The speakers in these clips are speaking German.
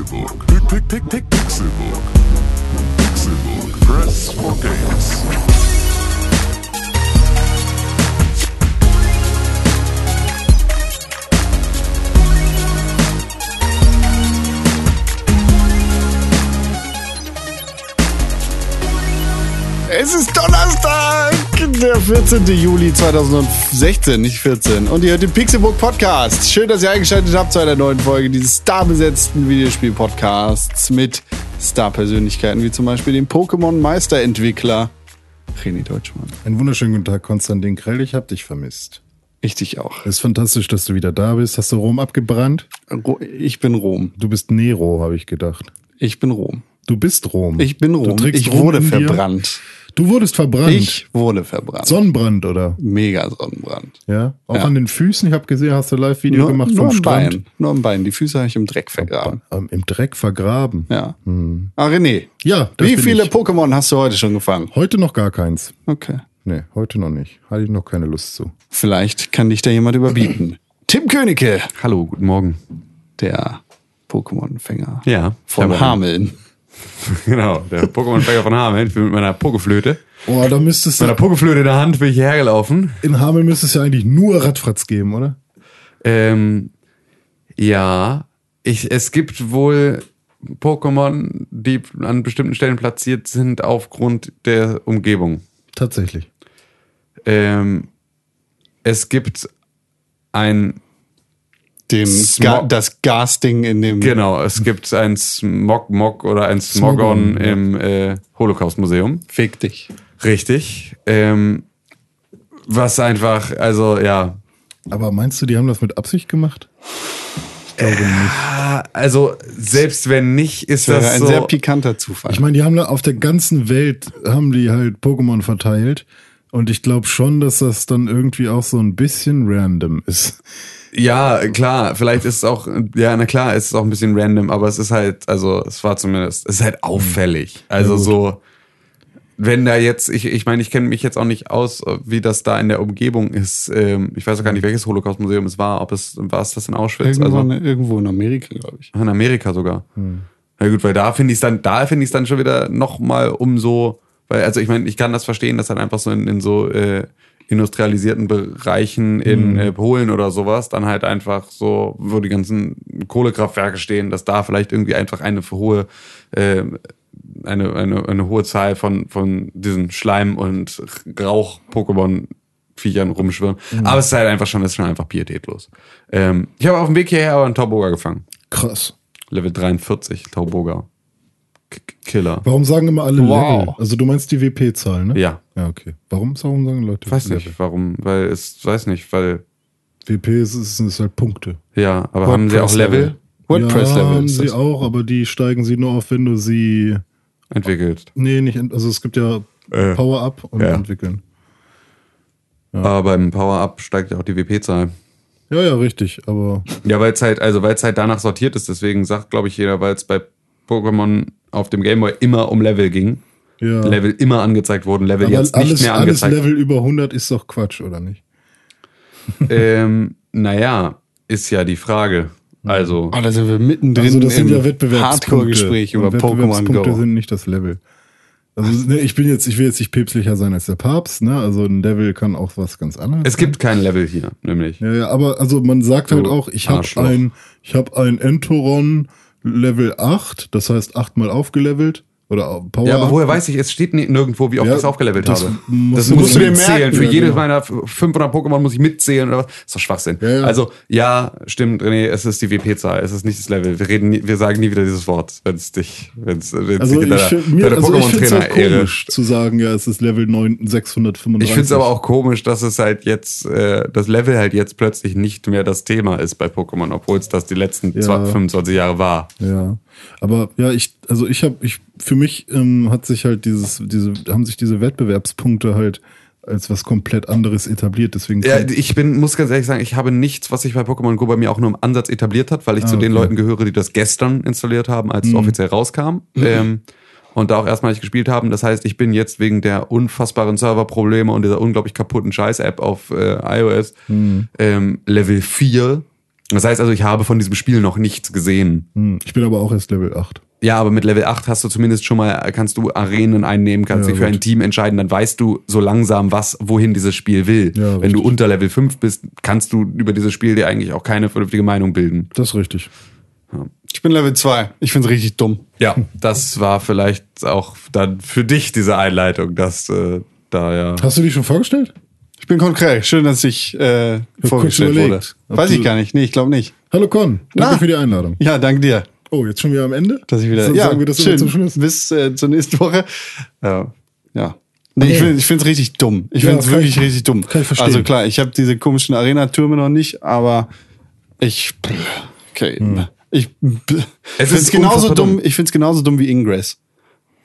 Pixelbook. Pick, pick, pick, Pixelbook. Pixelbook. Press for games. Es ist Donnerstag, der 14. Juli 2016, nicht 14. Und ihr hört den Pixelbook Podcast. Schön, dass ihr eingeschaltet habt zu einer neuen Folge dieses starbesetzten Videospiel-Podcasts mit Star-Persönlichkeiten wie zum Beispiel dem Pokémon-Meisterentwickler René Deutschmann. Einen wunderschönen guten Tag, Konstantin Krell. Ich hab dich vermisst. Ich dich auch. Es ist fantastisch, dass du wieder da bist. Hast du Rom abgebrannt? Ich bin Rom. Du bist Nero, habe ich gedacht. Ich bin Rom. Du bist Rom. Ich bin Rom. Ich Rom wurde in dir. Du wurdest verbrannt. Ich wurde verbrannt. Sonnenbrand, oder? Mega Sonnenbrand. Ja. Auch Ja. an den Füßen. Ich habe gesehen, hast du Live-Video gemacht vom nur am Strand. Bein. Nur am Bein. Die Füße habe ich im Dreck vergraben. Ähm, Im Dreck vergraben. Ja. Ah, René. Ja, das Wie bin viele ich. Pokémon hast du heute schon gefangen? Heute noch gar keins. Okay. Nee, heute noch nicht. Hatte ich noch keine Lust zu. Vielleicht kann dich da jemand überbieten. Tim Königke, Hallo, guten Morgen. der Pokémon-Fänger Ja, von Hameln. Genau, der Pokémon-Fänger von Hameln. Ich bin mit meiner Pokeflöte. Oh, da müsstest Mit meiner du, Pokeflöte in der Hand bin ich hierher gelaufen. in Hameln müsste es ja eigentlich nur Radfratz geben, oder? Ähm, ja, ich, es gibt wohl Pokémon, die an bestimmten Stellen platziert sind aufgrund der Umgebung. Tatsächlich. Ähm, es gibt ein Smog- Ga das Gasding in dem. Genau, es gibt ein Smog-Mog oder ein Smogon Smogon, im äh, Holocaust-Museum. Fick dich. Richtig. Ähm, was einfach, also ja, Aber meinst du, die haben das mit Absicht gemacht? Ich glaube nicht. Ah, also selbst wenn nicht, ist Das das ein so. sehr pikanter Zufall. Ich meine, die haben da auf der ganzen Welt haben die halt Pokémon verteilt. Und ich glaube schon, dass das dann irgendwie auch so ein bisschen random ist. Ja, klar, vielleicht ist es auch, ja, na klar, ist es auch ein bisschen random, aber es ist halt, also es war zumindest, es ist halt auffällig. Also so, wenn da jetzt, ich, ich meine, ich kenne mich jetzt auch nicht aus, wie das da in der Umgebung ist. Ähm, ich weiß auch gar nicht, welches Holocaust-Museum es war, ob es, war es das in Auschwitz? irgendwo, also in, irgendwo in Amerika, glaube ich. in Amerika sogar. Na gut, weil da finde ich es dann, da finde ich es dann schon wieder noch mal umso, weil, also ich meine, ich kann das verstehen, dass dann einfach so in, in so äh, industrialisierten Bereichen in äh, Polen oder sowas dann halt einfach so, wo die ganzen Kohlekraftwerke stehen, dass da vielleicht irgendwie einfach eine hohe äh, eine, eine, eine hohe Zahl von, von diesen Schleim- und Rauch-Pokémon-Viechern rumschwirren. Aber es ist halt einfach schon, es ist schon einfach pietätlos. Ähm, ich habe auf dem Weg hierher aber einen Tauboga gefangen. Krass. Level 43, Tauboga. Killer. Warum sagen immer alle Wow. Level? Also du meinst die WP-Zahl, ne? Ja. Ja, okay. Warum, warum sagen Leute Weiß Level? nicht, warum, weil es, weiß nicht, weil, WP ist, ist, ist halt Punkte. ja, aber haben sie auch Level WordPress-Level ja, haben sie auch, aber die steigen sie nur auf, wenn du sie. entwickelt? Nee, nicht. Also es gibt ja Äh, Power-Up und ja. entwickeln. Aber beim Power-Up steigt ja auch die WP-Zahl. Ja, ja, richtig. Aber Ja, weil es halt, also weil es halt danach sortiert ist, deswegen sagt, glaube ich, jeder, weil es bei Pokémon auf dem Gameboy immer um Level ging. ja. Level immer angezeigt wurden, Level aber jetzt alles, nicht mehr alles angezeigt. Level über 100 ist doch Quatsch, oder nicht? ähm, naja, ist ja die Frage. Also, Oh, da sind wir mittendrin Also das sind ja Wettbewerbspunkte. Hardcore-Gespräch über Pokémon Go. sind nicht das Level. Also ne, ich bin jetzt, ich will jetzt nicht päpstlicher sein als der Papst, ne? Also ein Level kann auch was ganz anderes. es gibt kein Level hier, nämlich. Ja, ja, aber also man sagt halt Du auch, ich habe ein, ich habe ein Entoron Level 8, das heißt achtmal aufgelevelt oder Power. Ja, aber woher weiß ich, es steht ni- nirgendwo, wie oft Ja, ich es aufgelevelt das habe. muss- das musst muss du ich dir mitzählen. merken. Für Ja, jedes genau. meiner 500 Pokémon muss ich mitzählen oder was? ist doch Schwachsinn. Ja. Also, ja, stimmt, René, es ist die WP-Zahl, es ist nicht das Level. Wir reden, nie, wir sagen nie wieder dieses Wort, wenn es dich, wenn es, wenn Also ich finde mir, also ich find's halt zu sagen, ja, es ist Level 9, 635. Ich finde es aber auch komisch, dass es halt jetzt, äh, das Level halt jetzt plötzlich nicht mehr das Thema ist bei Pokémon, obwohl es das die letzten Ja. 20, 25 Jahre war. Ja, aber ja, ich, also ich habe, ich, für mich ähm, hat sich halt dieses, diese, haben sich diese Wettbewerbspunkte halt als was komplett anderes etabliert. Deswegen Ja, ich bin, muss ganz ehrlich sagen, ich habe nichts, was sich bei Pokémon Go bei mir auch nur im Ansatz etabliert hat, weil ich zu den Ah, okay. Mhm. Leuten gehöre, die das gestern installiert haben, als es offiziell rauskam. Ähm, und da auch erstmalig gespielt haben. Das heißt, ich bin jetzt wegen der unfassbaren Serverprobleme und dieser unglaublich kaputten Scheiß-App auf äh, iOS Mhm. ähm, Level 4 Das heißt also, ich habe von diesem Spiel noch nichts gesehen. Hm, Ich bin aber auch erst Level 8. Ja, aber mit Level 8 hast du zumindest schon mal, kannst du Arenen einnehmen, kannst Ja, dich für gut. ein Team entscheiden, dann weißt du so langsam, was, wohin dieses Spiel will. Ja, Wenn du richtig. unter Level 5 bist, kannst du über dieses Spiel dir eigentlich auch keine vernünftige Meinung bilden. Das ist richtig. Ich bin Level 2. Ich find's richtig dumm. Ja, das war vielleicht auch dann für dich diese Einleitung, dass äh, da ja. Hast du die schon vorgestellt? Ich bin konkret. Schön, dass ich äh, vorgestellt wurde. Weiß ich gar nicht. Nee, ich glaube nicht. Hallo Con, danke Na. für die Einladung. Ja, danke dir, Oh, jetzt schon wieder am Ende? dass ich wieder. So, ja, sagen wir das schön. zum Schluss. Bis äh, zur nächsten Woche. Ja. ja. Nee, ich, Okay. ich finde es richtig dumm. Ich Ja, finde es wirklich ich- richtig dumm. kann ich verstehen. Also klar, ich habe diese komischen Arena-Türme noch nicht, aber ich. Okay. Hm. Ich Es ist genauso dumm. Ich finde es genauso dumm wie Ingress.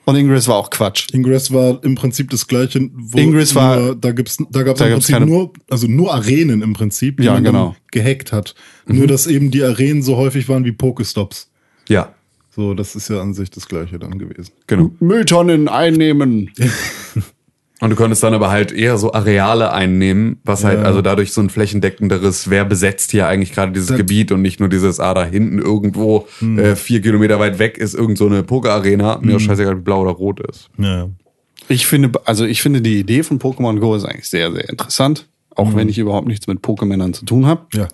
Und Ingress war auch Quatsch. Ingress war im Prinzip das gleiche. Wo Ingress war- nur, da gibt's, da gab's Da im Prinzip keine- nur, also nur Arenen im Prinzip, die Ja, man dann genau. gehackt hat. Nur, dass eben die Arenen so häufig waren wie Pokestops. Ja, So, das ist ja an sich das gleiche dann gewesen. genau. Mülltonnen einnehmen. Und du konntest dann aber halt eher so Areale einnehmen, was halt also dadurch so ein flächendeckenderes, wer besetzt hier eigentlich gerade dieses Da- Gebiet und nicht nur dieses, ah, da hinten irgendwo äh, vier Kilometer weit weg ist irgend so eine Poker-Arena. Mir ist scheißegal, wie blau oder rot ist. Ja. Ich finde, also ich finde die Idee von Pokémon Go ist eigentlich sehr, sehr interessant. Auch Mhm. wenn ich überhaupt nichts mit Pokémonern zu tun habe. Ja.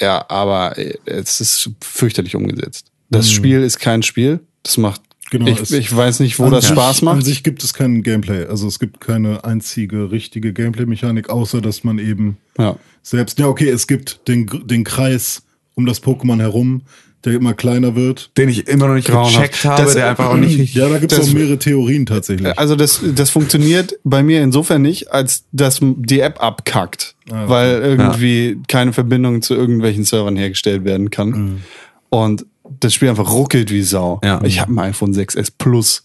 Ja, aber äh, es ist fürchterlich umgesetzt. Das Spiel ist kein Spiel. Das macht. Genau, ich, es- ich weiß nicht, wo An das sich- Spaß An macht. sich gibt es kein Gameplay. Also es gibt keine einzige richtige Gameplay-Mechanik, außer dass man eben Ja. selbst, ja okay, es gibt den, den Kreis um das Pokémon herum, der immer kleiner wird. Den ich immer noch nicht gecheckt habe, Das- der einfach auch nicht. Ja, da gibt es auch mehrere Theorien tatsächlich. Also das, das funktioniert bei mir insofern nicht, als dass die App abkackt, Ah, weil irgendwie keine Verbindung zu irgendwelchen Servern hergestellt werden kann. Mhm. Und das Spiel einfach ruckelt wie Sau. Ja. Ich habe ein iPhone 6s Plus.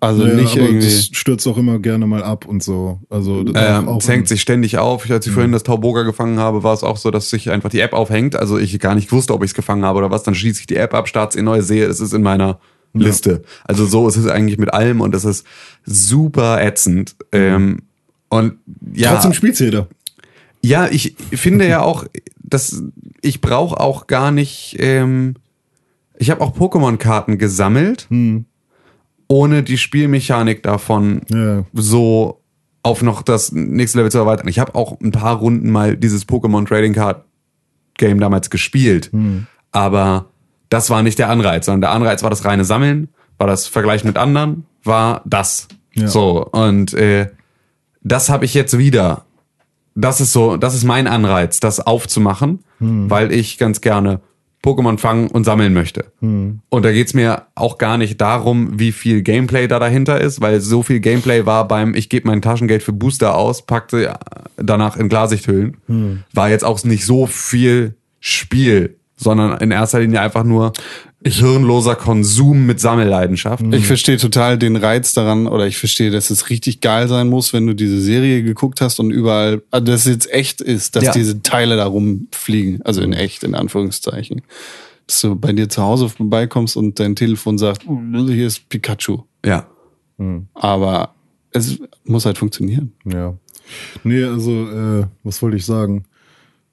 Also Ja, nicht aber irgendwie. das stürzt auch immer gerne mal ab und so. Also das Ähm, auch, es hängt sich ständig auf. Ich, als ich vorhin das Tauboga gefangen habe, war es auch so, dass sich einfach die App aufhängt. Also ich gar nicht wusste, ob ich es gefangen habe oder was. Dann schließe ich die App ab, starte in neue, sehe, es ist in meiner Liste. Also so ist es eigentlich mit allem und es ist super ätzend. Ähm, und ja, Trotzdem spielt jeder. ja, ich finde ja auch, dass ich brauche auch gar nicht. Ähm, ich habe auch Pokémon-Karten gesammelt, ohne die Spielmechanik davon Ja. so auf noch das nächste Level zu erweitern. Ich habe auch ein paar Runden mal dieses Pokémon Trading Card Game damals gespielt, aber das war nicht der Anreiz, sondern der Anreiz war das reine Sammeln, war das Vergleichen mit anderen, war das. Ja. So und äh, das habe ich jetzt wieder. Das ist so, das ist mein Anreiz, das aufzumachen, weil ich ganz gerne Pokémon fangen und sammeln möchte. Und da geht's mir auch gar nicht darum, wie viel Gameplay da dahinter ist, weil so viel Gameplay war beim, ich gebe mein Taschengeld für Booster aus, packte danach in Klarsichthüllen. War jetzt auch nicht so viel Spiel, sondern in erster Linie einfach nur hirnloser Konsum mit Sammelleidenschaft. Ich verstehe total den Reiz daran oder ich verstehe, dass es richtig geil sein muss, wenn du diese Serie geguckt hast und überall, also dass es jetzt echt ist, dass Ja. diese Teile da rumfliegen. Also in echt, in Anführungszeichen. Dass du bei dir zu Hause vorbeikommst und dein Telefon sagt, "Oh, hier ist Pikachu. Ja. Aber es muss halt funktionieren. Ja. Nee, also, äh, was wollte ich sagen?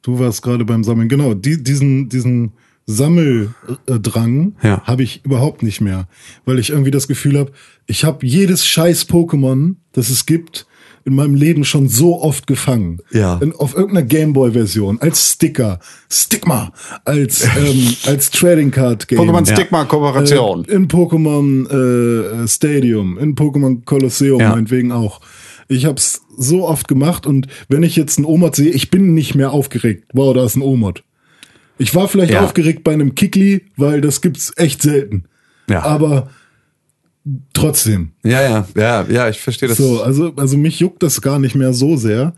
Du warst gerade beim Sammeln. Genau, die, diesen, diesen Sammeldrang Ja. habe ich überhaupt nicht mehr. Weil ich irgendwie das Gefühl habe, ich habe jedes scheiß Pokémon, das es gibt, in meinem Leben schon so oft gefangen. Ja. In, auf irgendeiner Gameboy-Version, als Sticker, Stigma, als, ähm, als Trading Card Game. Pokémon Stigma Kooperation. Äh, in Pokémon äh, Stadium, in Pokémon Colosseum Ja. meinetwegen auch. Ich habe es so oft gemacht und wenn ich jetzt einen Omod sehe, ich bin nicht mehr aufgeregt. Wow, da ist ein Omod. Ich war vielleicht Ja. aufgeregt bei einem Kikli, weil das gibt's echt selten. Ja. Aber trotzdem. Ja, ja, ja, ja, ich verstehe das. So, also, also mich juckt das gar nicht mehr so sehr.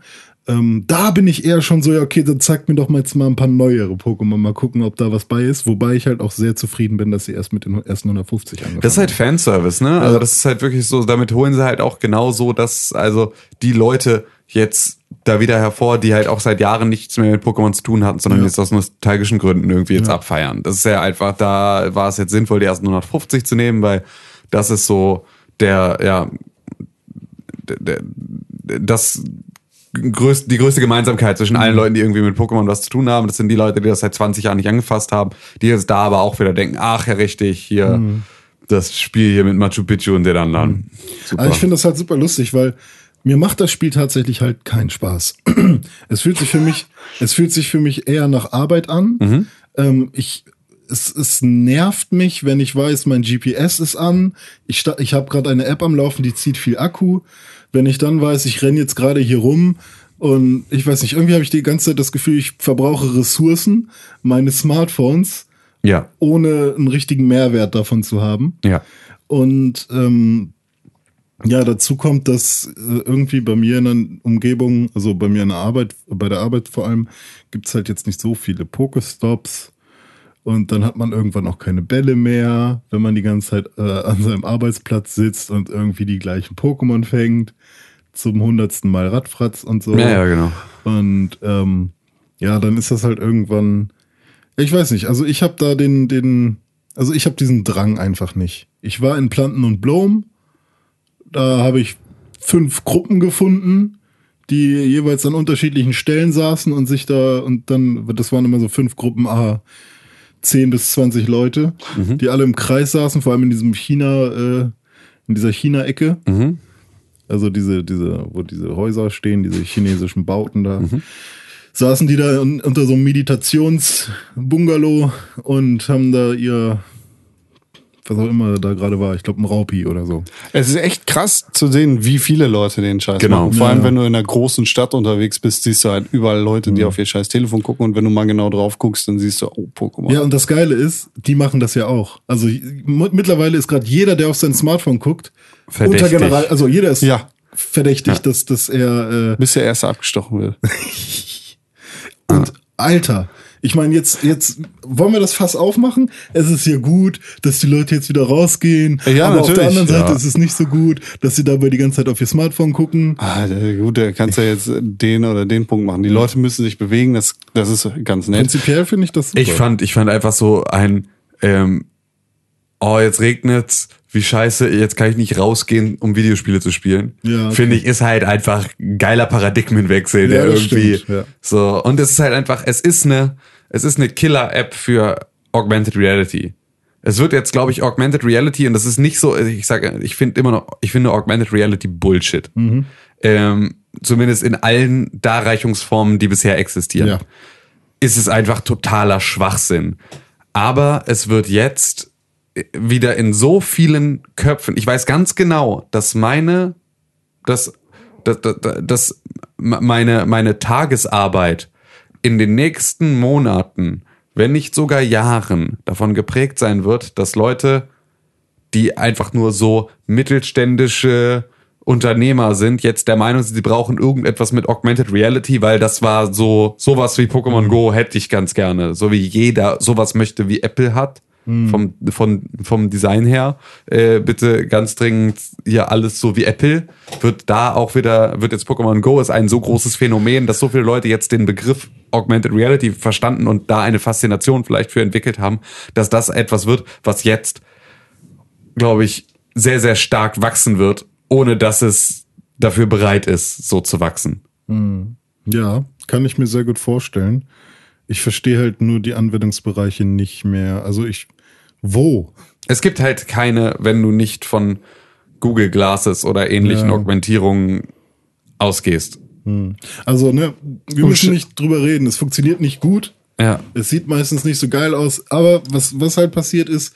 Ähm, da bin ich eher schon so, ja, okay, dann zeigt mir doch mal jetzt mal ein paar neuere Pokémon, mal gucken, ob da was bei ist. Wobei ich halt auch sehr zufrieden bin, dass sie erst mit den ersten 150 angefangen Das ist halt Fanservice, ne? Also das ist halt wirklich so, damit holen sie halt auch genau so, dass also die Leute jetzt da wieder hervor, die halt auch seit Jahren nichts mehr mit Pokémon zu tun hatten, sondern Ja. jetzt aus nostalgischen Gründen irgendwie jetzt Ja. abfeiern. Das ist ja einfach, da war es jetzt sinnvoll, die ersten 150 zu nehmen, weil das ist so der, ja, der, der, das größt, die größte Gemeinsamkeit zwischen allen Leuten, die irgendwie mit Pokémon was zu tun haben. Das sind die Leute, die das seit 20 Jahren nicht angefasst haben, die jetzt da aber auch wieder denken, ach ja, richtig, hier, das Spiel hier mit Machu Picchu und den anderen. Super. Aber ich finde das halt super lustig, weil mir macht das Spiel tatsächlich halt keinen Spaß. es fühlt sich für mich, es fühlt sich für mich eher nach Arbeit an. Ähm, ich, es, es nervt mich, wenn ich weiß, mein GPS ist an. Ich, ich habe gerade eine App am Laufen, die zieht viel Akku. Wenn ich dann weiß, ich renn jetzt gerade hier rum und ich weiß nicht, irgendwie habe ich die ganze Zeit das Gefühl, ich verbrauche Ressourcen meines Smartphones, ja, ohne einen richtigen Mehrwert davon zu haben. ja. Und ähm, ja, dazu kommt, dass äh, irgendwie bei mir in der Umgebung, also bei mir in der Arbeit, bei der Arbeit vor allem, gibt's halt jetzt nicht so viele Pokestops. Und dann hat man irgendwann auch keine Bälle mehr, wenn man die ganze Zeit äh, an seinem Arbeitsplatz sitzt und irgendwie die gleichen Pokémon fängt. Zum hundertsten Mal Radfratz und so. Ja, ja, genau. Und ähm, ja, dann ist das halt irgendwann. Ich weiß nicht. Also ich habe da den, den, also ich habe diesen Drang einfach nicht. Ich war in Planten und Blom. Da habe ich fünf Gruppen gefunden, die jeweils an unterschiedlichen Stellen saßen und sich da und dann, das waren immer so fünf Gruppen, ah, 10 bis 20 Leute, die alle im Kreis saßen, vor allem in diesem China, äh, in dieser China-Ecke. Also diese, diese, wo diese Häuser stehen, diese chinesischen Bauten da. Saßen die da un unter so einem Meditationsbungalow und haben da ihr, was auch immer da gerade war, ich glaube ein Raupi oder so. Es ist echt krass zu sehen, wie viele Leute den Scheiß Genau. machen. Vor Ja, allem, ja. wenn du in einer großen Stadt unterwegs bist, siehst du halt überall Leute, die auf ihr scheiß Telefon gucken und wenn du mal genau drauf guckst, dann siehst du, oh, Pokémon. Ja, und das Geile ist, die machen das ja auch. Also mittlerweile ist gerade jeder, der auf sein Smartphone guckt, Verdächtig. unter General, also jeder ist Ja. verdächtig, dass, dass er äh, Bis der Erste abgestochen wird. Und Alter, ich meine, jetzt, jetzt wollen wir das Fass aufmachen. Es ist ja gut, dass die Leute jetzt wieder rausgehen. Ja, aber auf der natürlich, anderen Seite ja. ist es nicht so gut, dass sie dabei die ganze Zeit auf ihr Smartphone gucken. Ah, gut, da kannst du ja jetzt den oder den Punkt machen. Die Leute müssen sich bewegen, das, das ist ganz nett. Prinzipiell finde ich das super. Ich fand, ich fand einfach so ein, ähm, oh, jetzt regnet's, wie scheiße, jetzt kann ich nicht rausgehen, um Videospiele zu spielen. Ja, okay. Finde ich, ist halt einfach ein geiler Paradigmenwechsel, der Ja, irgendwie, stimmt, ja. so, und es ist halt einfach, es ist eine, es ist eine Killer-App für Augmented Reality. Es wird jetzt, glaube ich, Augmented Reality, und das ist nicht so, ich sage, ich finde immer noch, ich finde Augmented Reality Bullshit. Mhm. Ähm, zumindest in allen Darreichungsformen, die bisher existieren Ja. ist es einfach totaler Schwachsinn. Aber es wird jetzt wieder in so vielen Köpfen. Ich weiß ganz genau, dass meine, dass, dass, dass, meine, meine Tagesarbeit in den nächsten Monaten, wenn nicht sogar Jahren, davon geprägt sein wird, dass Leute, die einfach nur so mittelständische Unternehmer sind, jetzt der Meinung sind, sie brauchen irgendetwas mit Augmented Reality, weil das war so, sowas wie Pokémon Go hätte ich ganz gerne. So wie jeder sowas möchte, wie Apple hat. Vom, von, vom Design her, äh, bitte ganz dringend hier alles so wie Apple. Wird da auch wieder, wird jetzt Pokémon Go ist ein so großes Phänomen, dass so viele Leute jetzt den Begriff Augmented Reality verstanden und da eine Faszination vielleicht für entwickelt haben, dass das etwas wird, was jetzt glaube ich, sehr, sehr stark wachsen wird, ohne dass es dafür bereit ist, so zu wachsen. Ja, kann ich mir sehr gut vorstellen. Ich verstehe halt nur die Anwendungsbereiche nicht mehr. Also ich, wo? Es gibt halt keine, wenn du nicht von Google Glasses oder ähnlichen Ja. Augmentierungen ausgehst. Also, ne, wir Oh, müssen nicht drüber reden. Es funktioniert nicht gut. Ja. Es sieht meistens nicht so geil aus, aber was, was halt passiert ist,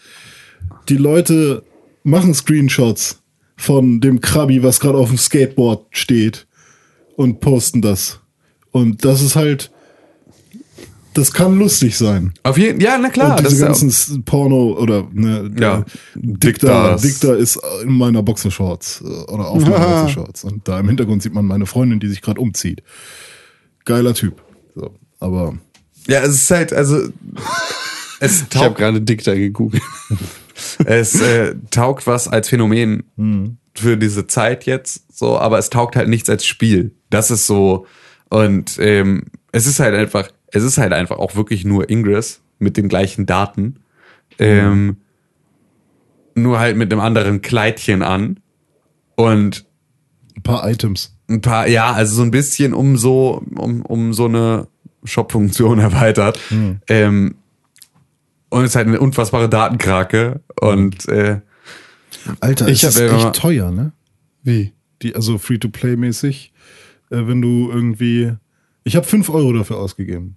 die Leute machen Screenshots von dem Krabi, was gerade auf dem Skateboard steht und posten das. Und das ist halt, das kann lustig sein. Auf jeden ja, na klar. und das diese ist ganzen ja, Porno oder ne, Ja, Dicta. Dicta ist in meiner Boxershorts äh, oder auf meiner Boxershorts. Und da im Hintergrund sieht man meine Freundin, die sich gerade umzieht. Geiler Typ. So, aber ja, es ist halt, also es Ich habe taugt, gerade Dicta gegoogelt. es äh, taugt was als Phänomen für diese Zeit jetzt, so, aber es taugt halt nichts als Spiel. Das ist so, und ähm, es ist halt einfach, es ist halt einfach auch wirklich nur Ingress mit den gleichen Daten. Ähm, nur halt mit einem anderen Kleidchen an. Und Ein paar Items. ein paar, ja, also so ein bisschen um so, um, um so eine Shop-Funktion erweitert. Ähm, und es ist halt eine unfassbare Datenkrake. Und äh, Alter, Ich ich ist echt teuer, ne? Wie? Die, also Free-to-Play-mäßig, äh, wenn du irgendwie. Ich habe 5 Euro dafür ausgegeben.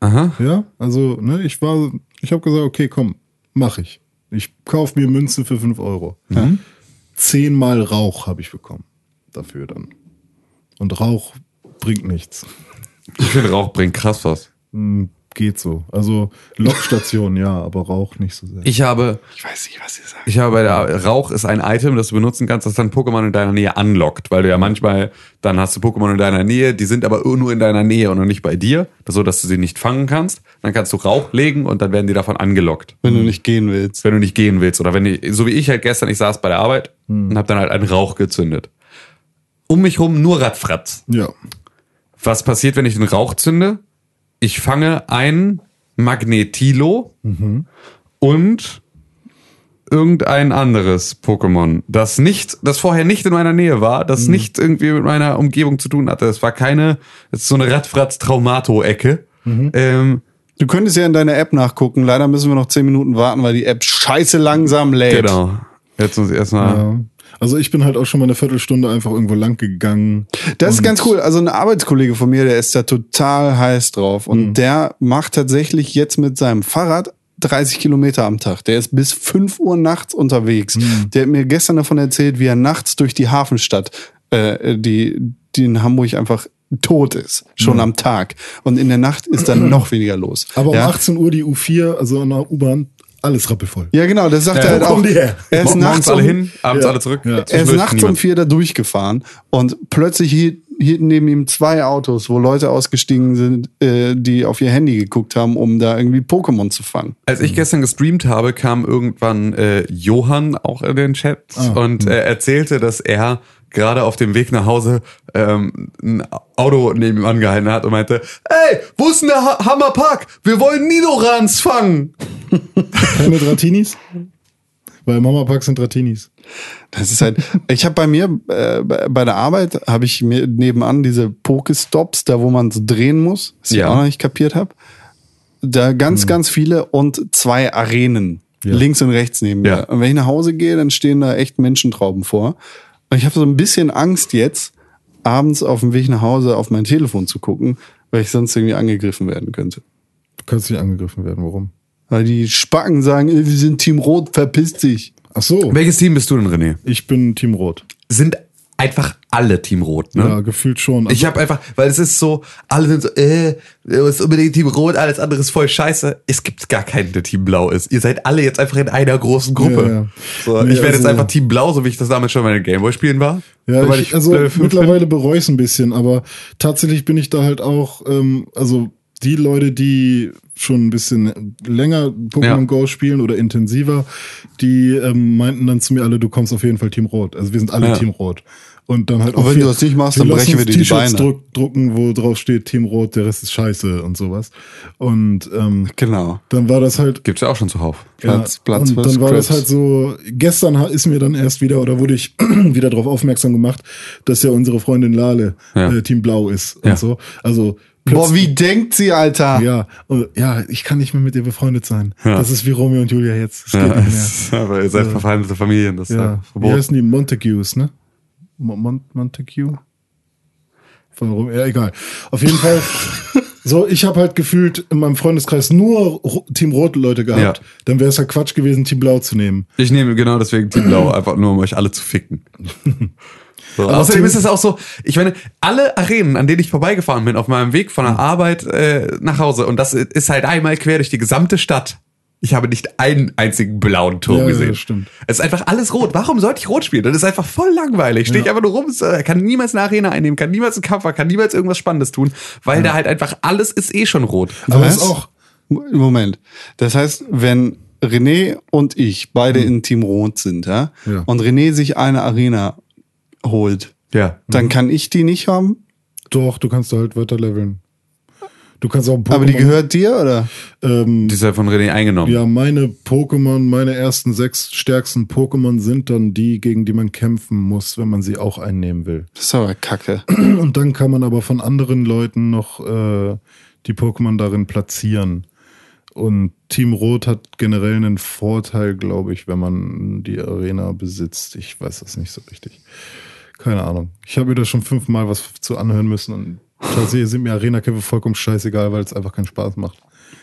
Aha. Ja, also, ne, ich war, ich habe gesagt, okay, komm, mach ich. Ich kauf mir Münze für 5 Euro. Zehnmal Rauch habe ich bekommen. Dafür dann. Und Rauch bringt nichts. Ich finde Rauch bringt krass was. Hm, Geht so. Also Lokstation, ja, aber Rauch nicht so sehr. Ich habe, Ich weiß nicht, was ihr sagt. ich habe bei der Rauch ist ein Item, das du benutzen kannst, das dann Pokémon in deiner Nähe anlockt, weil du ja manchmal, dann hast du Pokémon in deiner Nähe, die sind aber nur in deiner Nähe und noch nicht bei dir, so dass du sie nicht fangen kannst. Dann kannst du Rauch legen und dann werden die davon angelockt. Wenn du nicht gehen willst. wenn du nicht gehen willst. Oder wenn ich, so wie ich halt gestern, ich saß bei der Arbeit und habe dann halt einen Rauch gezündet. Um mich rum nur Radfratz. ja. Was passiert, wenn ich den Rauch zünde? Ich fange ein Magnetilo und irgendein anderes Pokémon, das nicht, das vorher nicht in meiner Nähe war, das nicht irgendwie mit meiner Umgebung zu tun hatte. Es war keine, es ist so eine Radfratz-Traumato-Ecke. Ähm, Du könntest ja in deiner App nachgucken. Leider müssen wir noch 10 Minuten warten, weil die App scheiße langsam lädt. genau. Jetzt muss ich erstmal. ja. Also ich bin halt auch schon mal eine Viertelstunde einfach irgendwo lang gegangen. Das ist ganz cool. Also ein Arbeitskollege von mir, der ist da total heiß drauf. Und der macht tatsächlich jetzt mit seinem Fahrrad 30 Kilometer am Tag. Der ist bis 5 Uhr nachts unterwegs. Der hat mir gestern davon erzählt, wie er nachts durch die Hafenstadt, äh, die, die in Hamburg einfach tot ist. Schon am Tag. Und in der Nacht ist dann noch weniger los. Aber um ja? 18 Uhr die U4, also an der U-Bahn, alles rappelvoll. Ja, genau, das sagt Ja, er halt auch. kommen die her? Er ist nachts alle um, hin, abends Ja. alle zurück. Ja. Er ist nachts um vier da durchgefahren und plötzlich hielt, hielten neben ihm zwei Autos, wo Leute ausgestiegen sind, äh, die auf ihr Handy geguckt haben, um da irgendwie Pokémon zu fangen. Als ich gestern gestreamt habe, kam irgendwann äh, Johann auch in den Chat Ah, und äh, erzählte, dass er gerade auf dem Weg nach Hause ähm, ein Auto neben ihm angehalten hat und meinte, ey, wo ist denn der ha Hammerpark? Wir wollen Nidorans fangen. Keine Dratinis? Weil im Hammerpark sind Dratinis. Das ist halt, ich habe bei mir, äh, bei der Arbeit, habe ich mir nebenan diese Pokestops, da wo man so drehen muss, was ich Ja. auch noch nicht kapiert habe. Da ganz, ganz viele und zwei Arenen. Ja. Links und rechts neben mir. Ja. Und wenn ich nach Hause gehe, dann stehen da echt Menschentrauben vor. Und ich habe so ein bisschen Angst jetzt, abends auf dem Weg nach Hause auf mein Telefon zu gucken, weil ich sonst irgendwie angegriffen werden könnte. Du kannst nicht angegriffen werden. Warum? Weil die Spacken sagen, wir sind Team Rot, verpiss dich. Ach so. Welches Team bist du denn, René? Ich bin Team Rot. Sind einfach alle Team Rot, ne? Ja, gefühlt schon. Ich habe einfach, weil es ist so, alle sind so, äh, du bist unbedingt Team Rot, alles andere ist voll scheiße. Es gibt gar keinen, der Team Blau ist. Ihr seid alle jetzt einfach in einer großen Gruppe. Ja, ja. So, Nee, ich werde jetzt also- einfach Team Blau, so wie ich das damals schon bei den Gameboy-Spielen war. Ja, Sobald ich, also mittlerweile bereue ich es ein bisschen, aber tatsächlich bin ich da halt auch, ähm, also die Leute, die schon ein bisschen länger Pokémon Ja. Go spielen oder intensiver, die ähm, meinten dann zu mir alle, du kommst auf jeden Fall Team Rot. Also wir sind alle Ja. Team Rot. Und dann halt Und wenn du das nicht machst, dann brechen wir dir die Beine. Druck, drucken, wo drauf steht Team Rot, der Rest ist scheiße und sowas. Und ähm, Genau. dann war das halt Gibt's ja auch schon zuhauf. Platz- ja, Platz und dann war das Scraps. halt so, gestern ist mir dann erst wieder, oder wurde ich wieder darauf aufmerksam gemacht, dass ja unsere Freundin Lale Ja. äh, Team Blau ist und so. Also Boah, wie denkt sie, Alter? ja, und, ja, ich kann nicht mehr mit ihr befreundet sein. Ja. Das ist wie Romeo und Julia jetzt. Das geht Ja, nicht mehr. aber ihr seid verfeindete Familien, das ist Ja. ja Wie verboten. heißen die? Montagues, ne? Mon Mon Montague? Von Rom ja, egal. Auf jeden Fall. So, ich habe halt gefühlt in meinem Freundeskreis nur Team Rot Leute gehabt. Ja. Dann wäre es ja Quatsch gewesen, Team Blau zu nehmen. Ich nehme genau deswegen Team Blau, einfach nur um euch alle zu ficken. So. Außerdem ist es auch so, ich meine, alle Arenen, an denen ich vorbeigefahren bin, auf meinem Weg von der Arbeit äh, nach Hause, und das ist halt einmal quer durch die gesamte Stadt. Ich habe nicht einen einzigen blauen Turm Ja, ja, gesehen. das stimmt. Es ist einfach alles rot. Warum sollte ich rot spielen? Das ist einfach voll langweilig. Stehe ich einfach nur rum, äh, kann niemals eine Arena einnehmen, kann niemals einen Kampf, kann niemals irgendwas Spannendes tun, weil da halt einfach alles ist eh schon rot. Aber es ist auch, Moment. Das heißt, wenn René und ich beide in Team Rot sind, ja, Ja. und René sich eine Arena holt, Ja. dann kann ich die nicht haben. Doch, du kannst halt weiter leveln. Du kannst auch ein Aber die Pokémon- gehört dir, oder? ähm, Die ist ja von René eingenommen. Ja, meine Pokémon, meine ersten sechs stärksten Pokémon sind dann die, gegen die man kämpfen muss, wenn man sie auch einnehmen will. Das ist aber kacke. Und dann kann man aber von anderen Leuten noch äh, die Pokémon darin platzieren. Und Team Rot hat generell einen Vorteil, glaube ich, wenn man die Arena besitzt. Ich weiß das nicht so richtig. Keine Ahnung. Ich habe mir da schon fünfmal was zu anhören müssen und tatsächlich sind mir Arena-Kämpfe vollkommen scheißegal, weil es einfach keinen Spaß macht.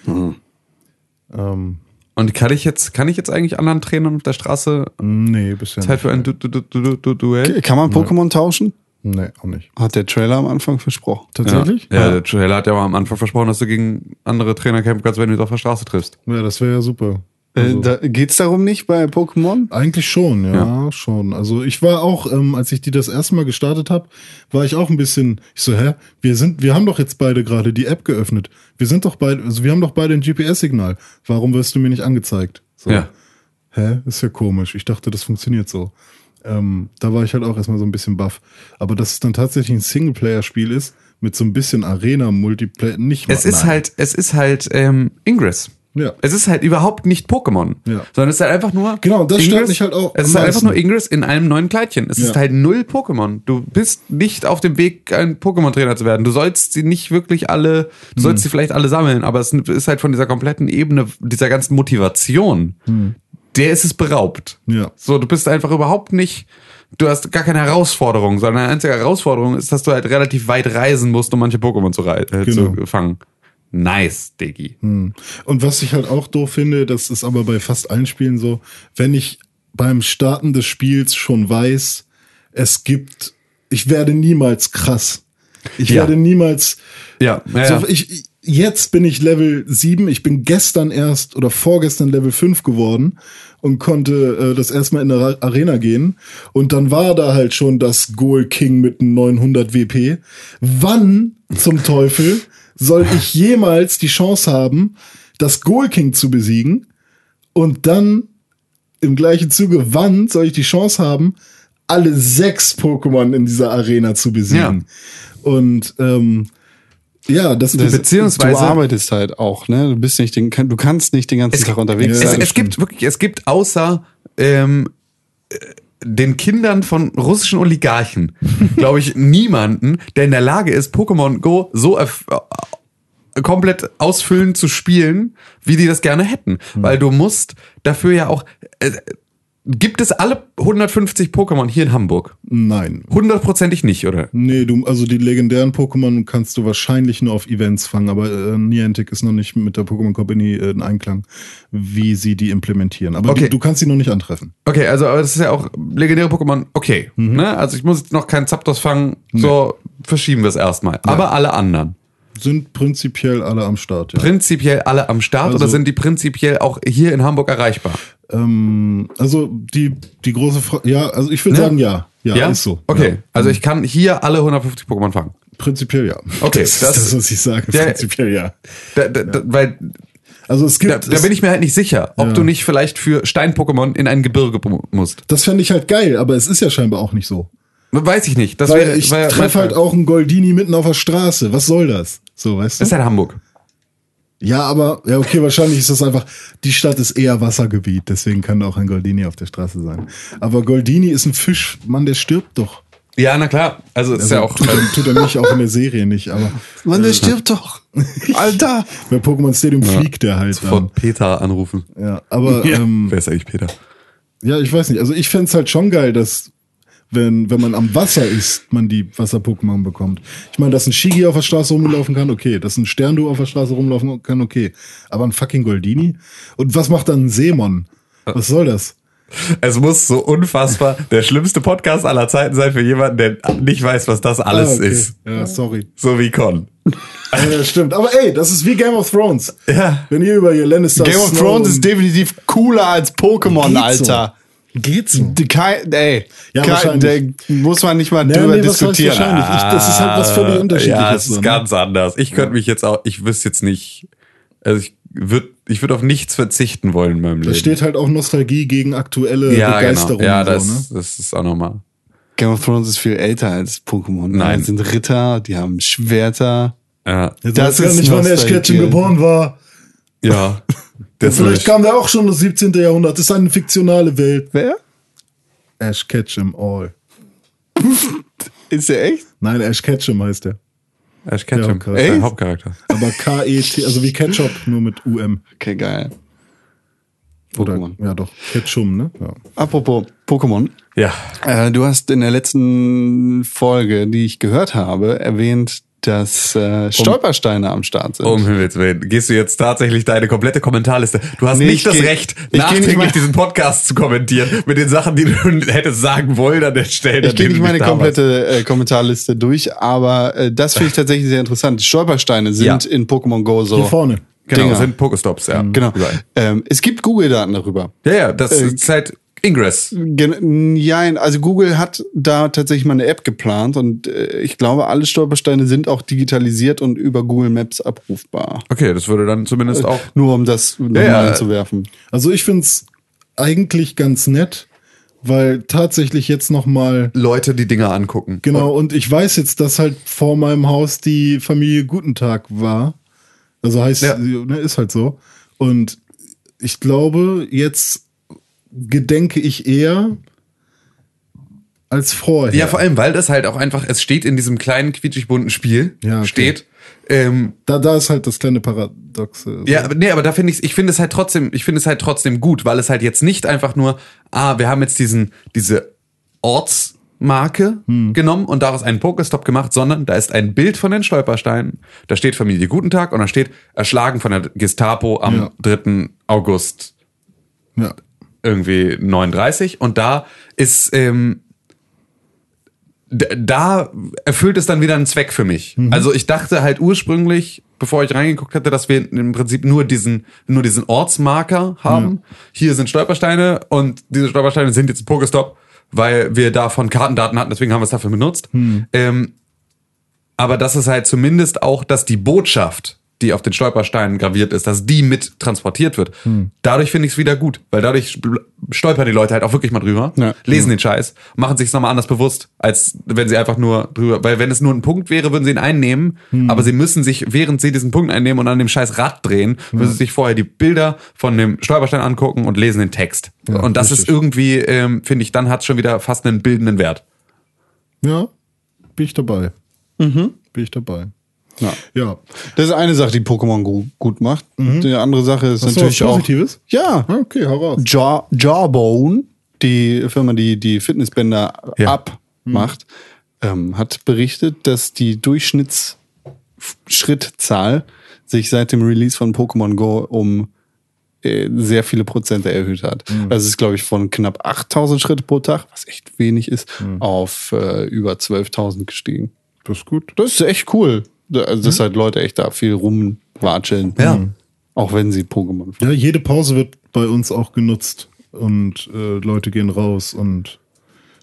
Ähm, Und kann ich jetzt, kann ich jetzt eigentlich anderen Trainern auf der Straße nee, bisher Zeit für ein du du du du du Duell? Kann man Pokémon tauschen? Nee, auch nicht. Hat der Trailer am Anfang versprochen. Tatsächlich? Ja, ja, der Trailer hat ja mal am Anfang versprochen, dass du gegen andere Trainer kämpfen kannst, wenn du sie auf der Straße triffst. Ja, das wäre ja super. Äh, Also- da, geht's darum nicht bei Pokémon? Eigentlich schon, ja, schon. Also ich war auch, ähm, als ich die das erste Mal gestartet habe, war ich auch ein bisschen, ich so, hä, wir sind, wir haben doch jetzt beide gerade die App geöffnet. Wir sind doch beide, also wir haben doch beide ein GPS-Signal. Warum wirst du mir nicht angezeigt? So. Ja. Hä? Ist ja komisch. Ich dachte, das funktioniert so. Ähm, da war ich halt auch erstmal so ein bisschen baff. Aber dass es dann tatsächlich ein Singleplayer-Spiel ist, mit so ein bisschen Arena-Multiplayer, nicht mal. Es ist nein. halt, es ist halt ähm, Ingress. Ja. Es ist halt überhaupt nicht Pokémon, Ja. sondern es ist halt einfach nur. Genau, das stört mich halt auch Es ist halt einfach nur Ingress in einem neuen Kleidchen. Es ist Ja. halt null Pokémon. Du bist nicht auf dem Weg, ein Pokémon-Trainer zu werden. Du sollst sie nicht wirklich alle, du sollst sie vielleicht alle sammeln, aber es ist halt von dieser kompletten Ebene, dieser ganzen Motivation, der ist es beraubt. Ja. So, du bist einfach überhaupt nicht, du hast gar keine Herausforderung, sondern eine einzige Herausforderung ist, dass du halt relativ weit reisen musst, um manche Pokémon zu, äh, Genau. zu fangen. Nice, Diggi. Und was ich halt auch doof finde, das ist aber bei fast allen Spielen so, wenn ich beim Starten des Spiels schon weiß, es gibt, ich werde niemals krass. Ich Ja. werde niemals, Ja, ja, so, ich, jetzt bin ich Level 7, ich bin gestern erst oder vorgestern Level 5 geworden und konnte äh, das erstmal in der Arena gehen und dann war da halt schon das Goal King mit einem 900 WP. Wann zum Teufel soll ich jemals die Chance haben, das Goal King zu besiegen und dann im gleichen Zuge, wann soll ich die Chance haben, alle sechs Pokémon in dieser Arena zu besiegen? Und ähm, ja, das, das Beziehungsweise- du arbeitest halt auch, ne? Du bist nicht den, du kannst nicht den ganzen Tag unterwegs Ja, es, sein. es gibt wirklich, es gibt außer ähm, äh, den Kindern von russischen Oligarchen, glaube ich, niemanden, der in der Lage ist, Pokémon Go so äh, komplett ausfüllend zu spielen, wie die das gerne hätten. Weil du musst dafür ja auch. Gibt es alle 150 Pokémon hier in Hamburg? Nein. Hundertprozentig nicht, oder? Nee, du, also die legendären Pokémon kannst du wahrscheinlich nur auf Events fangen, aber äh, Niantic ist noch nicht mit der Pokémon Company äh, in Einklang, wie sie die implementieren. Aber Okay. die, du kannst sie noch nicht antreffen. Okay, also aber das ist ja auch legendäre Pokémon, okay. Ne? Also ich muss jetzt noch keinen Zapdos fangen, so verschieben wir es erstmal. Aber alle anderen. Sind prinzipiell alle am Start, ja. Prinzipiell alle am Start oder Also- sind die prinzipiell auch hier in Hamburg erreichbar? ähm, also die, die große Frage, ja, also ich würde Ne? sagen ja. ja. ist so. Okay, Ja. also ich kann hier alle 150 Pokémon fangen. Prinzipiell ja. Okay, das, das- ist das, was ich sage. Ja, Prinzipiell ja. Da, da, da, weil Also es gibt, da, da bin ich mir halt nicht sicher, ob Ja. du nicht vielleicht für Stein-Pokémon in ein Gebirge mu- musst. das fände ich halt geil, aber es ist ja scheinbar auch nicht so. Weiß ich nicht. Das Weil wär- ich wär- treffe halt auch einen Goldini mitten auf der Straße. Was soll das? So, weißt du? Das ist halt Hamburg. Ja, aber, ja, okay, wahrscheinlich ist das einfach, die Stadt ist eher Wassergebiet, deswegen kann da auch ein Goldini auf der Straße sein. Aber Goldini ist ein Fisch, Mann, der stirbt doch. Ja, na klar. Also ist Also, ja auch. tut, er, tut er nicht, auch in der Serie nicht, aber Mann, der stirbt doch. Alter. bei Pokémon Stadium fliegt der halt Von. Peter anrufen. Ja, aber, ähm, Wer ist eigentlich Peter? ja, ich weiß nicht, also ich fänd's halt schon geil, dass, wenn, wenn man am Wasser ist, man die Wasser-Pokémon bekommt. Ich meine, dass ein Shigi auf der Straße rumlaufen kann, okay. Dass ein Sterndu auf der Straße rumlaufen kann, okay. Aber ein fucking Goldini? Und was macht dann ein Seemon? Was soll das? Es muss so unfassbar der schlimmste Podcast aller Zeiten sein für jemanden, der nicht weiß, was das alles Ah, okay. ist. Ja, sorry. So wie Con. Ja, stimmt. Aber ey, das ist wie Game of Thrones. Ja. Wenn ihr über ihr Lannister Game of Thrones ist definitiv cooler als Pokémon, Alter. So. Geht so. Die Kein, ey, Ja, kein, da muss man nicht mal Nee, drüber nee, diskutieren. wahrscheinlich? Ich, das ist halt was völlig unterschiedliches. Ja, es ist so, ne? ganz anders. Ich könnte mich jetzt auch, ich wüsste jetzt nicht, also ich würde ich würd auf nichts verzichten wollen in meinem Da Leben. steht halt auch Nostalgie gegen aktuelle ja, Begeisterung. genau. Ja, das, so, ne? das ist auch nochmal. Game of Thrones ist viel älter als Pokémon. Nein. Das sind Ritter, die haben Schwerter. Ja. Das ich ist gar nicht, wann Nostalgie. Ketchum geboren war. Ja. Das Vielleicht kam der auch schon das 17. Jahrhundert. Das ist eine fiktionale Welt. Wer? Ash Ketchum All. Ist der echt? Nein, Ash Ketchum heißt er. Ash Ketchum, Ja, ist der echt? Hauptcharakter. Aber K-E-T, also wie Ketchup, nur mit UM. Okay, geil. Oder, Pokémon. ja doch, Ketchum, ne? Ja. Apropos Pokémon. Ja. Äh, du hast in der letzten Folge, die ich gehört habe, erwähnt, dass äh, Stolpersteine am Start sind. Um Himmels Willen. Gehst du jetzt tatsächlich deine komplette Kommentarliste? Du hast Nee, nicht ich das geh- Recht, nachträglich mal- diesen Podcast zu kommentieren mit den Sachen, die du hättest sagen wollen an der Stelle. Ich gehe nicht meine komplette äh, Kommentarliste durch, aber äh, das finde ich tatsächlich sehr interessant. Stolpersteine sind Ja. in Pokémon Go so. Hier vorne. Genau, Dinger. sind Pokestops, ja. Genau. Überall. Ähm, es gibt Google-Daten darüber. Ja, ja, das Äh, ist halt Ingress. Gen ja, also Google hat da tatsächlich mal eine App geplant und äh, ich glaube, alle Stolpersteine sind auch digitalisiert und über Google Maps abrufbar. Okay, das würde dann zumindest auch. Nur um das nochmal ja. anzuwerfen. Also ich find's eigentlich ganz nett, weil tatsächlich jetzt noch mal Leute die Dinger angucken. genau und ich weiß jetzt, dass halt vor meinem Haus die Familie Gutentag war. Also heißt, Ja. ne, ist halt so. Und ich glaube, jetzt gedenke ich eher als vorher. Ja, vor allem, weil das halt auch einfach, es steht in diesem kleinen quietschig bunten Spiel, Ja, okay. steht, ähm, da, da ist halt das kleine Paradoxe. Ja, aber nee, aber da finde ich, ich finde es halt trotzdem, ich finde es halt trotzdem gut, weil es halt jetzt nicht einfach nur, ah, wir haben jetzt diesen, diese Ortsmarke genommen und daraus einen Pokestop gemacht, sondern da ist ein Bild von den Stolpersteinen, da steht Familie Gutentag und da steht erschlagen von der Gestapo am Ja. 3. August ja. Irgendwie 39 und da ist ähm, da erfüllt es dann wieder einen Zweck für mich. Also ich dachte halt ursprünglich, bevor ich reingeguckt hatte, dass wir im Prinzip nur diesen nur diesen Ortsmarker haben. Hier sind Stolpersteine und diese Stolpersteine sind jetzt ein Pokestop, weil wir davon Kartendaten hatten, deswegen haben wir es dafür benutzt. Ähm, aber das ist halt zumindest auch, dass die Botschaft, die auf den Stolpersteinen graviert ist, dass die mit transportiert wird. Dadurch finde ich es wieder gut, weil dadurch stolpern die Leute halt auch wirklich mal drüber, Ja. lesen den Scheiß, machen sich nochmal anders bewusst, als wenn sie einfach nur drüber, weil wenn es nur ein Punkt wäre, würden sie ihn einnehmen, aber sie müssen sich, während sie diesen Punkt einnehmen und an dem scheiß Rad drehen, müssen sie sich vorher die Bilder von dem Stolperstein angucken und lesen den Text. und das ist richtig. irgendwie, ähm, finde ich, dann hat es schon wieder fast einen bildenden Wert. Ja, bin ich dabei. Bin ich dabei. Ja. Ja. Das ist eine Sache, die Pokémon Go gut macht. Die andere Sache ist Hast du natürlich was auch. Positives? Ja, Ah, Okay, hau raus. Jaw, Jawbone, die Firma, die die Fitnessbänder Ja. abmacht, ähm, hat berichtet, dass die Durchschnittsschrittzahl sich seit dem Release von Pokémon Go um äh, sehr viele Prozente erhöht hat. Also es ist, glaube ich, von knapp 8000 Schritte pro Tag, was echt wenig ist, auf äh, über 12.000 gestiegen. Das ist gut. Das ist echt cool. Also, dass halt Leute echt da viel rumwatscheln. Ja. Auch wenn sie Pokémon Ja, jede Pause wird bei uns auch genutzt und äh, Leute gehen raus und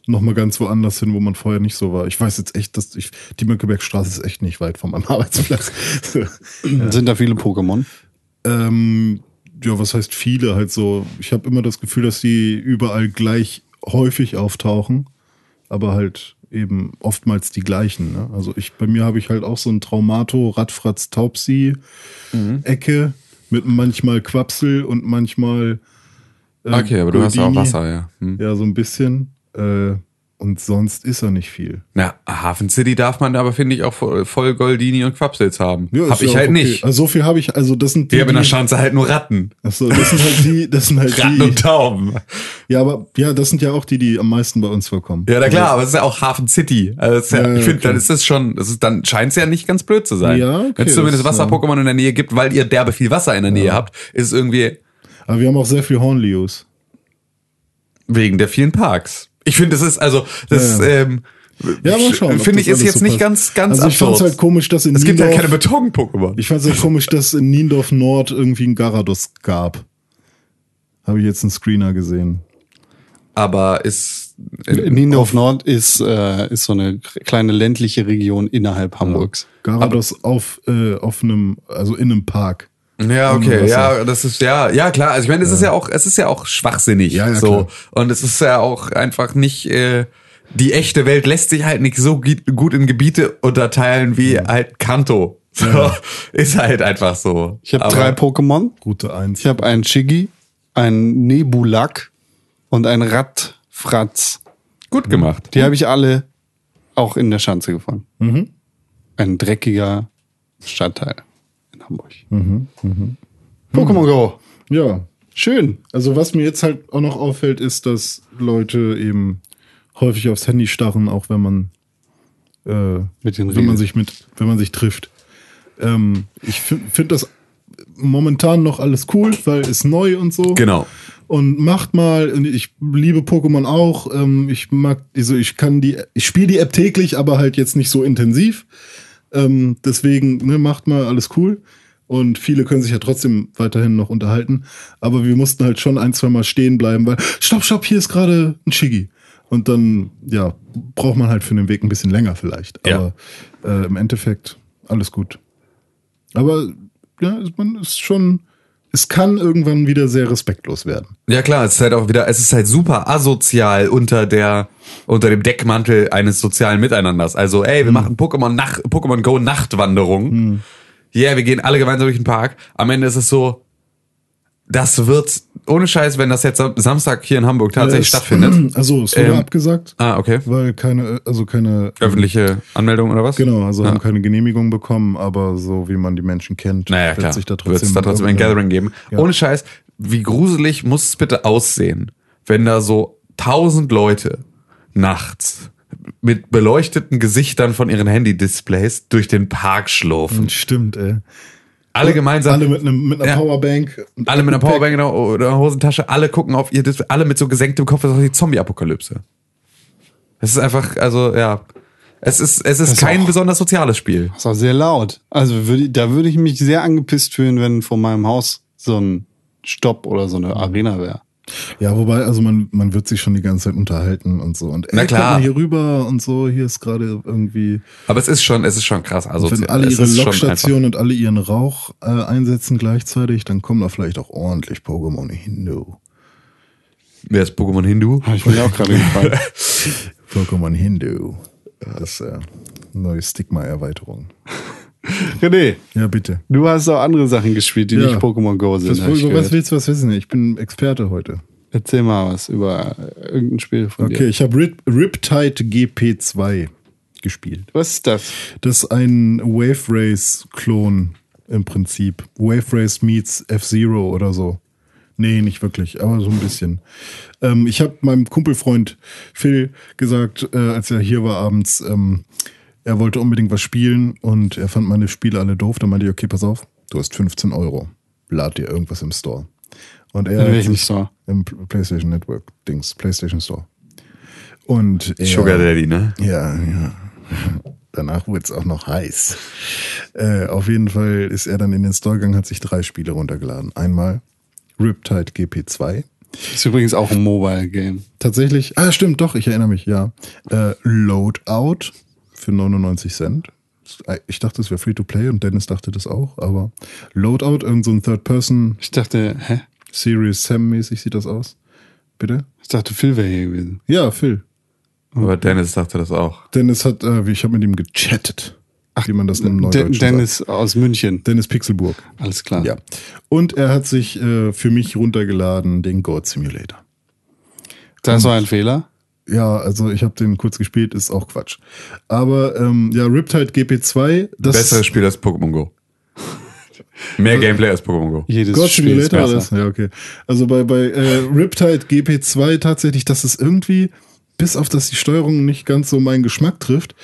nochmal ganz woanders hin, wo man vorher nicht so war. Ich weiß jetzt echt, dass ich, die Mönckebergstraße ist echt nicht weit von meinem Arbeitsplatz. Sind da viele Pokémon? ähm, ja, was heißt viele halt so? Ich habe immer das Gefühl, dass die überall gleich häufig auftauchen, aber halt eben oftmals die gleichen. Ne? Also ich, bei mir habe ich halt auch so ein Traumato, Radfratz, Taubsi Ecke mit manchmal Quapsel und manchmal äh, Okay, aber du hast auch Goldini. Wasser, ja. Hm. Ja, so ein bisschen. Äh, und sonst ist er nicht viel. Ja, Hafen City darf man aber, finde ich, auch voll, Goldini und Quapsels haben. Ja, Hab ich halt okay. nicht. Also so viel habe ich, also das sind Wir haben in der die- Schanze halt nur Ratten. Achso, das sind halt die, das sind halt Ratten die. und Tauben. Ja, aber ja, das sind ja auch die, die am meisten bei uns vorkommen. Ja, na klar, aber es ist ja auch Hafen City. Also ja, Ja, ich finde, okay. dann ist es schon, das ist, dann scheint es ja nicht ganz blöd zu sein. Ja, okay, Wenn es zumindest Wasser-Pokémon in der Nähe gibt, weil ihr derbe viel Wasser in der Nähe habt, ist es irgendwie Aber wir haben auch sehr viel Hornlios. wegen der vielen Parks. Ich finde, das ist, also, das, Ja, ja. ähm, Ja, mal schauen. Finde ich, ist jetzt so nicht ganz, ganz Also ich fand's absurd. halt komisch, dass in Es gibt ja Niendorf, keine Beton-Pokémon. ich fand's halt komisch, dass in Niendorf Nord irgendwie ein Garados gab. Habe ich jetzt einen Screener gesehen. Aber ist, Niendorf Nord ist, äh, ist so eine kleine ländliche Region innerhalb Hamburgs. Garados auf, äh, auf einem, also in einem Park. Ja, okay, ja, das ist ja, ja klar. Also ich meine, es ist ja auch, es ist ja auch schwachsinnig, Ja, ja, so klar. und es ist ja auch einfach nicht. Äh, die echte Welt lässt sich halt nicht so gut in Gebiete unterteilen wie halt Kanto. So, ist halt einfach so. Ich habe drei Pokémon. Route 1. Ich habe einen Shiggy, einen Nebulak und einen Radfratz. Gut gemacht. Die habe ich alle auch in der Schanze gefangen. Ein dreckiger Stadtteil Hamburg. Pokémon Go. Ja. Schön. Also was mir jetzt halt auch noch auffällt, ist, dass Leute eben häufig aufs Handy starren, auch wenn man äh, Mit den wenn man sich mit, wenn man sich trifft. Ähm, ich finde find das momentan noch alles cool, weil ist neu und so. Genau. Und macht mal, ich liebe Pokémon auch. Ähm, ich mag, also ich kann die, ich spiele die App täglich, aber halt jetzt nicht so intensiv. Ähm, deswegen, ne, macht mal alles cool. Und viele können sich ja trotzdem weiterhin noch unterhalten. Aber wir mussten halt schon ein, zwei Mal stehen bleiben, weil, stopp, stopp, hier ist gerade ein Shiggy. Und dann, ja, braucht man halt für den Weg ein bisschen länger vielleicht. Ja. Aber äh, im Endeffekt alles gut. Aber ja, man ist schon, es kann irgendwann wieder sehr respektlos werden. Ja klar, es ist halt auch wieder, es ist halt super asozial unter der, unter dem Deckmantel eines sozialen Miteinanders. Also, ey, wir machen Pokémon Nacht, Pokémon Go Nachtwanderung. Ja, yeah, wir gehen alle gemeinsam durch den Park. Am Ende ist es so, das wird, ohne Scheiß, wenn das jetzt am Samstag hier in Hamburg tatsächlich Es- stattfindet. Also es wurde Ähm, abgesagt, Ah, okay. weil keine, also keine Öffentliche Anmeldung oder was? Genau, also Ja. haben keine Genehmigung bekommen, aber so wie man die Menschen kennt, Naja, wird klar. sich da trotzdem, es da trotzdem ein Gathering geben. Ja. Ohne Scheiß, wie gruselig muss es bitte aussehen, wenn da so tausend Leute nachts mit beleuchteten Gesichtern von ihren Handy-Displays durch den Park schlurfen. Stimmt, ey. Alle gemeinsam. Alle mit, einem, mit einer Ja. Powerbank. Alle mit einer. Powerbank in der- oder einer Hosentasche, alle gucken auf ihr Display, alle mit so gesenktem Kopf, das ist die Zombie-Apokalypse. Es ist einfach, also, ja. Es ist, es ist ist kein auch- besonders soziales Spiel. Das war sehr laut. Also würde, da würde ich mich sehr angepisst fühlen, wenn vor meinem Haus so ein Stopp oder so eine Arena wäre. Ja, wobei, also man, man wird sich schon die ganze Zeit unterhalten und so. Und Na ey, klar. guck mal hier rüber und so, hier ist gerade irgendwie, Aber es ist schon, es ist schon krass. Also, wenn alle ihre Lokstation und alle ihren Rauch äh, einsetzen gleichzeitig, dann kommen da vielleicht auch ordentlich Pokémon Hindu. Wer ist Pokémon Hindu? Habe ich mich auch gerade gefragt. Pokémon Hindu. Das ist äh, neue Stigma-Erweiterung. René, Ja, bitte. du hast auch andere Sachen gespielt, die Ja. nicht Pokémon Go sind. Ich über was willst du was wissen? Ich bin Experte heute. Erzähl mal was über irgendein Spiel von Okay, dir. ich habe Rip, Riptide GP2 gespielt. Was ist das? Das ist ein Wave Race-Klon im Prinzip. Wave Race meets F-Zero oder so. Nee, nicht wirklich, aber so ein bisschen. Ähm, ich habe meinem Kumpelfreund Phil gesagt, äh, als er hier war abends, ähm, er wollte unbedingt was spielen und er fand meine Spiele alle doof. Dann meinte ich, okay, pass auf, du hast 15 Euro. Lad dir irgendwas im Store. Und er In hat welchem sich- Store? Im PlayStation Network Dings, PlayStation Store. Und er, Sugar Daddy, ne? ja, ja. Danach wurde es auch noch heiß. Äh, auf jeden Fall ist er dann in den Store gegangen, hat sich drei Spiele runtergeladen. Einmal Riptide GP2. Ist übrigens auch ein Mobile Game. Tatsächlich, ah, stimmt, doch, ich erinnere mich, ja. Äh, Loadout für 99 Cent. Ich dachte, es wäre free to play und Dennis dachte das auch, aber Loadout, irgend so ein Third-Person Ich dachte, hä? Series Sam-mäßig sieht das aus. Bitte? Ich dachte, Phil wäre hier gewesen. Ja, Phil. Aber Dennis dachte das auch. Dennis hat, äh, ich habe mit ihm gechattet. wie man das im De Neudeutschen Dennis sagt. aus München. Dennis Pixelburg. Alles klar. Ja. Und er hat sich äh, für mich runtergeladen, den Goat Simulator. Das war ein Fehler. Ja, also ich habe den kurz gespielt, ist auch Quatsch. Aber ähm, ja, Riptide GP2, das Besseres Spiel als Pokémon Go. Mehr Gameplay als Pokémon Go. Jedes God Spiel ist besser. alles. Ja, okay. Also bei, bei äh, Riptide GP2 tatsächlich, dass es irgendwie, bis auf dass die Steuerung nicht ganz so meinen Geschmack trifft,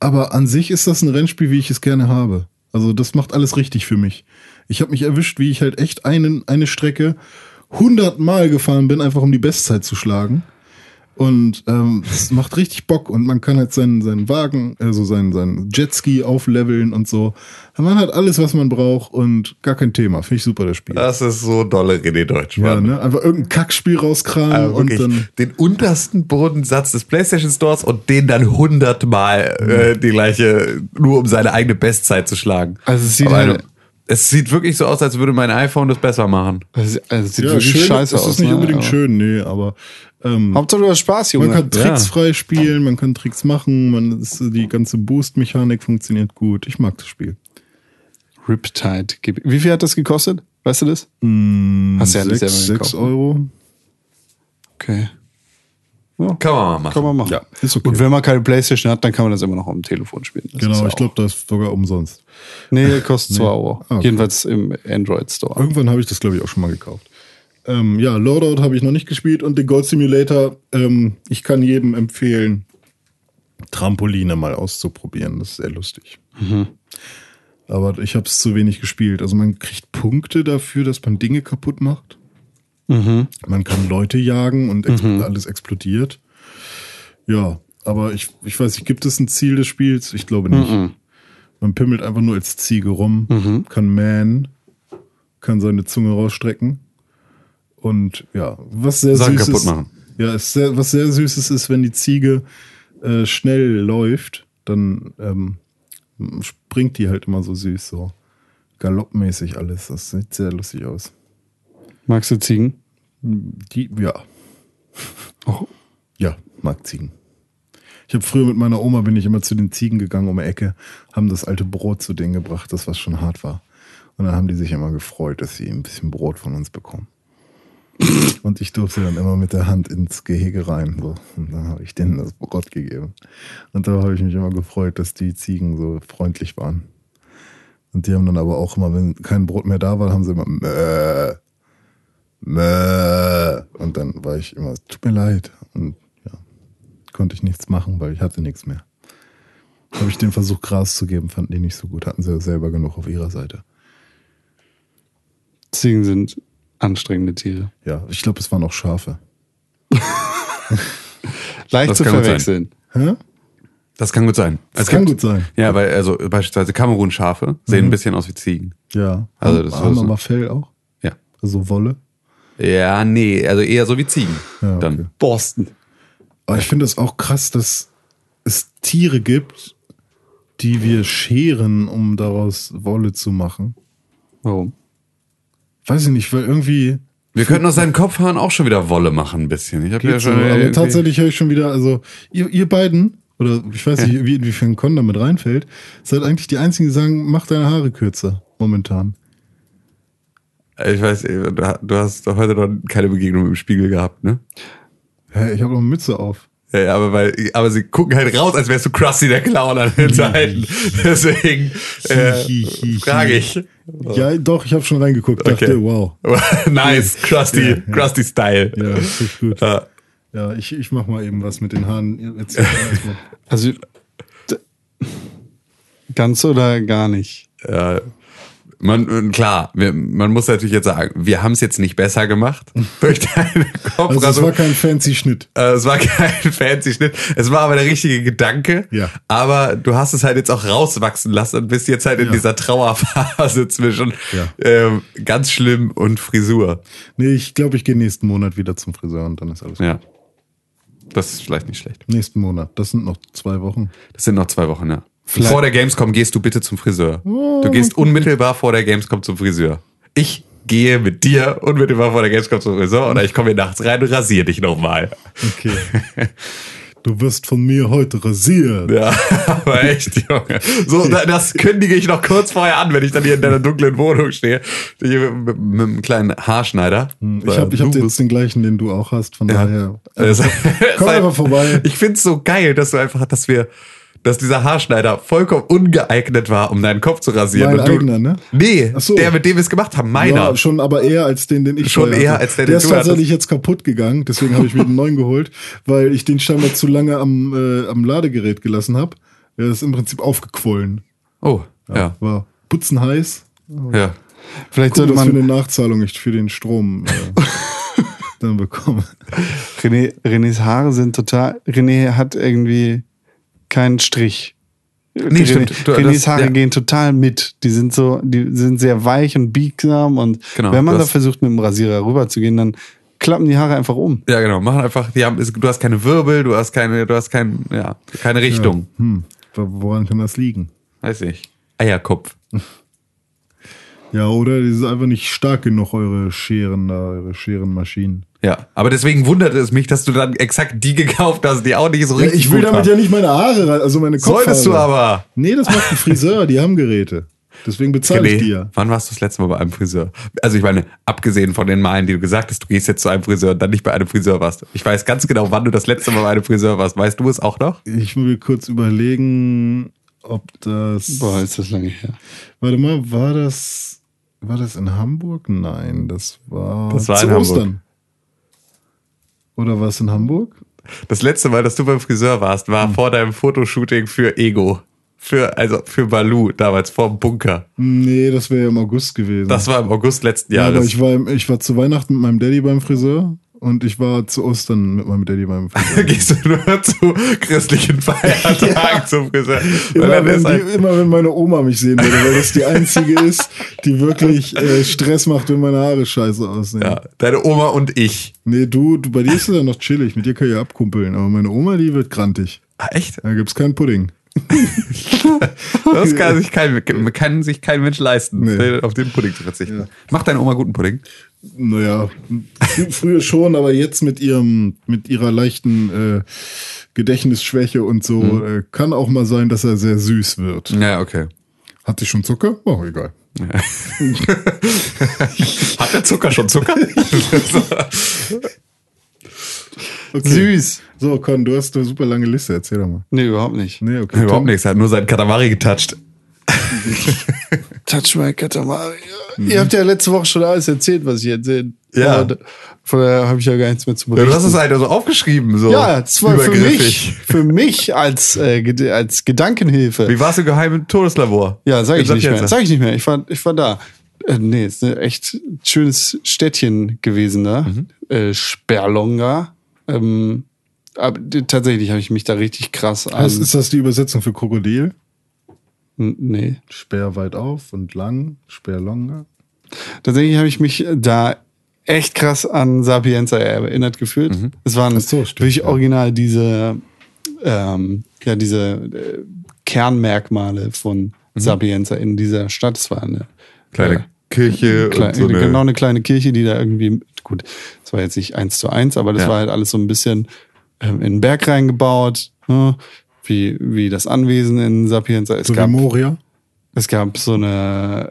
aber an sich ist das ein Rennspiel, wie ich es gerne habe. Also das macht alles richtig für mich. Ich habe mich erwischt, wie ich halt echt einen, eine Strecke hundertmal gefahren bin, einfach um die Bestzeit zu schlagen. Und ähm, es macht richtig Bock und man kann halt seinen, seinen Wagen, also seinen, seinen Jetski aufleveln und so. Man hat alles, was man braucht und gar kein Thema. Finde ich super, das Spiel. Das ist so dolle René Deutsch, Ja, ne? Einfach irgendein Kackspiel rauskramen Aber und dann. den untersten Bodensatz des PlayStation Stores und den dann hundertmal äh, die gleiche, nur um seine eigene Bestzeit zu schlagen. Also es sieht Aber halt- es sieht wirklich so aus, als würde mein iPhone das besser machen. Also, also es sieht Ja, wirklich schön, scheiße aus. ist nicht ne? unbedingt Aber- schön, nee, aber ähm, Hauptsache du hast Spaß, Junge. man kann Tricks Ja. frei spielen, man kann Tricks machen, man ist, die ganze Boost-Mechanik funktioniert gut. Ich mag das Spiel. Riptide. Wie viel hat das gekostet? Weißt du das? Hast du ja nicht Sechs, selber sechs gekauft. Euro. Okay. Kann man mal machen. Kann man machen. Ja, ist okay. Und wenn man keine Playstation hat, dann kann man das immer noch am Telefon spielen. Das Genau, ja ich glaube, das ist sogar umsonst. Nee, kostet 2 Euro. Ah, okay. Jedenfalls im Android Store. Irgendwann habe ich das, glaube ich, auch schon mal gekauft. Ähm, ja, Loadout habe ich noch nicht gespielt und den Gold Simulator, ähm, ich kann jedem empfehlen, Trampoline mal auszuprobieren. Das ist sehr lustig. Aber ich habe es zu wenig gespielt. Also man kriegt Punkte dafür, dass man Dinge kaputt macht. Man kann Leute jagen und ex alles explodiert. Ja, aber ich, ich weiß nicht, gibt es ein Ziel des Spiels? Ich glaube nicht. Man pimmelt einfach nur als Ziege rum, kann man, kann seine Zunge rausstrecken. Und ja, was sehr Sachen süß kaputt ist. machen. Ja, ist sehr, was sehr süßes ist, wenn die Ziege äh, schnell läuft, dann ähm, springt die halt immer so süß, so galoppmäßig alles. Das sieht sehr lustig aus. Magst du Ziegen? Die, ja, Oh. ja, mag Ziegen. Ich habe früher mit meiner Oma bin ich immer zu den Ziegen gegangen um die Ecke, haben das alte Brot zu denen gebracht, das was schon hart war. Und dann haben die sich immer gefreut, dass sie ein bisschen Brot von uns bekommen. Und ich durfte dann immer mit der Hand ins Gehege rein. So. Und dann habe ich denen das Brot gegeben. Und da habe ich mich immer gefreut, dass die Ziegen so freundlich waren. Und die haben dann aber auch immer, wenn kein Brot mehr da war, haben sie immer Mäh, Mäh. Und dann war ich immer, tut mir leid. Und ja, konnte ich nichts machen, weil ich hatte nichts mehr. Habe ich den Versuch, Gras zu geben, fanden die nicht so gut. Hatten sie selber genug auf ihrer Seite. Ziegen sind anstrengende Tiere. Ja, ich glaube, es waren auch Schafe. Leicht Das zu verwechseln. Hä? Das kann gut sein. Das Es kann gibt- gut sein. Ja, weil also beispielsweise Kamerun-Schafe sehen ein bisschen aus wie Ziegen. Ja. Also das haben ist so- aber Fell auch? Ja. Also Wolle? Ja, nee, also eher so wie Ziegen. Ja, Dann. okay. Borsten. Aber ich finde es auch krass, dass es Tiere gibt, die wir scheren, um daraus Wolle zu machen. Warum? Weiß ich nicht, weil irgendwie. Wir könnten aus seinen Kopfhaaren auch schon wieder Wolle machen, ein bisschen. Ich habe ja so, schon. aber irgendwie- tatsächlich höre ich schon wieder, also ihr, ihr beiden, oder ich weiß nicht, wie, inwiefern Con damit reinfällt, seid eigentlich die einzigen, die sagen, mach deine Haare kürzer, momentan. Ich weiß, du du hast doch heute noch keine Begegnung mit dem Spiegel gehabt, ne? Hä, ich habe noch eine Mütze auf. Ja, ja, aber weil, aber sie gucken halt raus, als wärst du Krusty der Clown an den Seiten. Deswegen äh, frage ich. Ja, doch, ich habe schon reingeguckt, Okay. dachte, wow. nice, Krusty, Ja, ja. Krusty Style. Ja, gut. Ja. Ja, ich, ich mach mal eben was mit den Haaren. Erstmal. Also ganz oder gar nicht. Ja. Man, klar, wir, man muss natürlich jetzt sagen, wir haben es jetzt nicht besser gemacht durch deine Also es Kopfrasur. war kein fancy Schnitt. Äh, es war kein fancy Schnitt. Es war aber der richtige Gedanke. Ja. Aber du hast es halt jetzt auch rauswachsen lassen und bist jetzt halt in Ja. dieser Trauerphase zwischen Ja. ähm, ganz schlimm und Frisur. Nee, ich glaube, ich gehe nächsten Monat wieder zum Friseur und dann ist alles Ja. Das ist vielleicht nicht schlecht. Nächsten Monat. Das sind noch zwei Wochen. Das sind noch zwei Wochen, ja. Vielleicht- Vor der Gamescom gehst du bitte zum Friseur. Oh, Du gehst unmittelbar vor der Gamescom zum Friseur. Ich gehe mit dir unmittelbar vor der Gamescom zum Friseur oder ich komme hier nachts rein und rasiere dich nochmal. Okay. du wirst von mir heute rasiert. Ja, aber echt, Junge. So, da- das kündige ich noch kurz vorher an, wenn ich dann hier in deiner dunklen Wohnung stehe. Mit, mit einem kleinen Haarschneider. Hm, Ich habe ich hab jetzt den gleichen, den du auch hast. Von Ja. daher. Also, Komm einfach vorbei. Ich find's so geil, dass du einfach, dass wir, dass dieser Haarschneider vollkommen ungeeignet war, um deinen Kopf zu rasieren. Mein Und du, eigener, ne? Nee, so. der, mit dem wir es gemacht haben, meiner. Ja, schon aber eher als den, den ich Schon eher als der, der den ist du tatsächlich hattest. jetzt kaputt gegangen. Deswegen habe ich mir einen neuen geholt, weil ich den scheinbar zu lange am, äh, am Ladegerät gelassen habe. Der ist im Prinzip aufgequollen. oh, ja, War putzenheiß. ja. Vielleicht Gut, sollte was für eine man Nachzahlung ich für den Strom äh, dann bekomme. René, Renés Haare sind total. René hat irgendwie keinen Strich. Nee, stimmt. Du- Renés das- Haare ja. gehen total mit. Die sind so, die sind sehr weich und biegsam und Genau, wenn man da versucht, mit dem Rasierer rüber zu gehen, dann klappen die Haare einfach um. Ja, genau. Machen einfach, die haben, du hast keine Wirbel, du hast keine, du hast kein, ja, keine Richtung. Hm, woran kann das liegen? Weiß ich. Eierkopf. Ja, oder die sind einfach nicht stark genug, eure Scheren da, eure Scherenmaschinen. Ja, aber deswegen wunderte es mich, dass du dann exakt die gekauft hast, die auch nicht so Ja, richtig ich will gut damit waren. ja nicht meine Haare, rein- also meine Kopfhaare. Solltest du aber. Nee, das macht ein Friseur, die haben Geräte. Deswegen bezahle ich ja. Wann warst du das letzte Mal bei einem Friseur? Also ich meine, abgesehen von den Malen, die du gesagt hast, du gehst jetzt zu einem Friseur und dann nicht bei einem Friseur warst. Ich weiß ganz genau, wann du das letzte Mal bei einem Friseur warst. Weißt du es auch noch? Ich will kurz überlegen, ob das. Boah, ist das lange her. Warte mal, war das. War das in Hamburg? Nein, das war. Das war zu in Hamburg. Ostern. Oder war es in Hamburg? Das letzte Mal, dass du beim Friseur warst, war Hm. vor deinem Fotoshooting für Ego. Für, also für Balu, damals vor dem Bunker. Nee, das wäre ja im August gewesen. Das war im August letzten ja, aber Jahres. ich war, ich war zu Weihnachten mit meinem Daddy beim Friseur und ich war zu Ostern mit meinem Daddy beim Friseur. Gehst du nur zu christlichen Feiertagen zum Friseur? Immer wenn, halt, die, immer wenn meine Oma mich sehen würde, weil das die einzige ist, die wirklich äh, Stress macht, wenn meine Haare scheiße aussehen. ja, deine Oma und ich. Nee, du, du, bei dir ist es ja noch chillig, mit dir kann ich ja abkumpeln, aber meine Oma, die wird grantig. Ah, echt? Da gibt's keinen Pudding. Das kann sich kein, kann sich kein Mensch leisten, Nee. auf den Pudding zu verzichten. Macht deine Oma guten Pudding? Naja, fr- früher schon, aber jetzt mit ihrem, mit ihrer leichten äh, Gedächtnisschwäche und so, Mhm. äh, kann auch mal sein, dass er sehr süß wird. Ja, okay. Hat sie schon Zucker? Oh, egal. Hat der Zucker schon Zucker? Okay. Süß. So, Con, du hast eine super lange Liste, erzähl doch mal. Nee, überhaupt nicht. Nee, okay. Überhaupt nichts, er hat nur seinen Katamari getoucht. Touch my Katamari. Ihr habt ja letzte Woche schon alles erzählt, was ich erzählt Ja. habe. Von daher habe ich ja gar nichts mehr zu Ja, berichten. du hast es halt so aufgeschrieben, so. ja, das war für mich, für mich als, äh, als Gedankenhilfe. Wie warst du geheim im Todeslabor? Ja, sag ich In nicht mehr. Sag ich nicht mehr. Ich war, ich war da. Äh, nee, ist ein echt schönes Städtchen gewesen da. Mhm. Äh, Sperlonga. Ähm, aber tatsächlich habe ich mich da richtig krass an. Was ist das die Übersetzung für Krokodil? N- nee. Sperr weit auf und lang, Sperr longer. Tatsächlich habe ich mich da echt krass an Sapienza erinnert gefühlt. Es waren so, stimmt, wirklich ja. original diese, ähm, ja, diese äh, Kernmerkmale von Sapienza in dieser Stadt. Es war eine Kleine äh, Kirche Klei- und so eine, genau eine kleine Kirche, die da irgendwie, gut, das war jetzt nicht eins zu eins, aber das Ja. war halt alles so ein bisschen ähm, in den Berg reingebaut, ne? wie, wie das Anwesen in Sapienza. Es So wie gab, Moria. es gab so eine,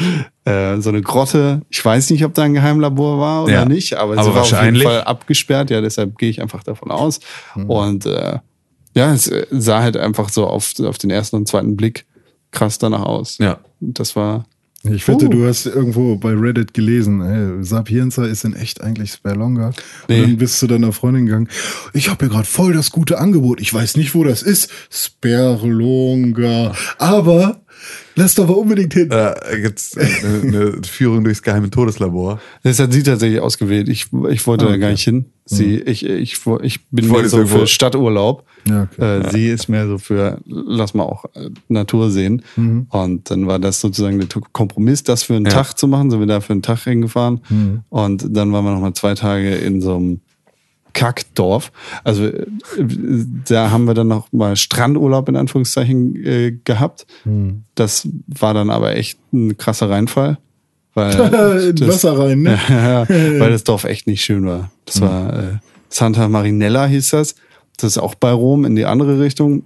äh, so eine Grotte. Ich weiß nicht, ob da ein Geheimlabor war oder Ja. nicht, aber es Aber war auf jeden. Fall abgesperrt. Ja, deshalb gehe ich einfach davon aus. Hm. Und äh, ja, es äh, sah halt einfach so auf, auf den ersten und zweiten Blick krass danach aus. Ja. Und Das war Ich wette, Oh. du hast irgendwo bei Reddit gelesen, ey, Sapienza ist in echt eigentlich Sperlonga. Nee. Und dann bist du deiner Freundin gegangen, ich habe hier gerade voll das gute Angebot. Ich weiß nicht, wo das ist. Sperlonga. Aber lass doch mal unbedingt hin. äh, gibt's eine, eine Führung durchs geheime Todeslabor. Das hat sie tatsächlich ausgewählt. Ich, ich wollte Ah, da okay. gar nicht hin. Sie, ich, ich, wo- ich bin Ich mehr so für Stadturlaub. Ja, okay. Äh, sie ist mehr so für, lass mal auch äh, Natur sehen. Und dann war das sozusagen der Kompromiss, das für einen Ja. Tag zu machen. Sind wir da für einen Tag hingefahren. Und dann waren wir noch mal zwei Tage in so einem Kackdorf. Also äh, da haben wir dann noch mal Strandurlaub in Anführungszeichen äh, gehabt. Das war dann aber echt ein krasser Reinfall. Weil In das- Wasser rein, ne? weil das Dorf echt nicht schön war. Das war äh, Santa Marinella hieß das. Das ist auch bei Rom in die andere Richtung.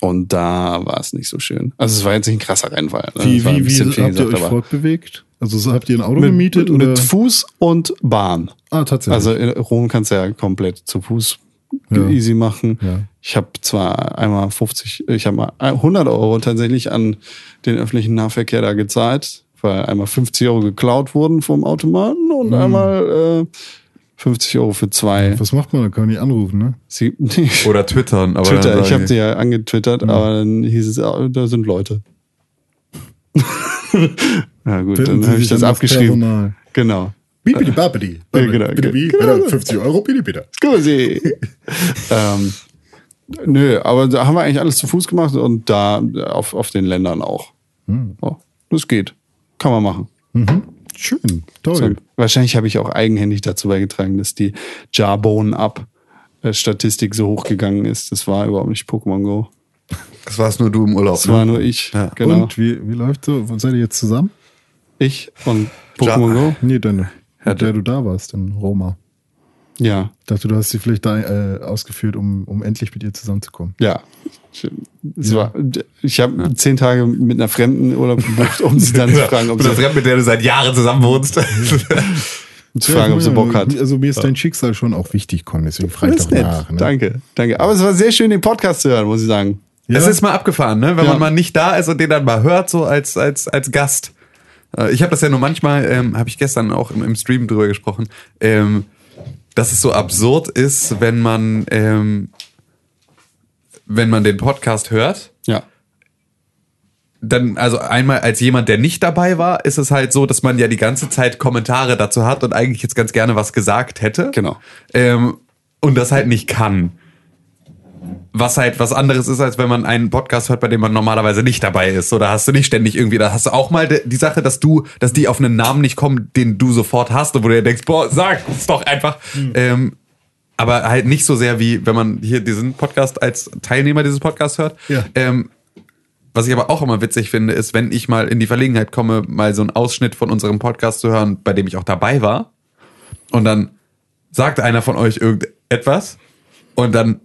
Und da war es nicht so schön. Also es war jetzt nicht ein krasser Rennfall. ne? Wie, wie, wie habt viel ihr gesagt, euch fortbewegt? Also so, habt ihr ein Auto mit, gemietet? mit, oder? mit Fuß und Bahn. ah, tatsächlich. Also in Rom kannst du ja komplett zu Fuß Ja. easy machen. Ja. Ich habe zwar einmal 50, ich habe mal 100 Euro tatsächlich an den öffentlichen Nahverkehr da gezahlt, weil einmal 50 Euro geklaut wurden vom Automaten und Mhm. einmal äh, 50 Euro für zwei. Was macht man? Da kann man nicht anrufen, ne? Sie, nee, Oder twittern. Aber Twitter, ich habe sie ja angetwittert, aber dann hieß es, ah, da sind Leute. ja gut, Wenden dann habe ich das abgeschrieben. Personal. Genau. Bibidi babidi. Ja, genau. Genau. Bitte 50 Euro, bitte, bitte. Scusi. ähm, nö, aber da haben wir eigentlich alles zu Fuß gemacht und da auf, auf den Ländern auch. Hm. Oh, das geht. Kann man machen. Schön, toll. So, wahrscheinlich habe ich auch eigenhändig dazu beigetragen, dass die Jarbone-Up-Statistik so hochgegangen ist. Das war überhaupt nicht Pokémon Go. Das warst nur du im Urlaub. Das ne? war nur ich. Ja. Genau. Und wie, wie läuft so? Seid ihr jetzt zusammen? Ich und Pokémon Go. Nee, deine. Ja, mit der du da warst in Roma. Ja. Ich dachte, du hast sie vielleicht da äh, ausgeführt, um, um endlich mit ihr zusammenzukommen. Ja. Es war, ich habe zehn Tage mit einer Fremden Urlaub gebucht, um sie dann zu fragen, ob Mit der sie, Fremde, mit der du seit Jahren zusammen wohnst. zu fragen, ob sie Bock hat. Also mir ist dein Schicksal schon auch wichtig, Con, deswegen frage ich doch nett. nach. Ne? Danke, danke. Aber es war sehr schön, den Podcast zu hören, muss ich sagen. Ja. Es ist mal abgefahren, ne? wenn Ja. man mal nicht da ist und den dann mal hört, so als, als, als Gast. Äh, Ich habe das ja nur manchmal, ähm, habe ich gestern auch im, im Stream drüber gesprochen, ähm, dass es so absurd ist, wenn man, ähm, wenn man den Podcast hört. Ja. Dann, also einmal als jemand, der nicht dabei war, ist es halt so, dass man ja die ganze Zeit Kommentare dazu hat und eigentlich jetzt ganz gerne was gesagt hätte. Genau. Ähm, und das halt nicht kann. Was halt was anderes ist, als wenn man einen Podcast hört, bei dem man normalerweise nicht dabei ist. Da hast du nicht ständig irgendwie, da hast du auch mal die Sache, dass du, dass die auf einen Namen nicht kommen, den du sofort hast und wo du dir denkst, boah, sag es doch einfach. Ähm, aber halt nicht so sehr wie, wenn man hier diesen Podcast als Teilnehmer dieses Podcasts hört. Ja. Ähm, was ich aber auch immer witzig finde, ist, wenn ich mal in die Verlegenheit komme, mal so einen Ausschnitt von unserem Podcast zu hören, bei dem ich auch dabei war. Und dann sagt einer von euch irgendetwas und dann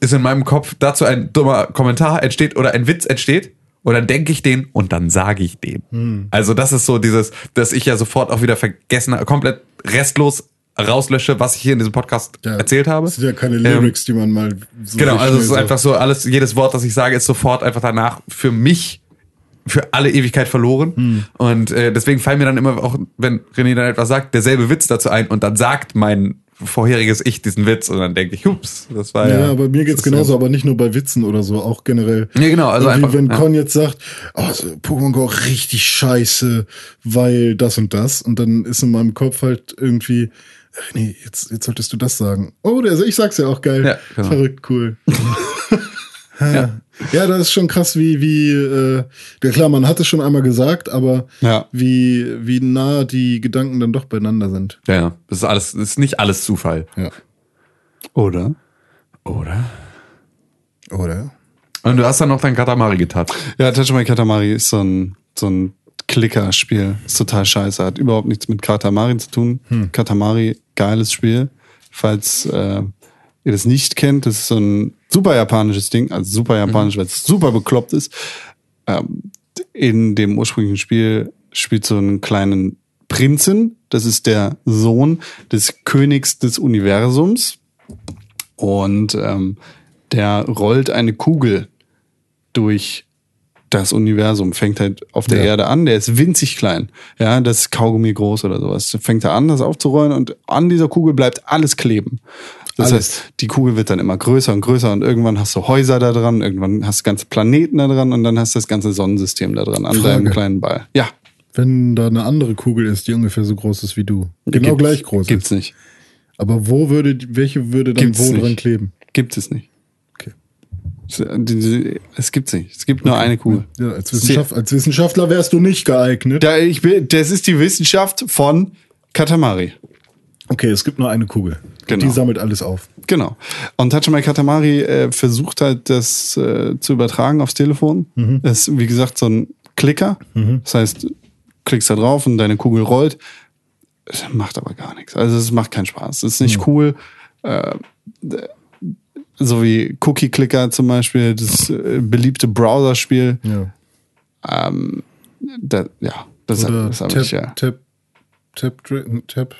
ist in meinem Kopf dazu ein dummer Kommentar entsteht oder ein Witz entsteht und dann denke ich den und dann sage ich den. Also das ist so dieses, dass ich ja sofort auch wieder vergessen, komplett restlos rauslösche, was ich hier in diesem Podcast Ja, erzählt habe. Das sind ja keine Ähm, Lyrics, die man mal so Genau, also es ist schnell einfach so, alles, jedes Wort, das ich sage, ist sofort einfach danach für mich für alle Ewigkeit verloren. Und äh, deswegen fallen mir dann immer auch, wenn René dann etwas sagt, derselbe Witz dazu ein und dann sagt mein vorheriges Ich diesen Witz und dann denke ich, hups, das war ja. Ja, aber mir geht's genauso, aber nicht nur bei Witzen oder so, auch generell. Ja, genau, also einfach, wenn ja. Con jetzt sagt, oh, so Pokémon Go richtig scheiße, weil das und das, und dann ist in meinem Kopf halt irgendwie, nee, jetzt, jetzt solltest du das sagen. Oh, der, ich sag's ja auch geil. Ja, genau. Verrückt, cool. ja. ja, das ist schon krass, wie, wie, äh, ja klar, man hat es schon einmal gesagt, aber Ja. wie, wie nah die Gedanken dann doch beieinander sind. Ja, ja, das ist alles, das ist nicht alles Zufall. Ja. Oder? Oder? Oder? Und du hast dann noch dein Katamari getappt. Ja, Tachimai Katamari ist so ein, so ein Klicker-Spiel. Ist total scheiße. Hat überhaupt nichts mit Katamari zu tun. Katamari, geiles Spiel. Falls äh, ihr das nicht kennt, das ist so ein super japanisches Ding. Also super japanisch, weil es super bekloppt ist. Ähm, in dem ursprünglichen Spiel spielt so einen kleinen Prinzen. Das ist der Sohn des Königs des Universums. Und ähm, der rollt eine Kugel durch das Universum, fängt halt auf der Ja. Erde an, der ist winzig klein. Ja, das ist Kaugummi groß oder sowas. Fängt er an, das aufzurollen und an dieser Kugel bleibt alles kleben. Das Alles. heißt, die Kugel wird dann immer größer und größer und irgendwann hast du Häuser da dran, irgendwann hast du ganze Planeten da dran und dann hast du das ganze Sonnensystem da dran an Frage. deinem kleinen Ball. Ja. Wenn da eine andere Kugel ist, die ungefähr so groß ist wie du. Genau Gibt's- gleich groß Gibt's ist. nicht. Aber wo würde, welche würde dann Gibt's wo nicht. dran kleben? Gibt es nicht. Okay. Es- gibt's nicht. Es gibt nur eine Kugel. Ja, als, Wissenschaft, als Wissenschaftler wärst du nicht geeignet. Da, ich bin, das ist die Wissenschaft von Katamari. Okay, es gibt nur eine Kugel. Genau. Die sammelt alles auf. Genau. Und Tachimai Katamari äh, versucht halt, das äh, zu übertragen aufs Telefon. Das ist, wie gesagt, so ein Klicker. Das heißt, du klickst da drauf und deine Kugel rollt. Es macht aber gar nichts. Also es macht keinen Spaß. Es ist nicht cool. Äh, so wie Cookie Clicker zum Beispiel, das äh, beliebte Browser-Spiel. Ja. Da, ja, das, habe Tap, ich ja. Tap, Tap, Tap.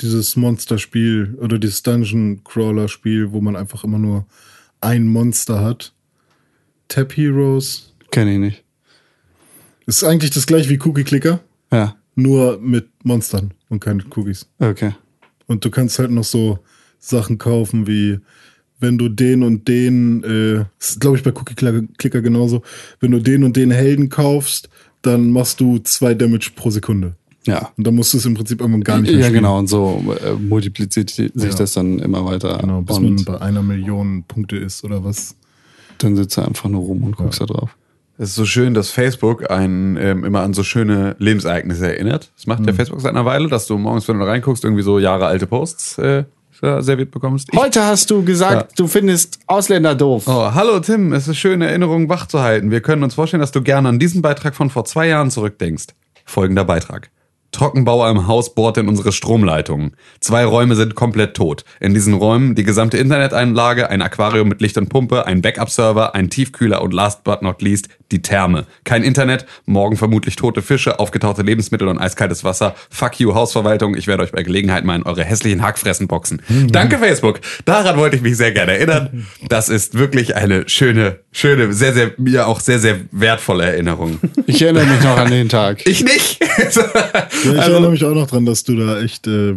Dieses Monster-Spiel oder dieses Dungeon-Crawler-Spiel, wo man einfach immer nur ein Monster hat. Tap Heroes. Kenne ich nicht. Ist eigentlich das gleiche wie Cookie Clicker, Ja, nur mit Monstern und keine Cookies. okay. Und du kannst halt noch so Sachen kaufen wie, wenn du den und den, äh, das ist glaube ich bei Cookie Clicker genauso, wenn du den und den Helden kaufst, dann machst du zwei Damage pro Sekunde. Ja. Und dann musst du es im Prinzip irgendwann gar nicht mehr Ja, spielen. genau. Und so äh, multipliziert sich Ja. das dann immer weiter. Genau, bis und man bei einer Million Punkte ist oder was. dann sitzt du einfach nur rum und guckst da drauf. Es ist so schön, dass Facebook einen ähm, immer an so schöne Lebensereignisse erinnert. Das macht ja Facebook seit einer Weile, dass du morgens, wenn du reinguckst, irgendwie so Jahre alte Posts äh, serviert bekommst. Ich, Heute hast du gesagt, du findest Ausländer doof. oh, hallo Tim, es ist schön, Erinnerungen wach zu halten. Wir können uns vorstellen, dass du gerne an diesen Beitrag von vor zwei Jahren zurückdenkst. Folgender Beitrag. Trockenbauer im Haus bohrt in unsere Stromleitungen. Zwei Räume sind komplett tot. In diesen Räumen die gesamte Interneteinlage, ein Aquarium mit Licht und Pumpe, ein Backup-Server, ein Tiefkühler und last but not least die Therme. Kein Internet, morgen vermutlich tote Fische, aufgetauchte Lebensmittel und eiskaltes Wasser. Fuck you, Hausverwaltung. Ich werde euch bei Gelegenheit mal in eure hässlichen Hackfressen boxen. Danke, Facebook. Daran wollte ich mich sehr gerne erinnern. Das ist wirklich eine schöne, schöne, sehr, sehr, mir auch sehr, sehr wertvolle Erinnerung. Ich erinnere mich noch an den Tag. Ich nicht. Ja, ich Also- erinnere mich auch noch dran, dass du da echt äh,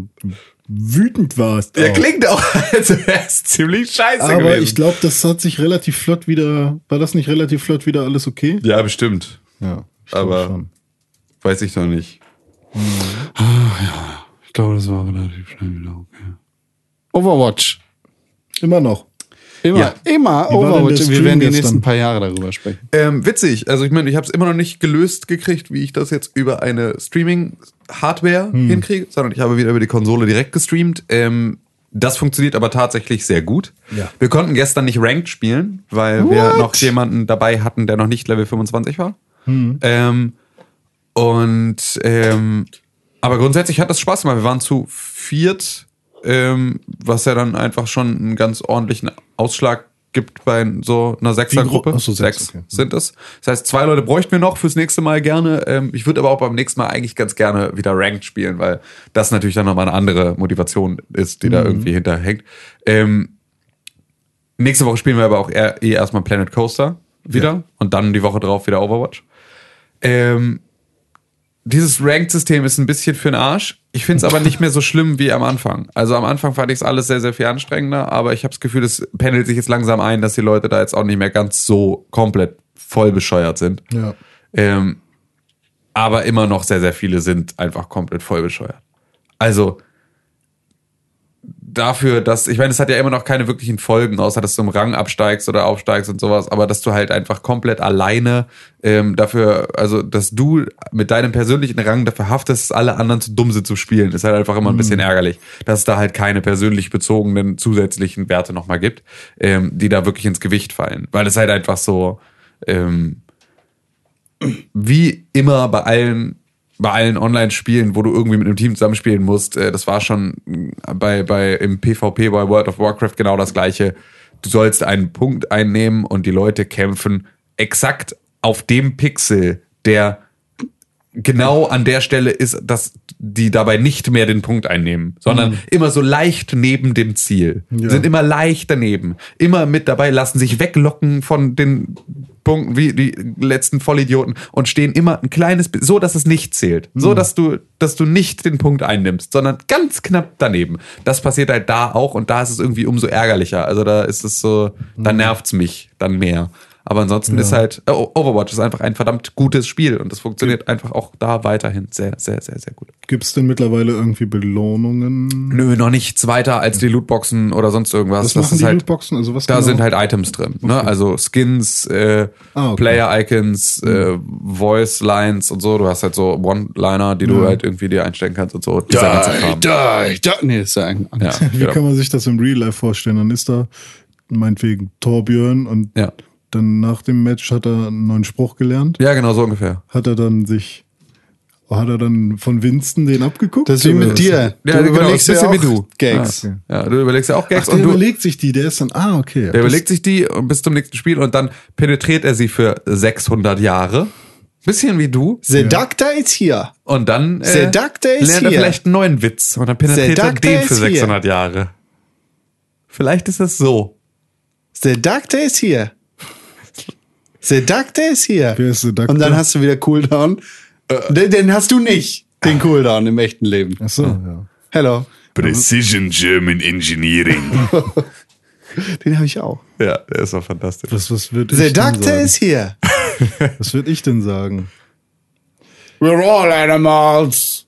wütend warst. Der auch. klingt auch, als wäre es ziemlich scheiße Aber gewesen. ich glaube, das hat sich relativ flott wieder. War das nicht relativ flott wieder alles okay? ja, bestimmt. Ja, Aber- schon. Weiß ich noch nicht. Ich glaube, das war relativ schnell wieder okay. Overwatch. Immer noch. Immer, Ja. immer Wie Overwatch. Wir werden die gestern? nächsten paar Jahre darüber sprechen. Ähm, witzig. Also ich meine, ich habe es immer noch nicht gelöst gekriegt, wie ich das jetzt über eine Streaming-Hardware Hm. hinkriege, sondern ich habe wieder über die Konsole direkt gestreamt. Ähm, das funktioniert aber tatsächlich sehr gut. Ja. Wir konnten gestern nicht Ranked spielen, weil wir noch jemanden dabei hatten, der noch nicht Level 25 war. Hm. Ähm, und ähm, aber grundsätzlich hat das Spaß gemacht. Wir waren zu viert, ähm, was ja dann einfach schon einen ganz ordentlichen Ausschlag gibt bei so einer Sechsergruppe. Ach so, sechs, sechs okay. sind es. Das heißt, zwei Leute bräuchten wir noch fürs nächste Mal gerne. Ähm, ich würde aber auch beim nächsten Mal eigentlich ganz gerne wieder Ranked spielen, weil das natürlich dann nochmal eine andere Motivation ist, die Mhm. da irgendwie hinterhängt. Ähm, nächste Woche spielen wir aber auch eher, eh erstmal Planet Coaster wieder und dann die Woche drauf wieder Overwatch. Ähm, dieses Ranked-System ist ein bisschen für den Arsch. Ich finde es aber nicht mehr so schlimm wie am Anfang. Also am Anfang fand ich es alles sehr, sehr viel anstrengender, aber ich habe das Gefühl, es pendelt sich jetzt langsam ein, dass die Leute da jetzt auch nicht mehr ganz so komplett voll bescheuert sind. Ja. Ähm, aber immer noch sehr, sehr viele sind einfach komplett voll bescheuert. Also dafür, dass, ich meine, es hat ja immer noch keine wirklichen Folgen, außer dass du im Rang absteigst oder aufsteigst und sowas, aber dass du halt einfach komplett alleine ähm, dafür, also dass du mit deinem persönlichen Rang dafür haftest, alle anderen zu dumm sind zu spielen, ist halt einfach immer ein bisschen ärgerlich, dass es da halt keine persönlich bezogenen zusätzlichen Werte nochmal gibt, ähm, die da wirklich ins Gewicht fallen. Weil es halt einfach so, ähm, wie immer bei allen bei allen Online-Spielen, wo du irgendwie mit einem Team zusammenspielen musst, äh, das war schon bei, bei im PvP bei World of Warcraft genau das gleiche. Du sollst einen Punkt einnehmen und die Leute kämpfen exakt auf dem Pixel, der genau an der Stelle ist, dass die dabei nicht mehr den Punkt einnehmen, sondern immer so leicht neben dem Ziel. Sind immer leicht daneben. Immer mit dabei, lassen sich weglocken von den Punkten wie die letzten Vollidioten und stehen immer ein kleines bisschen, so dass es nicht zählt. So dass du, dass du nicht den Punkt einnimmst, sondern ganz knapp daneben. Das passiert halt da auch und da ist es irgendwie umso ärgerlicher. Also da ist es so, da nervt's mich dann mehr. Aber ansonsten ist halt, äh, Overwatch ist einfach ein verdammt gutes Spiel und das funktioniert einfach auch da weiterhin sehr, sehr, sehr, sehr gut. Gibt es denn mittlerweile irgendwie Belohnungen? Nö, noch nichts weiter als die Lootboxen oder sonst irgendwas. Was das machen die halt, Lootboxen? Also was da genau? sind halt Items drin. Ne? Also Skins, äh, Ah, okay. Player-Icons, äh, Voice-Lines und so. Du hast halt so One-Liner, die du halt irgendwie dir einstellen kannst und so. Ganze Kram. die, die. Nee, ist ja ein. Ja, Wie genau. kann man sich das im Real Life vorstellen? Dann ist da meinetwegen Torbjörn und ja. Dann nach dem Match hat er einen neuen Spruch gelernt. ja, genau so ungefähr. Hat er dann sich, hat er dann von Winston den abgeguckt? Das ist wie mit dir. Ja, du genau, überlegst ist ja auch du. Gags. Ah, okay. Ja, du überlegst ja auch Ach, Gags der und du, überlegt sich die, der ist dann, ah, okay. Der überlegt sich die bis zum nächsten Spiel und dann penetriert er sie für 600 Jahre. Bisschen wie du. The Doctor is here. Und dann is lernt er vielleicht einen neuen Witz und dann penetriert er den für is here. 600 Jahre. Vielleicht ist es so. The Doctor is here. The Doctor is here. Wer ist Doctor? Und dann hast du wieder Cooldown. Den, den hast du nicht, den Cooldown im echten Leben. Ach so, ja. Hello. Precision German Engineering. Den habe ich auch. Ja, der ist doch fantastisch. Was, was wird The ich denn Doctor sagen? is here. Was würde ich denn sagen? We're all animals.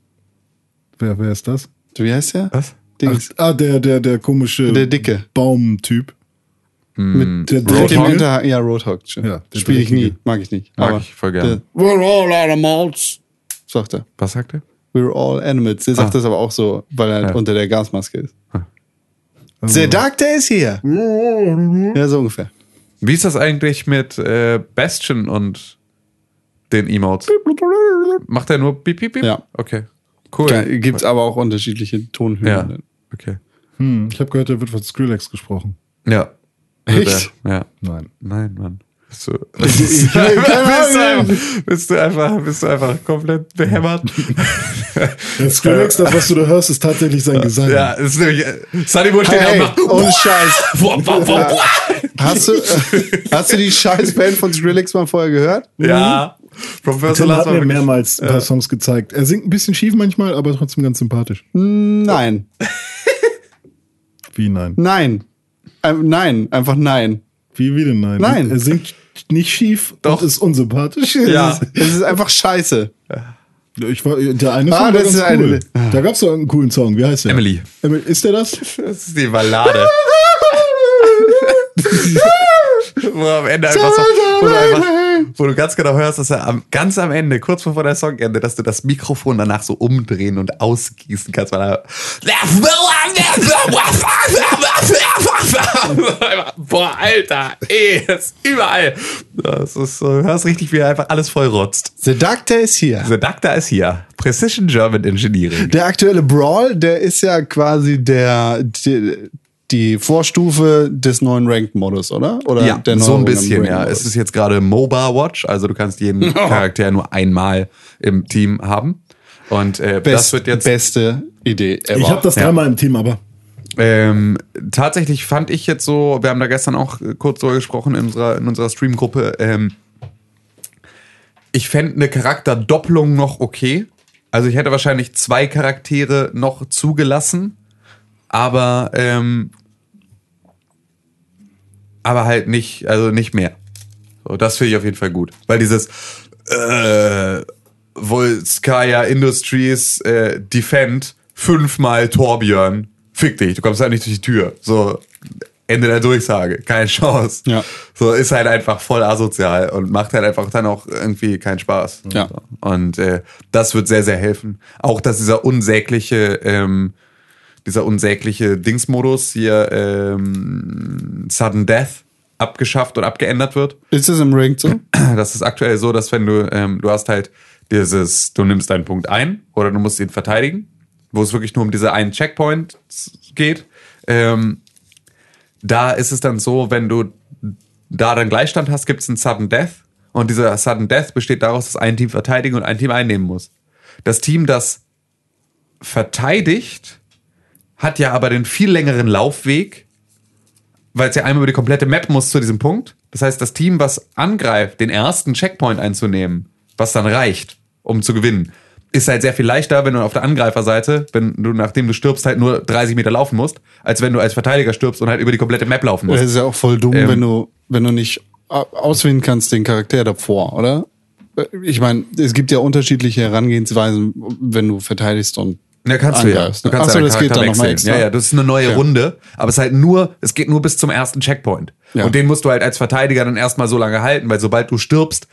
Wer, wer ist das? Wie heißt der? Was? Dings. Ach, ah, der, der, der komische Der Dicke. Baumtyp. Mit Der mit dem Dreckige? Hinterhang. Ja, Roadhog. Ja, der Spiele ich nie. Mag ich nicht. Mag Aber ich voll gerne. der- We're all animals. Sagt er. Was sagt er? We're all animals. Der sagt das aber auch so, weil er Ja. unter der Gasmaske ist. Also, The Doctor is here. Ja, so ungefähr. Wie ist das eigentlich mit äh, Bastion und den Emotes? Macht er nur Piep, Piep, Piep? Ja. Okay. Cool. Gibt es aber auch unterschiedliche Tonhöhen. Ja. Okay. Hm, ich habe gehört, da wird von Skrillex gesprochen. Ja. Echt? Ja. Nein. Nein, Mann. Bist du, bist, du, bist, du einfach, bist du einfach, bist du einfach komplett behämmert? Skrillex, das, was du da hörst, ist tatsächlich sein Gesang. ja, ist nämlich, Sunny Bull steht Hey, macht, ohne Scheiß. Boah, boah, boah, boah. Hast du, hast du die scheiß Band von Skrillex mal vorher gehört? Ja. Professor Tim Lars hat mir mehrmals ein paar Songs gezeigt. Er singt ein bisschen schief manchmal, aber trotzdem ganz sympathisch. Nein. Wie nein? Nein. Ähm, nein, einfach nein. Wie, wie denn nein? Nein. Er singt nicht schief Doch. und ist unsympathisch. Ja. Es ist einfach scheiße. Ich war, der eine Ah, Song war das ganz ist eine- cool. Da gab's doch einen coolen Song. Wie heißt der? Emily. Emily. Ist der das? Das ist die Ballade. wo am Ende einfach so, wo du, einfach, wo du ganz genau hörst, dass er am, ganz am Ende, kurz bevor der Song endet, dass du das Mikrofon danach so umdrehen und ausgießen kannst, weil er Boah, Alter, ey, das ist überall. Das ist so, du hörst richtig, wie er einfach alles vollrotzt. The Doctor ist hier. The Doctor ist hier. Precision German Engineering. Der aktuelle Brawl, der ist ja quasi der, die, die Vorstufe des neuen Ranked-Modus, oder? oder Ja, der so ein bisschen, ja. Es ist jetzt gerade MOBA Watch, also du kannst jeden Charakter nur einmal im Team haben. Und äh, Best, das wird jetzt beste Idee ever. Ich habe das Ja. dreimal im Team, aber ähm, tatsächlich fand ich jetzt so, wir haben da gestern auch äh, kurz drüber gesprochen in unserer, in unserer Streamgruppe, ähm, ich fände eine Charakterdoppelung noch okay. Also ich hätte wahrscheinlich zwei Charaktere noch zugelassen, aber ähm, aber halt nicht, also nicht mehr. So, das finde ich auf jeden Fall gut. Weil dieses äh, Volskaya Industries äh, Defend fünfmal Torbjörn, fick dich, du kommst halt nicht durch die Tür. So, Ende der Durchsage, keine Chance. Ja. So, ist halt einfach voll asozial und macht halt einfach dann auch irgendwie keinen Spaß. Ja. Und äh, das wird sehr, sehr helfen. Auch, dass dieser unsägliche, ähm, dieser unsägliche Dingsmodus hier, ähm, Sudden Death, abgeschafft und abgeändert wird. ist es im Ranked so? Das ist aktuell so, dass wenn du, ähm, du hast halt dieses, du nimmst deinen Punkt ein oder du musst ihn verteidigen, wo es wirklich nur um diese einen Checkpoint geht. Ähm, da ist es dann so, wenn du da dann Gleichstand hast, gibt es einen Sudden Death. Und dieser Sudden Death besteht daraus, dass ein Team verteidigen und ein Team einnehmen muss. Das Team, das verteidigt, hat ja aber den viel längeren Laufweg, weil es ja einmal über die komplette Map muss zu diesem Punkt. Das heißt, das Team, was angreift, den ersten Checkpoint einzunehmen, was dann reicht, um zu gewinnen, ist halt sehr viel leichter, wenn du auf der Angreiferseite, wenn du nachdem du stirbst, halt nur 30 Meter laufen musst, als wenn du als Verteidiger stirbst und halt über die komplette Map laufen Das musst. ist ja auch voll dumm, Ähm. wenn du, wenn du nicht au- auswählen kannst, den Charakter davor, oder? Ich meine, es gibt ja unterschiedliche Herangehensweisen, wenn du verteidigst und Ja, kannst du ja. angreifst, Du kannst Ach so, ja das geht dann noch mal wechseln. extra. Ja, ja, das ist eine neue Ja. Runde, aber es ist halt nur, es geht nur bis zum ersten Checkpoint. Ja. Und den musst du halt als Verteidiger dann erstmal so lange halten, weil sobald du stirbst,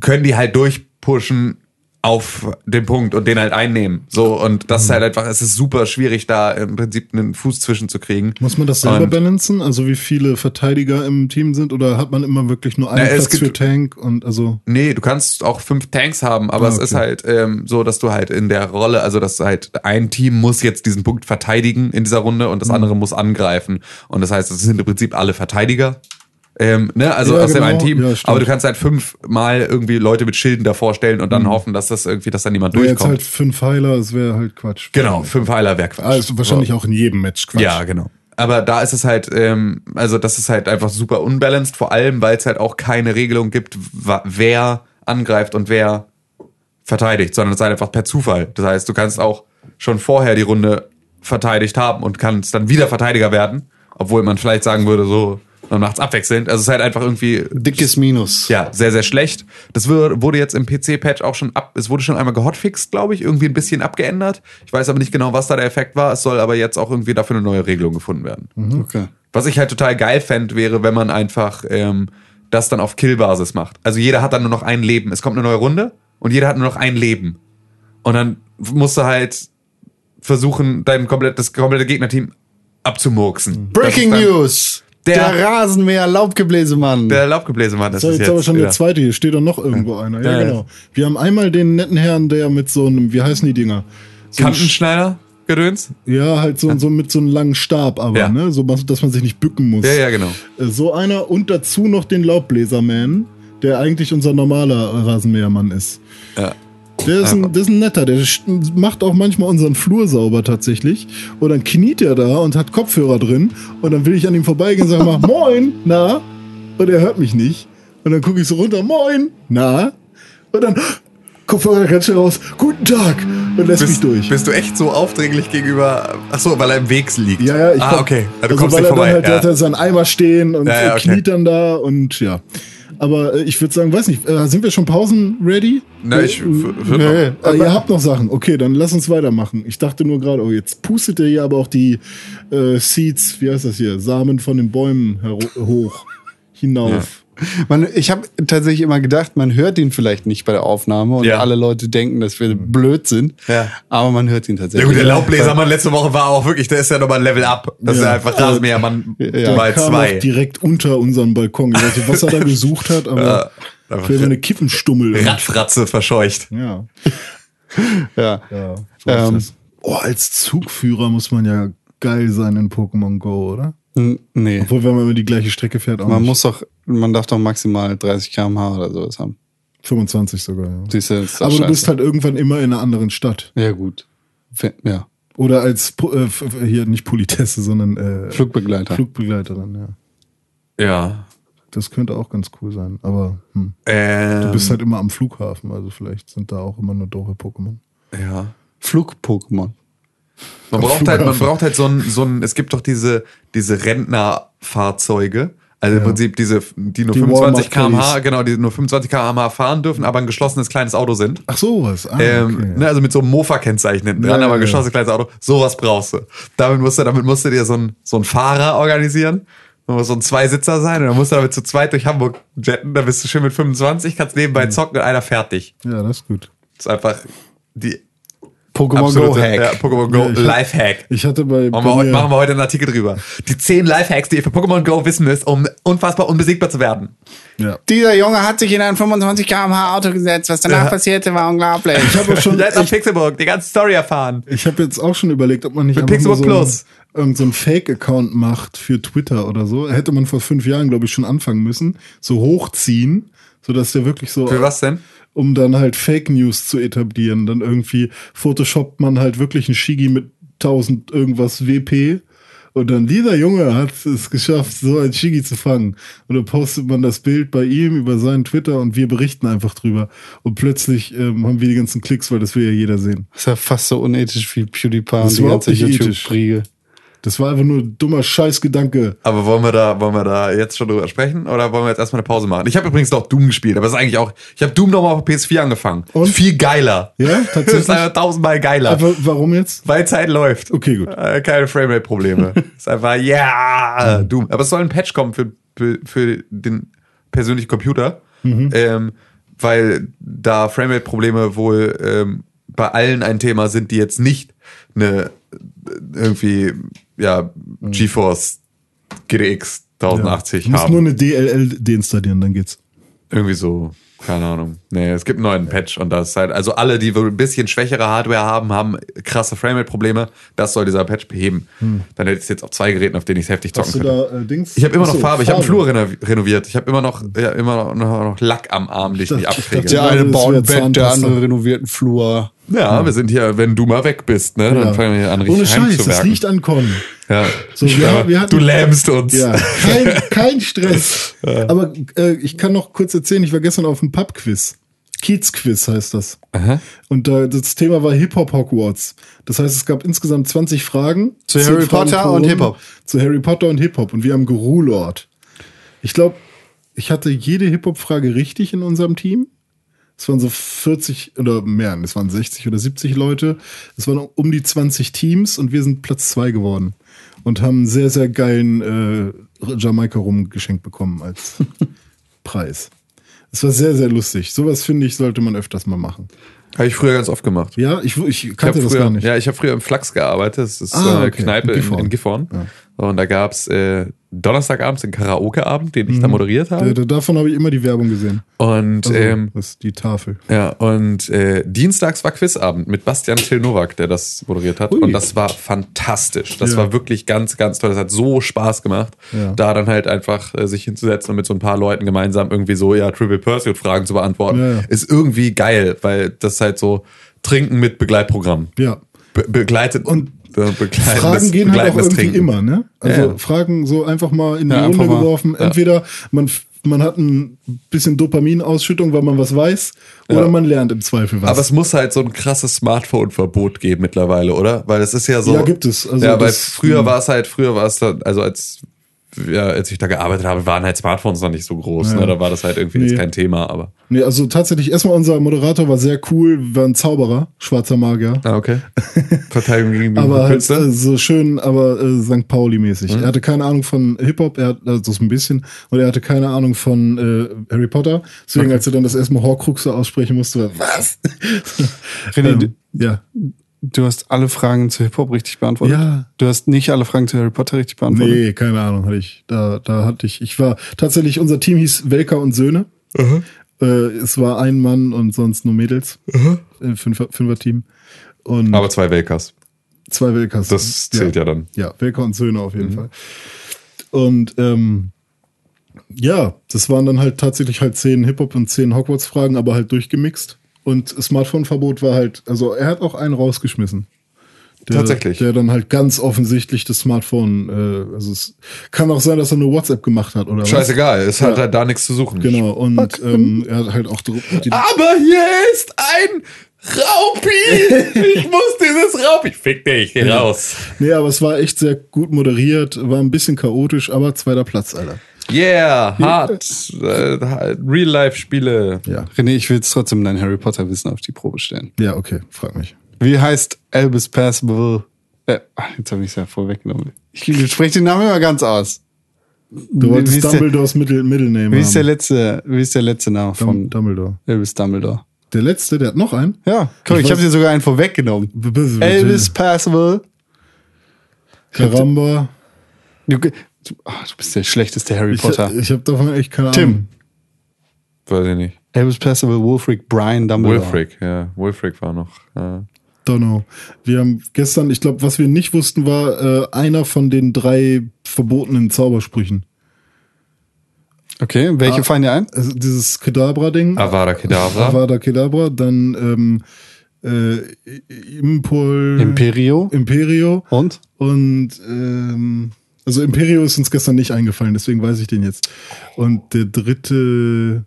können die halt durchpushen auf den Punkt und den halt einnehmen. So, und das ist Mhm. halt einfach, es ist super schwierig, da im Prinzip einen Fuß zwischen zu kriegen. muss man das selber Und- balancen? Also wie viele Verteidiger im Team sind? Oder hat man immer wirklich nur einen Na, es Platz gibt- für Tank? Und also Nee, du kannst auch fünf Tanks haben, aber Ah, es okay. ist halt ähm, so, dass du halt in der Rolle, also dass halt ein Team muss jetzt diesen Punkt verteidigen in dieser Runde und das Mhm. andere muss angreifen. Und das heißt, es sind im Prinzip alle Verteidiger. Ähm, ne? Also Ja, aus dem genau. einen Team. Ja, aber du kannst halt fünfmal irgendwie Leute mit Schilden davor stellen und dann hoffen, dass das irgendwie, dass da niemand wäre jetzt durchkommt. halt fünf Heiler, es wäre halt Quatsch. genau, fünf Heiler wäre Quatsch. Also wahrscheinlich auch in jedem Match Quatsch. Ja, genau. Aber da ist es halt, ähm, also das ist halt einfach super unbalanced, vor allem, weil es halt auch keine Regelung gibt, wer angreift und wer verteidigt, sondern es ist halt einfach per Zufall. Das heißt, du kannst auch schon vorher die Runde verteidigt haben und kannst dann wieder Verteidiger werden, obwohl man vielleicht sagen würde, so, man macht's abwechselnd. Also es ist halt einfach irgendwie Dickes Minus. ja, sehr, sehr schlecht. Das wurde jetzt im PC-Patch auch schon ab, es wurde schon einmal gehotfixt, glaube ich, irgendwie ein bisschen abgeändert. Ich weiß aber nicht genau, was da der Effekt war. Es soll aber jetzt auch irgendwie dafür eine neue Regelung gefunden werden. Okay. Was ich halt total geil fände, wäre, wenn man einfach ähm, das dann auf Kill-Basis macht. Also jeder hat dann nur noch ein Leben. Es kommt eine neue Runde und jeder hat nur noch ein Leben. Und dann musst du halt versuchen, dein komplett, das komplette Gegnerteam abzumurksen. Breaking News! Der- Der, Rasenmäher Laubgebläsemann. Der Laubgebläsemann, das So, ist jetzt aber schon der ja. zweite, hier steht doch noch irgendwo einer. Ja, Ja, genau. Wir haben einmal den netten Herrn, der mit so einem, wie heißen die Dinger? so Kantenschneider gedöns? Ja, halt so, so mit so einem langen Stab, aber, Ja. ne? So, dass man sich nicht bücken muss. Ja, ja, genau. Äh, So einer und dazu noch den Laubbläserman, der eigentlich unser normaler Rasenmähermann ist. Ja. Der ist, ein, der ist ein netter, der macht auch manchmal unseren Flur sauber tatsächlich. Und dann kniet er da und hat Kopfhörer drin. Und dann will ich an ihm vorbeigehen und sagen, mach Moin, na? Und er hört mich nicht. Und dann gucke ich so runter, Moin, na? Und dann Kopfhörer ganz schnell raus, Guten Tag. Und lässt mich Bist, durch. bist du echt so aufdringlich gegenüber. Ach so, weil er im Weg liegt. Ja, ja, ich Ah, komm- okay. Ja, du also kommst weil nicht er vorbei. Dann halt, Der ja. hat da seinen Eimer stehen und Ja, ja, okay. kniet dann da und ja. Aber äh, ich würde sagen, weiß nicht, äh, sind wir schon Pausen ready? Na, ich Äh, würd nee, noch. äh, ihr habt noch Sachen. Okay, dann lass uns weitermachen. Ich dachte nur gerade, oh, jetzt pustet ihr hier aber auch die äh, Seeds, wie heißt das hier, Samen von den Bäumen hoch, hinauf. Man, ich habe tatsächlich immer gedacht, man hört ihn vielleicht nicht bei der Aufnahme und Ja. alle Leute denken, dass wir blöd sind. Ja. Aber man hört ihn Ja tatsächlich. gut, der Laubbläsermann letzte Woche war auch wirklich, der ist ja nochmal ein Level up. Das ist Ja. ja einfach Rasenmähermann Ja. mal Kam zwei. auch direkt unter unseren Balkon. Ich weiß nicht, was er da gesucht hat, aber Ja, für eine Kippenstummel. Radfratze verscheucht. Ja. Ja. Ja, so ist Ähm. Oh, als Zugführer muss man ja geil sein in Pokémon Go, oder? Nee. Obwohl, wenn man immer die gleiche Strecke fährt, auch Man nicht. muss doch, man darf doch maximal 30 km/h oder sowas haben. 25 sogar, ja. Siehst du, ist doch Aber du scheiße. bist halt irgendwann immer in einer anderen Stadt. Ja, gut. Ja. Oder als, äh, hier nicht Politesse, sondern äh, Flugbegleiter. Flugbegleiterin, ja. Ja. Das könnte auch ganz cool sein. Aber hm. Ähm, du bist halt immer am Flughafen, also vielleicht sind da auch immer nur doofe Pokémon. ja. Flug-Pokémon. Man braucht halt, man braucht halt so ein, so ein, es gibt doch diese, diese Rentnerfahrzeuge. Also im Prinzip diese, die nur Die 25 Walmart km/h, genau, die nur 25 km/h fahren dürfen, aber ein geschlossenes kleines Auto sind. Ach sowas. Ah, Ähm, okay. ne, also mit so einem Mofa-Kennzeichen hinten dran, ja, aber ein geschlossenes kleines Auto. Sowas brauchst du. Damit musst du, damit musst du dir so ein, so ein Fahrer organisieren. Da muss so ein Zweisitzer sein und dann musst du damit zu zweit durch Hamburg jetten. Da bist du schön mit 25, kannst nebenbei zocken und einer fertig. Ja, das ist gut. Das ist einfach die Pokémon absolute Go Hack. Ja, Pokémon Go Ja, ich hab- Lifehack. Ich hatte bei, Machen bei wir, machen wir heute einen Artikel drüber. Die 10 Lifehacks, die ihr für Pokémon Go wissen müsst, um unfassbar unbesiegbar zu werden. ja. Dieser Junge hat sich in ein 25 km/h Auto gesetzt. Was danach Ja. passierte, war unglaublich. Ich habe schon, Jetzt auf Pixelburg die ganze Story erfahren. ich habe jetzt auch schon überlegt, ob man nicht Mit so Plus. irgend so ein Fake-Account macht für Twitter oder so. Hätte man vor fünf Jahren, glaube ich, schon anfangen müssen. So hochziehen, sodass der wirklich so Für was denn? Um dann halt Fake News zu etablieren. Dann irgendwie photoshoppt man halt wirklich einen Shigi mit 1000 irgendwas WP. Und dann, dieser Junge hat es geschafft, so ein Shigi zu fangen. Und dann postet man das Bild bei ihm über seinen Twitter und wir berichten einfach drüber. Und plötzlich ähm, haben wir die ganzen Klicks, weil das will ja jeder sehen. Das ist ja fast so unethisch wie PewDiePie und ist die ganze. YouTube-Riege. Das war einfach nur ein dummer Scheißgedanke. Aber wollen wir da, wollen wir da jetzt schon drüber sprechen oder wollen wir jetzt erstmal eine Pause machen? Ich habe übrigens noch Doom gespielt, aber es ist eigentlich auch, ich habe Doom nochmal auf PS4 angefangen. Und? Viel geiler. Ja, Das ist tatsächlich. einfach tausendmal geiler. Aber warum jetzt? weil Zeit läuft. Okay, gut. Äh, Keine Framerate-Probleme. ist einfach, ja, Doom. Aber es soll ein Patch kommen für, für, für den persönlichen Computer, Mhm. ähm, weil da Framerate-Probleme wohl ähm, bei allen ein Thema sind, die jetzt nicht eine äh, irgendwie, ja, GeForce GTX 1080 Du musst haben. nur eine DLL deinstallieren, dann geht's. Irgendwie so, keine Ahnung. Nee, es gibt einen neuen Patch und das ist halt, also alle, die ein bisschen schwächere Hardware haben, haben krasse Framerate-Probleme. Das soll dieser Patch beheben. Dann hätte ich es jetzt auf zwei Geräten, auf denen ich es heftig zocken Hast könnte. da äh, Dings? Ich habe immer noch Achso, Farbe, ich habe den Farbe. Flur reno renoviert. Ich habe immer noch, ja, immer noch, noch, noch Lack am Arm, den ich nicht dachte- ich abkriege. dachte- Der eine baut ein Bett, der andere renoviert einen Flur. Ja, wir sind hier, wenn du mal weg bist, ne, dann Ja. fangen wir hier an, Ohne richtig Scheiß, das riecht an Con. Ja. So, wir, Ja, wir hatten, du lähmst uns. Ja, kein, kein Stress. Aber äh, ich kann noch kurz erzählen, ich war gestern auf einem Pub-Quiz. Kiez-Quiz heißt das. Aha. Und äh, das Thema war Hip-Hop Hogwarts. Das heißt, es gab insgesamt 20 Fragen. Zu 10 Harry Fragen Potter und. Hip-Hop. Zu Harry Potter und Hip-Hop. Und wir haben Gerulort. Ich glaube, ich hatte jede Hip-Hop-Frage richtig in unserem Team. Es waren so 40 oder mehr, es waren 60 oder 70 Leute. Es waren um die 20 Teams und wir sind Platz zwei geworden. Und haben einen sehr, sehr geilen äh, Jamaika-Rum geschenkt bekommen als Preis. Es war sehr, sehr lustig. Sowas, finde ich, sollte man öfters mal machen. Habe ich früher ganz oft gemacht. Ja, ich, ich Ich habe kannte das früher, gar nicht. ja, ich habe früher im Flachs gearbeitet. Das ist Ah, äh, okay. Kneipe In in, in Gifhorn. Gifhorn. Und da gab's äh, Donnerstagabends den Karaoke-Abend, den ich Mhm. da moderiert habe. Da- Davon habe ich immer die Werbung gesehen. Und Also, ähm, das ist die Tafel. ja, und äh, dienstags war Quizabend mit Bastian Till Nowak, der das moderiert hat. Ui. Und das war fantastisch. Das Ja. war wirklich ganz, ganz toll. Das hat so Spaß gemacht, Ja. da dann halt einfach äh, sich hinzusetzen und mit so ein paar Leuten gemeinsam irgendwie so, ja, Trivial Pursuit Fragen zu beantworten. Ja. Ist irgendwie geil, weil das halt so Trinken mit Begleitprogramm. Ja. Be begleitet Und be begleitendes- Fragen gehen halt auch irgendwie Trinken. immer, ne? Also Ja, ja. Fragen so einfach mal in die Ja, Runde geworfen. Entweder man, man hat ein bisschen Dopaminausschüttung, weil man was weiß, oder Ja. man lernt im Zweifel was. Aber es muss halt so ein krasses Smartphone-Verbot geben mittlerweile, oder? Weil es ist ja so. Ja, gibt es. Also ja, weil früher war es halt, früher war es dann, also als, ja, als ich da gearbeitet habe, waren halt Smartphones noch nicht so groß. Ja. Ne? Da war das halt irgendwie Nee. jetzt kein Thema, aber. nee, also tatsächlich, erstmal unser Moderator war sehr cool, war ein Zauberer, schwarzer Magier. Ah, okay. Verteidigung gegen die Aber halt äh, so schön, aber äh, St. Pauli-mäßig. Mhm. Er hatte keine Ahnung von Hip-Hop, er hat also so ein bisschen, und er hatte keine Ahnung von äh, Harry Potter. Deswegen, als er dann das erstmal Horcruxe aussprechen musste, war, was? René, ähm, ja. Du hast alle Fragen zu Hip-Hop richtig beantwortet. Ja. Du hast nicht alle Fragen zu Harry Potter richtig beantwortet. Nee, keine Ahnung, hatte ich. Da, da hatte ich. Ich war tatsächlich, unser Team hieß Welker und Söhne. Äh, es war ein Mann und sonst nur Mädels. Äh, Fünfer, Fünfer-Team. Und aber zwei Welkers. zwei Welkers. Das zählt ja, dann. Ja, Welker und Söhne auf jeden Fall. Und ähm, ja, das waren dann halt tatsächlich halt zehn Hip-Hop und zehn Hogwarts-Fragen, aber halt durchgemixt. Und Smartphone-Verbot war halt, also er hat auch einen rausgeschmissen. Der, Tatsächlich. Der dann halt ganz offensichtlich das Smartphone, äh, also es kann auch sein, dass er nur WhatsApp gemacht hat oder was. Scheißegal, es hat Ja. halt da nichts zu suchen. Genau, und ähm, er hat halt auch Aber hier ist ein Raupi! Ich muss dieses Raupi. Fick dich, geh raus. Nee, aber es war echt sehr gut moderiert, war ein bisschen chaotisch, aber zweiter Platz, Alter. Yeah, hart. Äh, Real-Life-Spiele. Ja. René, ich will jetzt trotzdem dein Harry Potter Wissen auf die Probe stellen. Ja, okay, frag mich. Wie heißt Albus Passable? Äh, jetzt habe ich es ja vorweggenommen. Ich, ich spreche den Namen immer ganz aus. Du wolltest Dumbledores Middle, Middle Name Wie ist der letzte, wie ist der letzte Name von Dumbledore. Albus Dumbledore? Der letzte, der hat noch einen? Ja, guck, Ich ich, habe dir sogar einen vorweggenommen. Elvis Passable. Karamba. Du, ach, du bist der schlechteste Harry Ich, Potter. ich habe davon echt keine Tim. Ahnung. Weiß ich nicht. Elvis Passable, Wolfric, Brian Dumbledore. Wolfric, ja. Wolfric war noch. Ja. Donno. Wir haben gestern, ich glaube, was wir nicht wussten, war äh, einer von den drei verbotenen Zaubersprüchen. Okay, welche Ah. fallen dir ein? Also dieses Kedabra-Ding. Avada Kedavra. Avada Kedabra. Dann ähm, äh, Impol. Imperio. Imperio. Und? Und ähm, also Imperio ist uns gestern nicht eingefallen, deswegen weiß ich den jetzt. Und der dritte,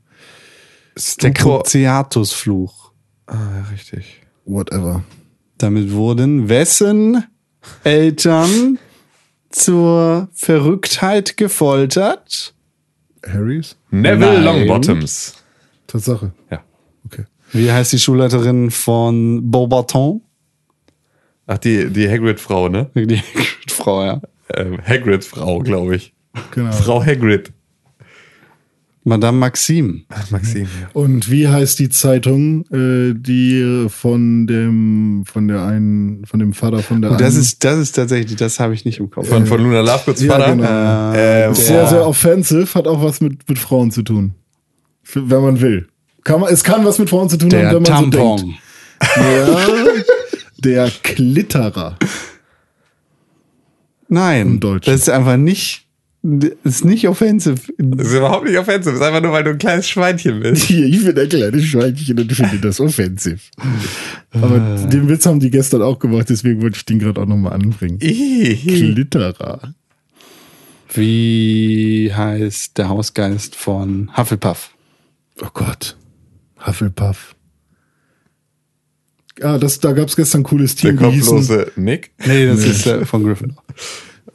Der Stupor- Cruciatus-Fluch. Ah, ja, richtig. whatever. Damit wurden wessen Eltern zur Verrücktheit gefoltert? Harrys? Neville Nein. Longbottoms. Tatsache. Ja. Okay. Wie heißt die Schulleiterin von Beaubaton? Ach, die, die Hagrid-Frau, ne? Die Frau, ja. Ähm, Hagrid-Frau, glaube ich. Genau. Frau Hagrid. Madame Maxime. Ach, Maxim. Ja. Und wie heißt die Zeitung, äh, die von dem, von der einen, von dem Vater von der Und das einen, ist, das ist tatsächlich, das habe ich nicht im Kopf. Von, von Luna Lovegoods Ja, Vater. genau. Ähm, sehr, boah. sehr offensive, hat auch was mit, mit Frauen zu tun. Für, wenn man will. Kann man, es kann was mit Frauen zu tun haben, Der wenn man so Tampon. denkt. Ja, der Klitterer. Nein, Im Deutschen. das ist einfach nicht, das ist nicht offensive. Das ist überhaupt nicht offensiv. Das ist einfach nur, weil du ein kleines Schweinchen bist. Hier, ich bin ein kleines Schweinchen und finde das offensiv. Aber den Witz haben die gestern auch gemacht, deswegen wollte ich den gerade auch nochmal anbringen. Klitterer. Wie heißt der Hausgeist von Hufflepuff? Oh Gott. Hufflepuff. Ah, das, da gab es gestern ein cooles Der Team, hießen, kopflose Nick. Nee, das ist äh, von Gryffindor.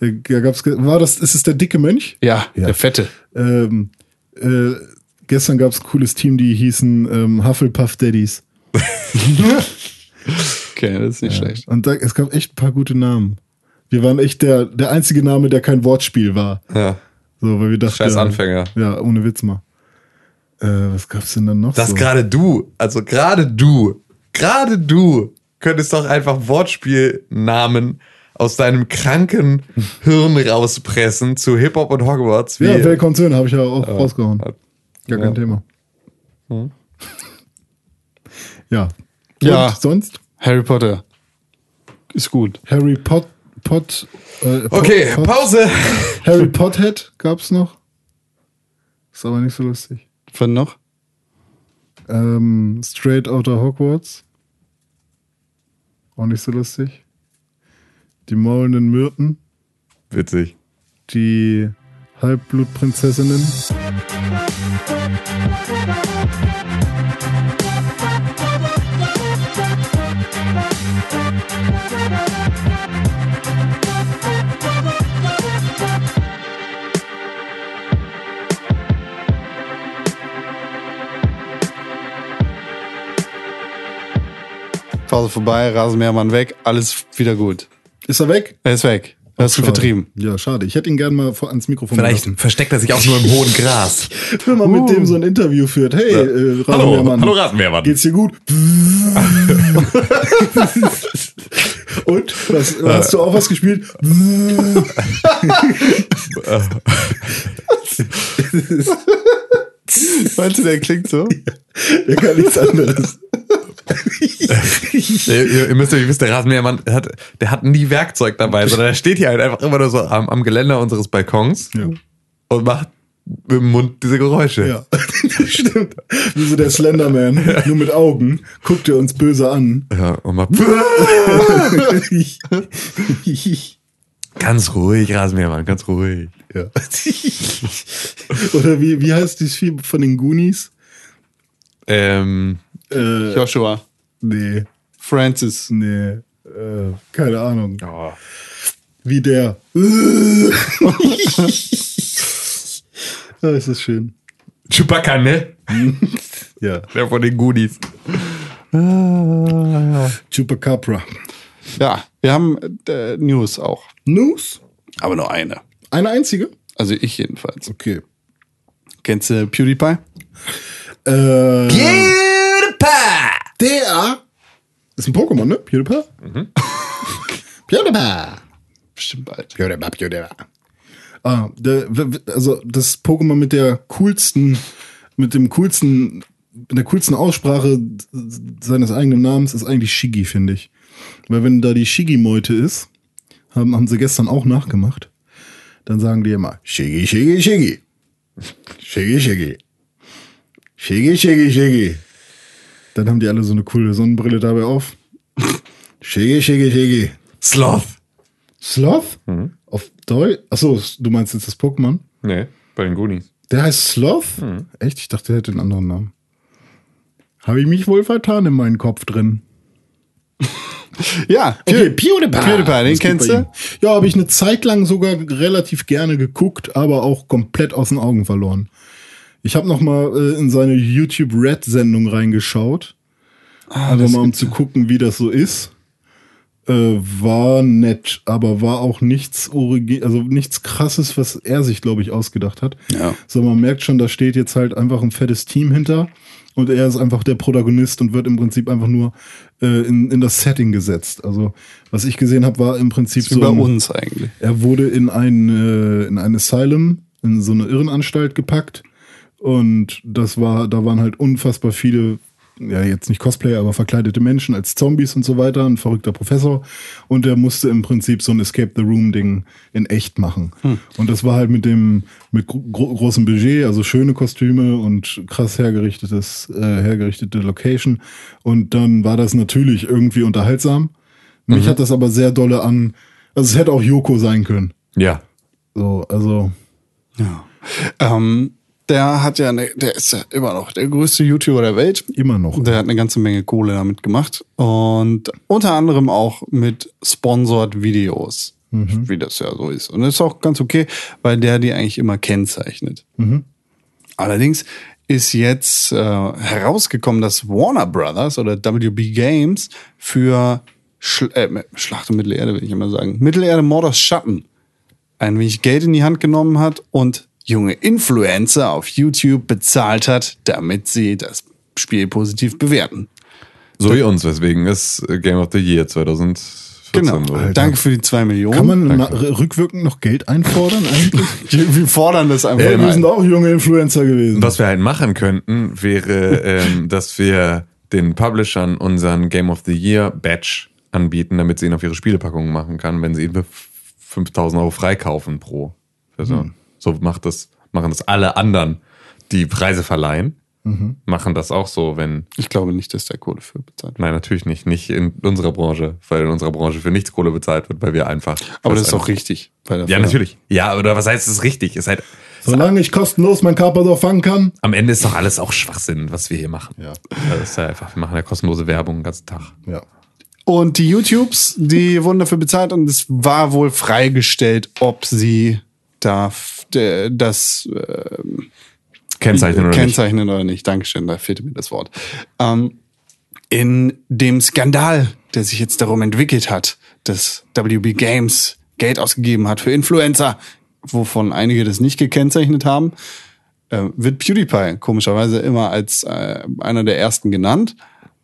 äh, da gab's, war das, ist es der dicke Mönch? Ja, Ja. der Fette. Ähm, äh, gestern gab es ein cooles Team, die hießen ähm, Hufflepuff Daddies. Okay, das ist nicht schlecht. Und da, es gab echt ein paar gute Namen. Wir waren echt der, der einzige Name, der kein Wortspiel war. Ja. So, weil wir dachten. Scheiß ja, Anfänger. Ja, ohne Witz mal. Äh, was gab's denn dann noch? Dass so? gerade du, also gerade du, gerade du könntest doch einfach Wortspielnamen aus deinem kranken Hirn rauspressen zu Hip-Hop und Hogwarts. Wie, Ja, Welcome zu habe ich ja auch rausgehauen. Gar Ja. kein Thema. Ja. Ja. Und sonst? Harry Potter. Ist gut. Harry Pot, Pot, äh, Pot, okay, Pot, Pause. Harry Pothead gab's noch. Ist aber nicht so lustig. Was noch? Ähm, Straight Outta Hogwarts. Auch nicht so lustig. Die maulenden Myrten. Witzig. Die Halbblutprinzessinnen. Pause vorbei, Rasenmähermann weg, alles wieder gut. Ist er weg? Er ist weg. Er ist vertrieben. Ja, schade. Ich hätte ihn gerne mal vor, ans Mikrofon Vielleicht gelassen. versteckt er sich auch nur im hohen Gras. Wenn man mit dem so ein Interview führt. Hey, äh, Rasenmähermann. hallo Rasenmähermann. Geht's dir gut? Und? Was, hast du auch was gespielt? Meinst du, der klingt so? Der kann nichts anderes. ihr, ihr, ihr müsst euch wissen, der Rasenmähermann hat, der hat nie Werkzeug dabei, sondern er steht hier halt einfach immer nur so am, am Geländer unseres Balkons Ja. und macht mit dem Mund diese Geräusche. Ja, stimmt. Wie so der Slenderman, nur mit Augen, guckt er uns böse an. Ja, und macht ganz ruhig, Rasenmähermann, ganz ruhig. Ja. Oder wie, wie heißt dieses Vieh von den Goonies? Ähm, Äh, Joshua. nee, Francis. nee, äh, keine Ahnung. oh, Wie der. ah, ist das schön. Chewbacca, ne? Ja. Der von den Goonies. Chupacabra. Ja, wir haben äh, News auch. News? Aber nur eine. Eine einzige? Also ich jedenfalls. Okay. Kennst du PewDiePie? Äh, PewDiePie! der ist ein Pokémon, ne? PewDiePie? PewDiePie. Bestimmt bald. PewDiePie, PewDiePie. Ah, der, also das Pokémon mit der coolsten, mit dem coolsten, mit der coolsten Aussprache seines eigenen Namens ist eigentlich Shigi, finde ich. Weil wenn da die Shigi-Meute ist, haben, haben sie gestern auch nachgemacht, dann sagen die immer Shigi, Shigi, Shigi. Shigi, Shigi. Shigi, Shigi, Shigi. Dann haben die alle so eine coole Sonnenbrille dabei auf. Shigi, Shigi, Shigi. Sloth. Sloth? Auf Deutsch? Achso, du meinst jetzt das Pokémon? Nee, bei den Goonies. Der heißt Sloth? Echt? Ich dachte, der hätte einen anderen Namen. Habe ich mich wohl vertan in meinen Kopf drin. Ja, Okay, PewDiePie. PewDiePie, den kennst du? Ja, habe ich eine Zeit lang sogar relativ gerne geguckt, aber auch komplett aus den Augen verloren. Ich habe noch mal äh, in seine YouTube Red Sendung reingeschaut, Ah, einfach mal um zu gucken, wie das so ist. Äh, war nett, aber war auch nichts origi also nichts krasses, was er sich, glaube ich, ausgedacht hat. Ja. So, man merkt schon, da steht jetzt halt einfach ein fettes Team hinter und er ist einfach der Protagonist und wird im Prinzip einfach nur äh, in, in das Setting gesetzt. Also, was ich gesehen habe, war im Prinzip so. bei ein- uns eigentlich. er wurde in ein, äh, in ein Asylum, in so eine Irrenanstalt gepackt. Und das war, da waren halt unfassbar viele, ja, jetzt nicht Cosplayer, aber verkleidete Menschen als Zombies und so weiter, ein verrückter Professor. Und der musste im Prinzip so ein Escape the Room-Ding in echt machen. Und das war halt mit dem, mit gro gro großem Budget, also schöne Kostüme und krass hergerichtetes, äh, hergerichtete Location. Und dann war das natürlich irgendwie unterhaltsam. Mich hat das aber sehr dolle an, also es hätte auch Yoko sein können. Ja. So, also, Ja. Ähm, der hat ja, eine, der ist ja immer noch der größte YouTuber der Welt. immer noch. Der hat eine ganze Menge Kohle damit gemacht. Und unter anderem auch mit Sponsored Videos. Wie das ja so ist. Und das ist auch ganz okay, weil der die eigentlich immer kennzeichnet. Allerdings ist jetzt äh, herausgekommen, dass Warner Brothers oder WB Games für Schl äh, Schlacht um Mittelerde, will ich immer sagen, Mittelerde Mordors Schatten ein wenig Geld in die Hand genommen hat und junge Influencer auf YouTube bezahlt hat, damit sie das Spiel positiv bewerten. So wie uns, weswegen es Game of the Year Genau. 14 so. Danke für die zwei Millionen. Kann man na, rückwirkend noch Geld einfordern eigentlich? Wir fordern das einfach. Hey, wir ein. sind auch junge Influencer gewesen. Was wir halt machen könnten, wäre, ähm, dass wir den Publishern unseren Game of the Year Badge anbieten, damit sie ihn auf ihre Spielepackungen machen kann, wenn sie ihn für 5000 Euro freikaufen pro. Also, So macht das, machen das alle anderen, die Preise verleihen. Machen das auch so, wenn Ich glaube nicht, dass der Kohle für bezahlt wird. Nein, natürlich nicht. Nicht in unserer Branche, weil in unserer Branche für nichts Kohle bezahlt wird, weil wir einfach. Aber das ist auch richtig. Ja, natürlich. Ja, oder was heißt es ist richtig? Ist halt, Solange ich kostenlos mein Carpador fangen kann. am Ende ist doch alles auch Schwachsinn, was wir hier machen. Ja. Also ist ja einfach, wir machen ja kostenlose Werbung den ganzen Tag. Ja. Und die YouTubes, die wurden dafür bezahlt und es war wohl freigestellt, ob sie darf, das äh, Kennzeichnen oder nicht? kennzeichnen oder nicht. Dankeschön, da fehlte mir das Wort. Ähm, in dem Skandal, der sich jetzt darum entwickelt hat, dass WB Games Geld ausgegeben hat für Influencer, wovon einige das nicht gekennzeichnet haben, äh, wird PewDiePie komischerweise immer als äh, einer der ersten genannt,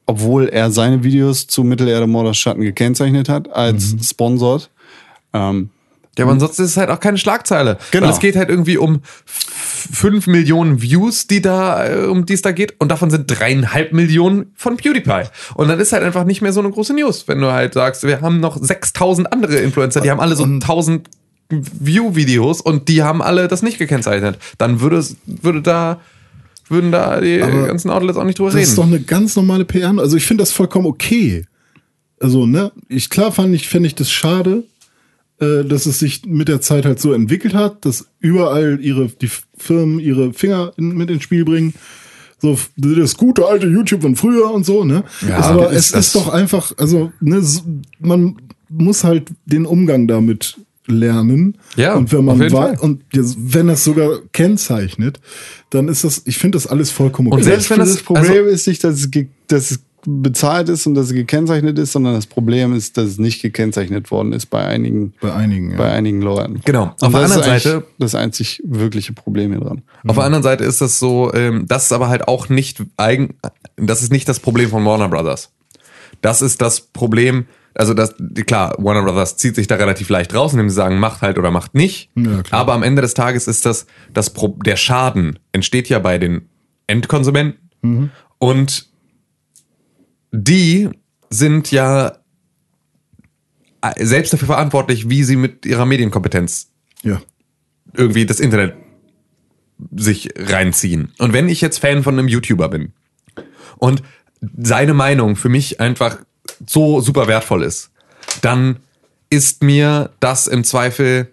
obwohl er seine Videos zu Mittelerde Morders Schatten gekennzeichnet hat als Sponsored. Ähm, Ja, aber ansonsten ist es halt auch keine Schlagzeile. Genau. Weil es geht halt irgendwie um 5 Millionen Views, die da, äh, um die es da geht. Und davon sind dreieinhalb Millionen von PewDiePie. Und dann ist halt einfach nicht mehr so eine große News, wenn du halt sagst, wir haben noch 6000 andere Influencer, die haben alle so 1000 View-Videos und die haben alle das nicht gekennzeichnet. Dann würde es, würde da, würden da die Aber ganzen Outlets auch nicht drüber Das ist doch reden. eine ganz normale PR. Also ich finde das vollkommen okay. Also, ne, ich klar fand ich, finde ich das schade, äh, dass es sich mit der Zeit halt so entwickelt hat, dass überall ihre, die Firmen ihre Finger in, mit ins Spiel bringen. So, das gute alte YouTube von früher und so, ne? Ja, Aber ist es ist doch einfach, also, ne, man muss halt den Umgang damit lernen. Ja, und wenn man Fall. und wenn das sogar kennzeichnet, dann ist das, ich finde das alles vollkommen okay. Und selbst wenn das- das Problem ist nicht, dass es, dass es bezahlt ist und dass es gekennzeichnet ist, sondern das Problem ist, dass es nicht gekennzeichnet worden ist bei einigen, bei einigen, ja. bei einigen Leuten. Genau. Und Auf der anderen Seite- das einzig wirkliche Problem hier dran. Auf der anderen Seite ist das so, ähm, das ist aber halt auch nicht eigen, das ist nicht das Problem von Warner Brothers. Das ist das Problem, also das, klar, Warner Brothers zieht sich da relativ leicht raus, indem sie sagen, macht halt oder macht nicht. Ja, aber am Ende des Tages ist das, das Pro der Schaden entsteht ja bei den Endkonsumenten Mhm. und die sind ja äh, selbst dafür verantwortlich, wie sie mit ihrer Medienkompetenz ja. irgendwie das Internet sich reinziehen. Und wenn ich jetzt Fan von einem YouTuber bin und seine Meinung für mich einfach so super wertvoll ist, dann ist mir das im Zweifel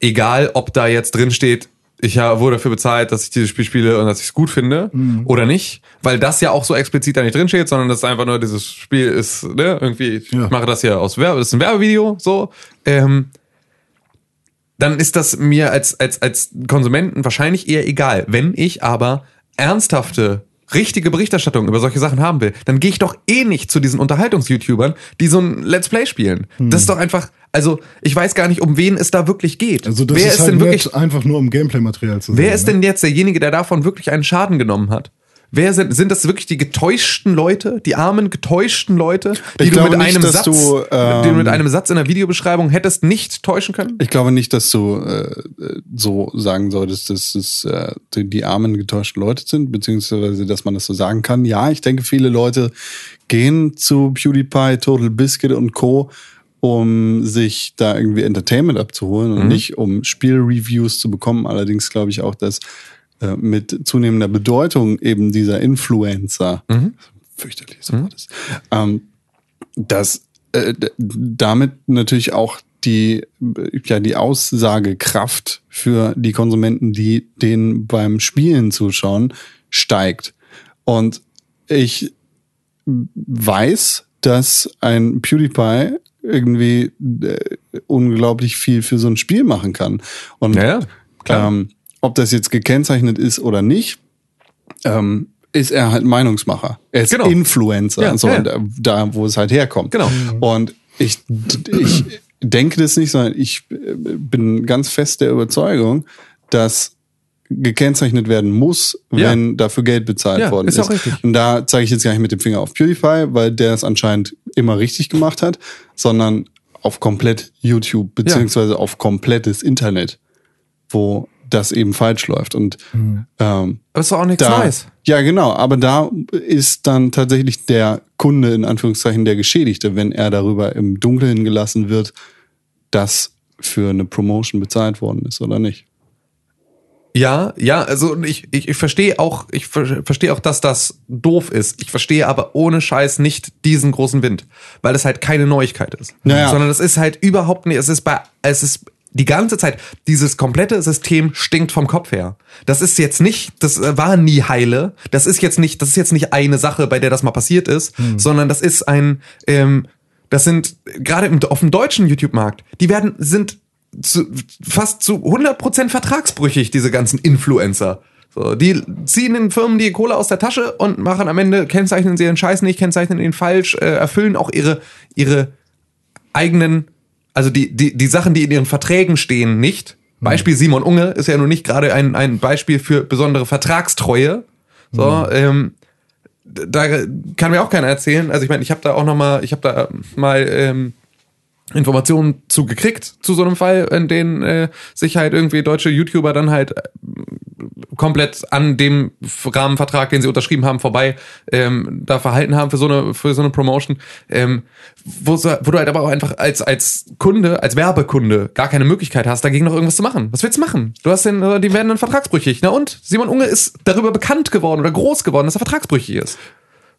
egal, ob da jetzt drin steht, ich wurde dafür bezahlt, dass ich dieses Spiel spiele und dass ich es gut finde oder nicht, weil das ja auch so explizit da nicht drin steht, sondern das ist einfach nur dieses Spiel ist ne, irgendwie ich Ja. mache das hier aus Werbe, das ist ein Werbevideo so. Ähm, dann ist das mir als, als, als Konsumenten wahrscheinlich eher egal. Wenn ich aber ernsthafte, richtige Berichterstattung über solche Sachen haben will, dann gehe ich doch eh nicht zu diesen Unterhaltungs-YouTubern, die so ein Let's Play spielen. Das ist doch einfach, also ich weiß gar nicht, um wen es da wirklich geht. Also das wer ist, ist, halt denn wirklich, einfach nur um Gameplay-Material zu wer sehen, ist ne? denn jetzt derjenige, der davon wirklich einen Schaden genommen hat? Wer sind, sind das wirklich die getäuschten Leute, die armen getäuschten Leute, die du mit nicht, einem Satz, du, ähm, die du mit einem Satz in der Videobeschreibung hättest nicht täuschen können? Ich glaube nicht, dass du äh, so sagen solltest, dass es äh, die, die armen, getäuschten Leute sind, beziehungsweise, dass man das so sagen kann. Ja, ich denke, viele Leute gehen zu PewDiePie, Total Biscuit und Co., um sich da irgendwie Entertainment abzuholen und nicht um Spielreviews zu bekommen. Allerdings glaube ich auch, dass äh, mit zunehmender Bedeutung eben dieser Influencer, fürchterliches Wort ist, ähm, dass äh, damit natürlich auch die, ja, die Aussagekraft für die Konsumenten, die denen beim Spielen zuschauen, steigt. Und ich weiß, dass ein PewDiePie irgendwie äh, unglaublich viel für so ein Spiel machen kann. Und Ja, klar. ähm, ob das jetzt gekennzeichnet ist oder nicht, ähm, ist er halt Meinungsmacher. Er ist Genau. Influencer, Ja, so, ja. Da, da, wo es halt herkommt. Genau. Und ich, ich denke das nicht, sondern ich äh, bin ganz fest der Überzeugung, dass gekennzeichnet werden muss, Ja. wenn dafür Geld bezahlt Ja, worden ist ist. auch richtig. Und da zeige ich jetzt gar nicht mit dem Finger auf PewDiePie, weil der es anscheinend immer richtig gemacht hat, sondern auf komplett YouTube, beziehungsweise auf komplettes Internet, wo das eben falsch läuft. Und ähm, Aber das ist auch nichts da, Neues. ja, genau, aber da ist dann tatsächlich der Kunde in Anführungszeichen der Geschädigte, wenn er darüber im Dunkeln gelassen wird, dass für eine Promotion bezahlt worden ist oder nicht. Ja, ja, also ich, ich, ich verstehe auch, ich ver verstehe auch, dass das doof ist. Ich verstehe aber ohne Scheiß nicht diesen großen Wind, weil es halt keine Neuigkeit ist. Naja. Sondern es ist halt überhaupt nicht, es ist bei, es ist die ganze Zeit, dieses komplette System stinkt vom Kopf her. Das ist jetzt nicht, das äh, war nie heile. Das ist jetzt nicht, das ist jetzt nicht eine Sache, bei der das mal passiert ist, sondern das ist ein, ähm, das sind gerade im, auf dem deutschen YouTube-Markt, die werden, sind zu, fast zu 100% vertragsbrüchig, diese ganzen Influencer. So, die ziehen den Firmen die Kohle aus der Tasche und machen am Ende, kennzeichnen sie ihren Scheiß nicht, kennzeichnen ihn falsch, äh, erfüllen auch ihre, ihre eigenen, also die, die, die Sachen, die in ihren Verträgen stehen, nicht. Beispiel Simon Unge ist ja nun nicht gerade ein, ein Beispiel für besondere Vertragstreue. So, ähm, da kann mir auch keiner erzählen. Also ich meine, ich habe da auch noch mal, ich habe da mal ähm, Informationen zu gekriegt zu so einem Fall, in dem äh, sich halt irgendwie deutsche YouTuber dann halt äh, komplett an dem Rahmenvertrag, den sie unterschrieben haben, vorbei ähm, da verhalten haben für so eine für so eine Promotion, ähm, wo, wo du halt aber auch einfach als als Kunde, als Werbekunde gar keine Möglichkeit hast, dagegen noch irgendwas zu machen. Was willst du machen? Du hast den, die werden dann vertragsbrüchig. Na und Simon Unge ist darüber bekannt geworden oder groß geworden, dass er vertragsbrüchig ist.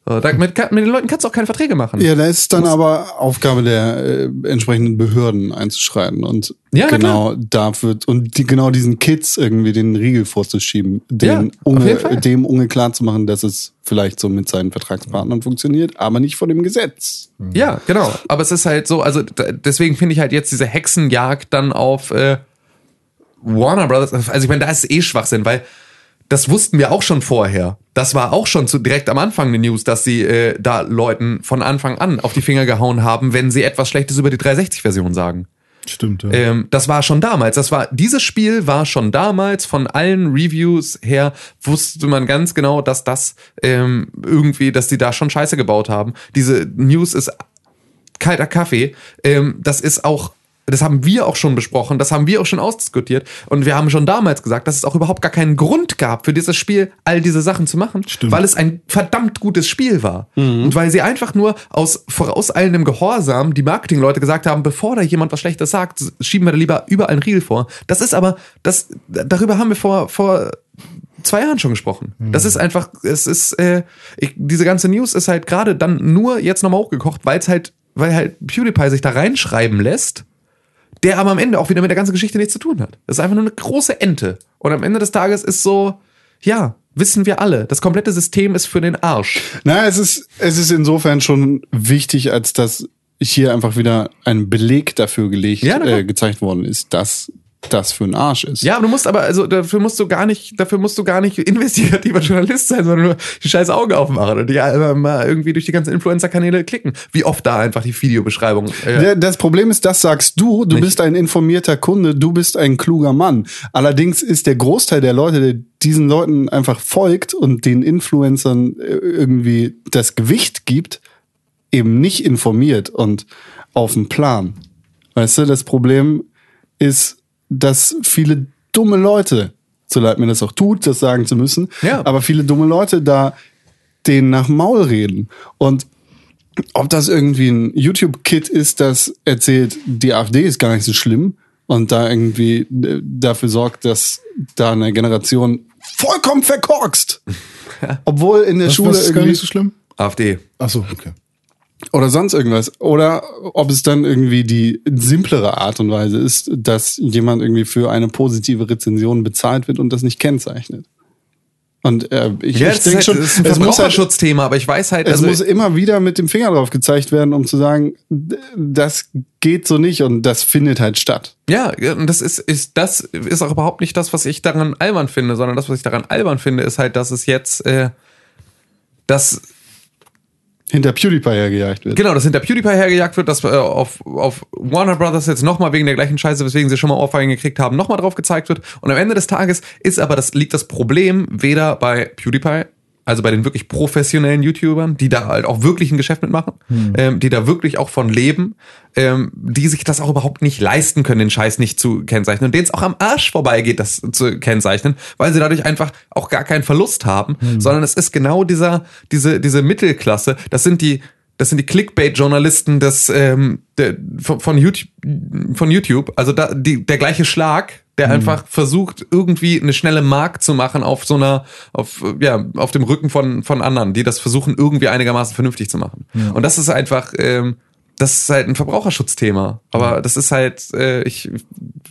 So, da, mit, mit den Leuten kannst du auch keine Verträge machen. Ja, da ist dann aber Aufgabe der äh, entsprechenden Behörden einzuschreiten und Ja, na genau dafür und die, genau diesen Kids irgendwie den Riegel vorzuschieben, Ja, den jeden Unge, dem Unge klarzumachen, dass es vielleicht so mit seinen Vertragspartnern funktioniert, aber nicht vor dem Gesetz. Ja, genau. Aber es ist halt so, also deswegen finde ich halt jetzt diese Hexenjagd dann auf äh, Warner Brothers, also ich meine, da ist eh Schwachsinn, weil das wussten wir auch schon vorher. Das war auch schon zu, direkt am Anfang der News, dass sie äh, da Leuten von Anfang an auf die Finger gehauen haben, wenn sie etwas Schlechtes über die 360-Version sagen. Stimmt, ja. Ähm, das war schon damals. Das war, dieses Spiel war schon damals von allen Reviews her, wusste man ganz genau, dass das ähm, irgendwie, dass die da schon Scheiße gebaut haben. Diese News ist kalter Kaffee. Ähm, das ist auch, das haben wir auch schon besprochen, das haben wir auch schon ausdiskutiert. Und wir haben schon damals gesagt, dass es auch überhaupt gar keinen Grund gab, für dieses Spiel all diese Sachen zu machen, Stimmt. weil es ein verdammt gutes Spiel war. Und weil sie einfach nur aus vorauseilendem Gehorsam die Marketingleute gesagt haben, bevor da jemand was Schlechtes sagt, schieben wir da lieber überall einen Riegel vor. Das ist aber, das, darüber haben wir vor, vor zwei Jahren schon gesprochen. Das ist einfach, es ist, äh, ich, diese ganze News ist halt gerade dann nur jetzt nochmal hochgekocht, weil es halt, weil halt PewDiePie sich da reinschreiben lässt, der aber am Ende auch wieder mit der ganzen Geschichte nichts zu tun hat. Das ist einfach nur eine große Ente. Und am Ende des Tages ist so, ja, wissen wir alle, das komplette System ist für den Arsch. Na, es ist, es ist insofern schon wichtig, als dass hier einfach wieder ein Beleg dafür gelegt, Ja, äh, gezeigt worden ist, dass das für ein Arsch ist. Ja, aber du musst aber, also dafür musst du gar nicht, dafür musst du gar nicht investigativer Journalist sein, sondern nur die scheiß Augen aufmachen und ja immer mal irgendwie durch die ganzen Influencer-Kanäle klicken. Wie oft da einfach die Videobeschreibung. Äh, Das Problem ist, das sagst du, du Nicht. bist ein informierter Kunde, du bist ein kluger Mann. Allerdings ist der Großteil der Leute, der diesen Leuten einfach folgt und den Influencern äh, irgendwie das Gewicht gibt, eben nicht informiert und auf dem Plan. Weißt du, das Problem ist, dass viele dumme Leute, so leid mir das auch tut, das sagen zu müssen, Ja. aber viele dumme Leute da denen nach Maul reden. Und ob das irgendwie ein YouTube-Kit ist, das erzählt, die AfD ist gar nicht so schlimm und da irgendwie äh, dafür sorgt, dass da eine Generation vollkommen verkorkst. Obwohl in der Was, Schule was ist gar irgendwie nicht so schlimm? AfD. Ach so, okay. Oder sonst irgendwas. Oder ob es dann irgendwie die simplere Art und Weise ist, dass jemand irgendwie für eine positive Rezension bezahlt wird und das nicht kennzeichnet. Und äh, ich, Ja, ich denke ist, schon, halt, das ist ein halt, Verbraucherschutzthema, aber ich weiß halt, es also, muss immer wieder mit dem Finger drauf gezeigt werden, um zu sagen, das geht so nicht und das findet halt statt. Ja, und das ist, ist, das ist auch überhaupt nicht das, was ich daran albern finde, sondern das, was ich daran albern finde, ist halt, dass es jetzt, äh, dass, Hinter PewDiePie hergejagt wird. genau, dass hinter PewDiePie hergejagt wird, dass äh, auf, auf Warner Brothers jetzt nochmal wegen der gleichen Scheiße, weswegen sie schon mal Ohrfeigen gekriegt haben, nochmal drauf gezeigt wird. Und am Ende des Tages ist aber das, liegt das Problem weder bei PewDiePie also bei den wirklich professionellen YouTubern, die da halt auch wirklich ein Geschäft mitmachen, ähm, die da wirklich auch von leben, ähm, die sich das auch überhaupt nicht leisten können, den Scheiß nicht zu kennzeichnen und denen es auch am Arsch vorbeigeht, das zu kennzeichnen, weil sie dadurch einfach auch gar keinen Verlust haben, sondern es ist genau dieser, diese, diese Mittelklasse, das sind die, das sind die Clickbait-Journalisten des ähm, der, von, von YouTube, von YouTube. Also da, die, der gleiche Schlag, der einfach versucht, irgendwie eine schnelle Mark zu machen auf so einer, auf, ja, auf dem Rücken von, von anderen, die das versuchen, irgendwie einigermaßen vernünftig zu machen. Und das ist einfach, ähm, das ist halt ein Verbraucherschutzthema. Aber das ist halt, äh, ich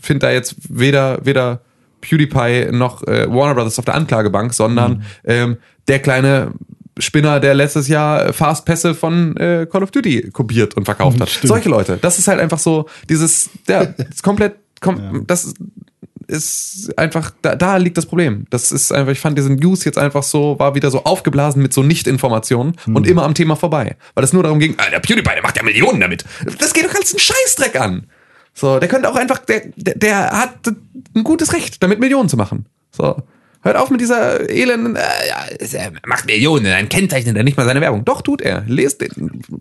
finde da jetzt weder, weder PewDiePie noch äh, Warner Brothers auf der Anklagebank, sondern ähm, der kleine Spinner, der letztes Jahr Fastpässe von äh, Call of Duty kopiert und verkauft hat. Stimmt. Solche Leute. Das ist halt einfach so, dieses, ja, komplett, kom das ist, einfach, da, da liegt das Problem. Das ist einfach, ich fand diesen News jetzt einfach so, war wieder so aufgeblasen mit so Nicht-Informationen und immer am Thema vorbei. Weil es nur darum ging, ah, der PewDiePie, der macht ja Millionen damit. Das geht doch als einen Scheißdreck an. So, der könnte auch einfach, der, der, der hat ein gutes Recht, damit Millionen zu machen. So. Hört auf mit dieser elenden, äh, er macht Millionen, ein Kennzeichnet er nicht mal seine Werbung. Doch, tut er. Lest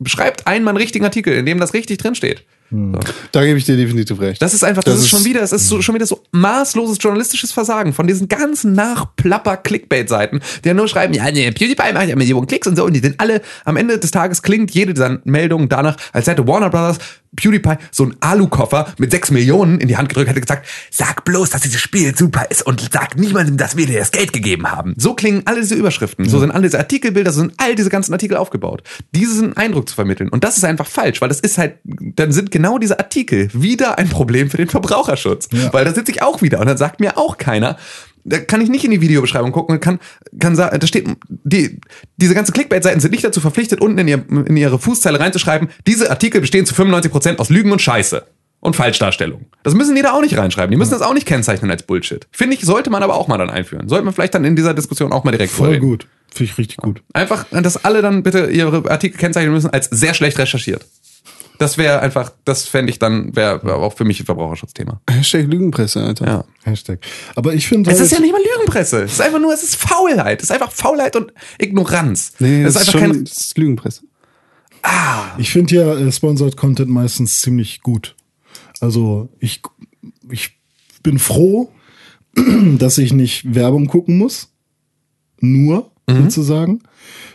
schreibt einmal einen richtigen Artikel, in dem das richtig drinsteht. So. Da gebe ich dir definitiv recht. Das ist einfach, das, Das ist schon wieder, es ist so, schon wieder so maßloses journalistisches Versagen von diesen ganzen Nachplapper-Clickbait-Seiten, die ja nur schreiben, ja, nee, PewDiePie macht ja Millionen Klicks und so, und die sind alle, am Ende des Tages klingt jede dieser Meldungen danach, als hätte Warner Brothers PewDiePie so einen Alukoffer mit sechs Millionen in die Hand gedrückt, hätte gesagt, sag bloß, dass dieses Spiel super ist und sag niemandem, dass wir dir das Geld gegeben haben. So klingen alle diese Überschriften, so sind alle diese Artikelbilder, so sind all diese ganzen Artikel aufgebaut. Diesen Eindruck zu vermitteln. Und das ist einfach falsch, weil das ist halt, dann sind genau diese Artikel wieder ein Problem für den Verbraucherschutz. Ja. Weil da sitze ich auch wieder und dann sagt mir auch keiner, da kann ich nicht in die Videobeschreibung gucken und kann, kann sagen, da steht, die, diese ganzen Clickbait-Seiten sind nicht dazu verpflichtet, unten in, ihr, in ihre Fußzeile reinzuschreiben, diese Artikel bestehen zu 95% aus Lügen und Scheiße. Und Falschdarstellung. Das müssen die da auch nicht reinschreiben. Die müssen das auch nicht kennzeichnen als Bullshit. Finde ich, sollte man aber auch mal dann einführen. Sollte man vielleicht dann in dieser Diskussion auch mal direkt Voll vorreden. gut. Finde ich richtig gut. Einfach, dass alle dann bitte ihre Artikel kennzeichnen müssen als sehr schlecht recherchiert. Das wäre einfach, das fände ich dann, wäre wär auch für mich ein Verbraucherschutzthema. Hashtag Lügenpresse, Alter. Ja. Hashtag. Aber ich finde Es halt, ist ja nicht mal Lügenpresse. Es ist einfach nur, es ist Faulheit. Es ist einfach Faulheit und Ignoranz. Nee, es das ist ist, einfach schon, kein. das ist Lügenpresse. ich finde ja äh, Sponsored Content meistens ziemlich gut. Also ich, ich bin froh, dass ich nicht Werbung gucken muss. Nur, sozusagen.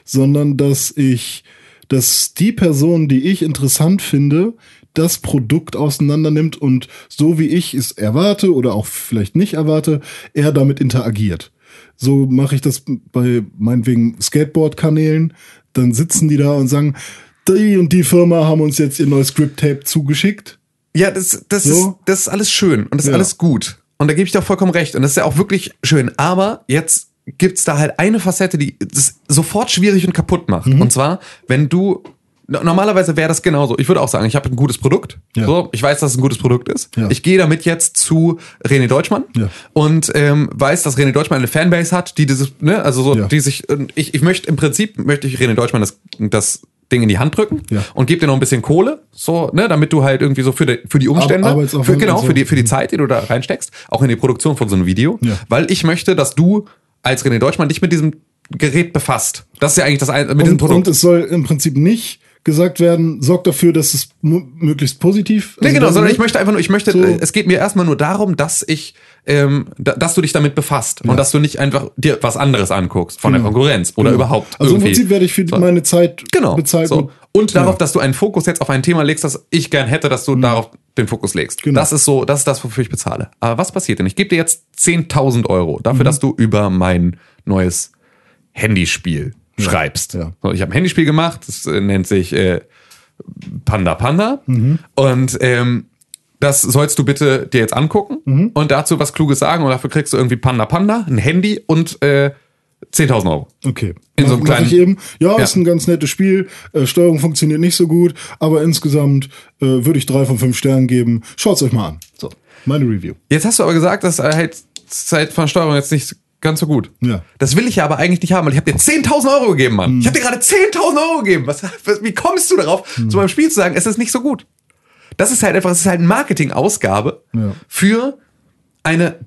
Sondern dass ich, dass die Person, die ich interessant finde, das Produkt auseinander nimmt und so wie ich es erwarte oder auch vielleicht nicht erwarte, er damit interagiert. So mache ich das bei meinetwegen Skateboard-Kanälen. Dann sitzen die da und sagen, die und die Firma haben uns jetzt ihr neues Script-Tape zugeschickt. Ja, das, das, So. ist, das ist alles schön und das ist Ja. alles gut. Und da gebe ich dir auch vollkommen recht. Und das ist ja auch wirklich schön. Aber jetzt gibt's da halt eine Facette, die das sofort schwierig und kaputt macht. Mhm. Und zwar, wenn du. no- Normalerweise wäre das genauso. Ich würde auch sagen, ich habe ein gutes Produkt. Ja. So, ich weiß, dass es ein gutes Produkt ist. Ja. Ich gehe damit jetzt zu René Deutschmann Ja. und ähm, weiß, dass René Deutschmann eine Fanbase hat, die dieses, ne, also so, die sich, und ich, ich möchte im Prinzip möchte ich René Deutschmann das, das Ding in die Hand drücken und gebe dir noch ein bisschen Kohle, so, ne, damit du halt irgendwie so für die, für die Umstände, für, genau, so. für die, für die Zeit, die du da reinsteckst, auch in die Produktion von so einem Video, weil ich möchte, dass du als René Deutschmann dich mit diesem Gerät befasst. Das ist ja eigentlich das mit diesem Und, Produkt. und es soll im Prinzip nicht gesagt werden, sorgt dafür, dass es möglichst positiv. Nee, also genau, dann- sondern ich möchte einfach nur, ich möchte, So. äh, es geht mir erstmal nur darum, dass ich, ähm, da, dass du dich damit befasst und dass du nicht einfach dir was anderes anguckst von der Genau. Konkurrenz oder Genau. überhaupt. Also irgendwie. im Prinzip werde ich für So. meine Zeit Genau. bezahlt. So. Und darauf, Ja. dass du einen Fokus jetzt auf ein Thema legst, das ich gern hätte, dass du darauf den Fokus legst. Genau. Das ist so, das ist das, wofür ich bezahle. Aber was passiert denn? Ich gebe dir jetzt 10.000 Euro dafür, dass du über mein neues Handyspiel schreibst. ja. So, ich habe ein Handyspiel gemacht, das äh, nennt sich äh, Panda Panda. Mhm. Und ähm, das sollst du bitte dir jetzt angucken Mhm. und dazu was Kluges sagen und dafür kriegst du irgendwie Panda Panda, ein Handy und äh, 10.000 Euro. Okay. In so einem kleinen- ich eben. Ja, Ja. ist ein ganz nettes Spiel. Äh, Steuerung funktioniert nicht so gut, aber insgesamt äh, würde ich drei von fünf Sternen geben. Schaut's euch mal an. So, meine Review. Jetzt hast du aber gesagt, dass halt Zeit von Steuerung jetzt nicht ganz so gut. Ja. Das will ich ja aber eigentlich nicht haben, weil ich habe dir 10.000 Euro gegeben, Mann. Ich habe dir gerade 10.000 Euro gegeben. Was, was, wie kommst du darauf, zu meinem Spiel zu sagen, es ist nicht so gut? Das ist halt einfach, es ist halt eine Marketingausgabe Ja. für eine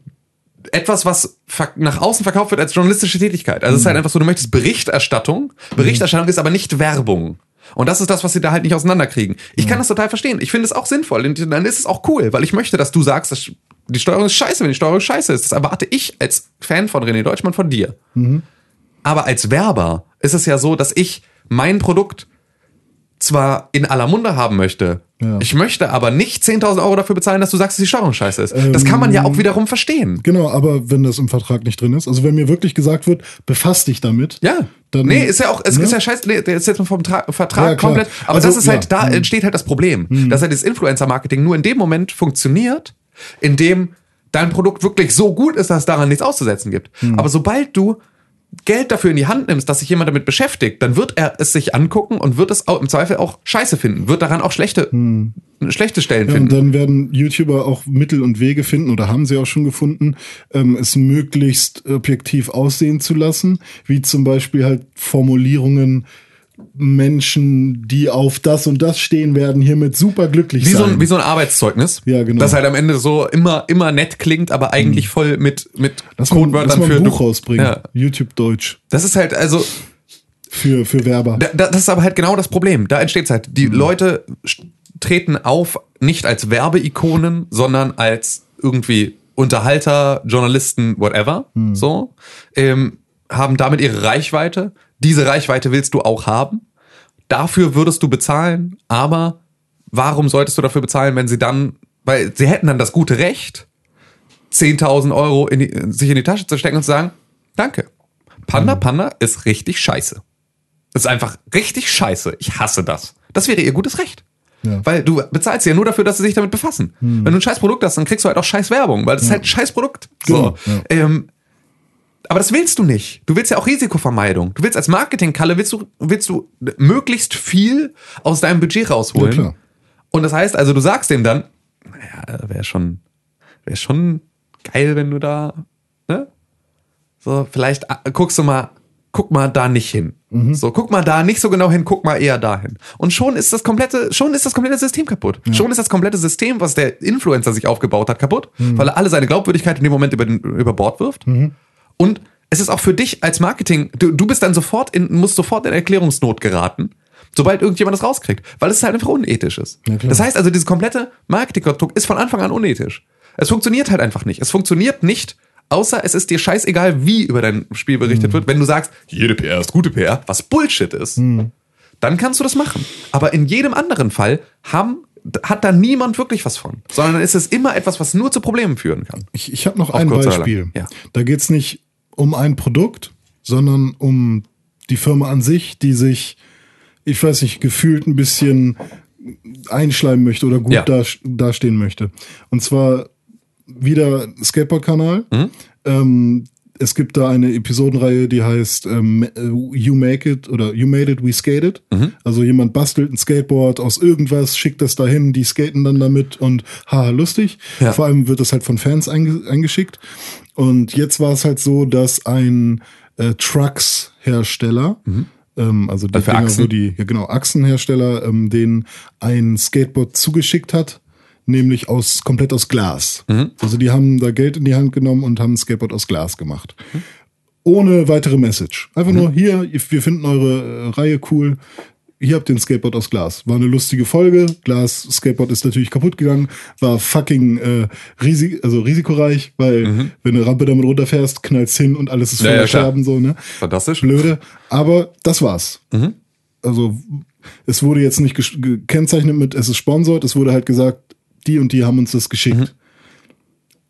etwas, was nach außen verkauft wird als journalistische Tätigkeit. Also es ist halt einfach so, du möchtest Berichterstattung. Berichterstattung ist aber nicht Werbung. Und das ist das, was sie da halt nicht auseinanderkriegen. Ich kann das total verstehen. Ich finde es auch sinnvoll. Und dann ist es auch cool, weil ich möchte, dass du sagst, dass die Steuerung ist scheiße, wenn die Steuerung scheiße ist. Das erwarte ich als Fan von René Deutschmann von dir. Aber als Werber ist es ja so, dass ich mein Produkt zwar in aller Munde haben möchte, Ja. ich möchte aber nicht 10.000 Euro dafür bezahlen, dass du sagst, dass die Steuerung scheiße ist. das kann man ja auch wiederum verstehen. Genau, aber wenn das im Vertrag nicht drin ist, also wenn mir wirklich gesagt wird, befass dich damit. Ja. Dann, nee, ist ja auch, es ne? ist ja scheiße, nee, der ist jetzt vom Tra Vertrag Ja, komplett. Aber Also, das ist halt, ja. da Hm. entsteht halt das Problem, dass halt das Influencer-Marketing nur in dem Moment funktioniert, in dem dein Produkt wirklich so gut ist, dass es daran nichts auszusetzen gibt. Hm. Aber sobald du Geld dafür in die Hand nimmst, dass sich jemand damit beschäftigt, dann wird er es sich angucken und wird es auch im Zweifel auch scheiße finden, wird daran auch schlechte, schlechte Stellen Hm. Ja, und finden. dann werden YouTuber auch Mittel und Wege finden, oder haben sie auch schon gefunden, ähm, es möglichst objektiv aussehen zu lassen, wie zum Beispiel halt Formulierungen, Menschen, die auf das und das stehen werden, hiermit super glücklich Wie so, sein. ein, wie so ein Arbeitszeugnis. Ja, genau. Das halt am Ende so immer, immer nett klingt, aber eigentlich voll mit, mit lass mal, lass Codewörtern mal für ein Buch du- rausbringen. Ja. YouTube Deutsch. Das ist halt, also, Für, für Werber. da, da- das ist aber halt genau das Problem. Da entsteht halt. Die Leute st- treten auf nicht als Werbeikonen, sondern als irgendwie Unterhalter, Journalisten, whatever. So. Ähm, haben damit ihre Reichweite. Diese Reichweite willst du auch haben. Dafür würdest du bezahlen, aber warum solltest du dafür bezahlen, wenn sie dann, weil sie hätten dann das gute Recht, 10.000 Euro in die, sich in die Tasche zu stecken und zu sagen, danke. Panda Panda ist richtig scheiße. Ist einfach richtig scheiße. Ich hasse das. Das wäre ihr gutes Recht. Ja. Weil du bezahlst ja nur dafür, dass sie sich damit befassen. Wenn du ein scheiß Produkt hast, dann kriegst du halt auch scheiß Werbung, weil das ist halt ein scheiß Produkt. So. Genau, ja. Ähm, aber das willst du nicht. Du willst ja auch Risikovermeidung. Du willst als Marketingkalle willst du, willst du möglichst viel aus deinem Budget rausholen. Ja. Und das heißt also, du sagst dem dann, naja, wäre schon, wäre schon geil, wenn du da, ne? So, vielleicht äh, guckst du mal, guck mal da nicht hin. Mhm. So, guck mal da nicht so genau hin, guck mal eher dahin. Und schon ist das komplette, schon ist das komplette System kaputt. Schon ist das komplette System, was der Influencer sich aufgebaut hat, kaputt, Mhm. weil er alle seine Glaubwürdigkeit in dem Moment über, den, über Bord wirft. Und es ist auch für dich als Marketing, du, du bist dann sofort in, musst sofort in Erklärungsnot geraten, sobald irgendjemand das rauskriegt, weil es halt einfach unethisch ist. Ja, das heißt also, dieses komplette Marketingkonstrukt ist von Anfang an unethisch. Es funktioniert halt einfach nicht. Es funktioniert nicht, außer es ist dir scheißegal, wie über dein Spiel berichtet wird. Wenn du sagst, jede PR ist gute PR, was Bullshit ist, dann kannst du das machen. Aber in jedem anderen Fall haben, hat da niemand wirklich was von, sondern ist es immer etwas, was nur zu Problemen führen kann. Ich, ich habe noch Auf ein Beispiel. Ja. Da geht es nicht um ein Produkt, sondern um die Firma an sich, die sich, ich weiß nicht, gefühlt ein bisschen einschleimen möchte oder gut Ja. da, dastehen möchte. Und zwar wieder Skateboard-Kanal. Mhm. Ähm, es gibt da eine Episodenreihe, die heißt ähm, You Make It oder You Made It, We Skated. Mhm. Also jemand bastelt ein Skateboard aus irgendwas, schickt das dahin, die skaten dann damit und haha, lustig. Ja. Vor allem wird das halt von Fans einge eingeschickt. Und jetzt war es halt so, dass ein äh, Trucks-Hersteller, ähm, also die Also für Dinger, wo die, ja genau, Achsenhersteller, ähm, den ein Skateboard zugeschickt hat, nämlich aus komplett aus Glas. Mhm. Also die haben da Geld in die Hand genommen und haben ein Skateboard aus Glas gemacht. Ohne weitere Message. Einfach Mhm. nur hier, wir finden eure äh, Reihe cool. Hier habt ihr ein Skateboard aus Glas. War eine lustige Folge. Glas Skateboard ist natürlich kaputt gegangen. War fucking äh, risik also risikoreich, weil wenn du Rampe damit runterfährst, knallst hin und alles ist Mhm. Ja, voller ja, klar. Scherben so, ne? Fantastisch. Blöde. Aber das war's. Mhm. Also es wurde jetzt nicht gekennzeichnet mit, es ist sponsort. Es wurde halt gesagt, die und die haben uns das geschickt. Mhm.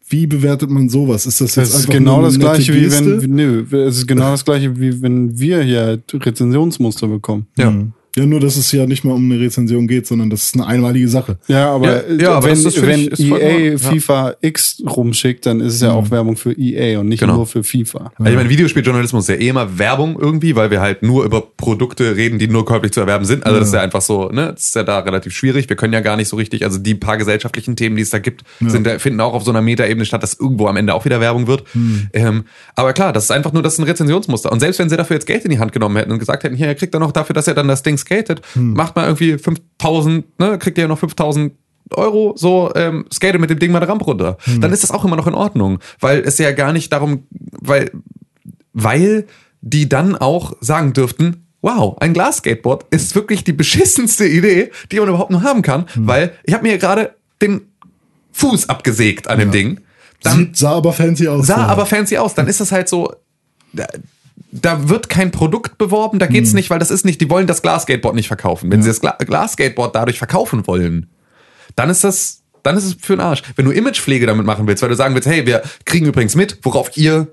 Wie bewertet man sowas? Ist das jetzt Das ist genau das eine gleiche, wie wenn, nö, es ist genau das gleiche, wie wenn wir hier Rezensionsmuster bekommen. Ja. Ja, nur dass es ja nicht mal um eine Rezension geht, sondern das ist eine einmalige Sache. Ja, aber, Ja, ja, aber wenn, das ist, wenn ich, EA ja. FIFA X rumschickt, dann ist es ja auch Werbung für EA und nicht Genau. nur für FIFA. Also ich meine, Videospieljournalismus ist ja eh immer Werbung irgendwie, weil wir halt nur über Produkte reden, die nur käuflich zu erwerben sind. Also das ist ja einfach so, ne, das ist ja da relativ schwierig. Wir können ja gar nicht so richtig, also die paar gesellschaftlichen Themen, die es da gibt, sind, da- finden auch auf so einer Metaebene statt, dass irgendwo am Ende auch wieder Werbung wird. Ähm, aber klar, das ist einfach nur, das ist ein Rezensionsmuster. Und selbst wenn sie dafür jetzt Geld in die Hand genommen hätten und gesagt hätten, hier, ihr kriegt dann noch dafür, dass ihr dann das Ding skatet, macht mal irgendwie 5000, ne, kriegt ihr noch 5000 Euro, so ähm, skate mit dem Ding mal eine Rampe runter. Dann ist das auch immer noch in Ordnung, weil es ja gar nicht darum, weil, weil die dann auch sagen dürften, wow, ein Glasskateboard ist wirklich die beschissenste Idee, die man überhaupt nur haben kann, weil ich habe mir gerade den Fuß abgesägt an dem Ding. Dann Sieht, sah aber fancy aus. sah vorher. aber fancy aus. Dann ist das halt so, da, wird kein Produkt beworben, da geht's nicht, weil das ist nicht, die wollen das Glasskateboard nicht verkaufen. Wenn sie das Gla Glasskateboard dadurch verkaufen wollen, dann ist das, dann ist es für den Arsch. Wenn du Imagepflege damit machen willst, weil du sagen willst, hey, wir kriegen übrigens mit, worauf ihr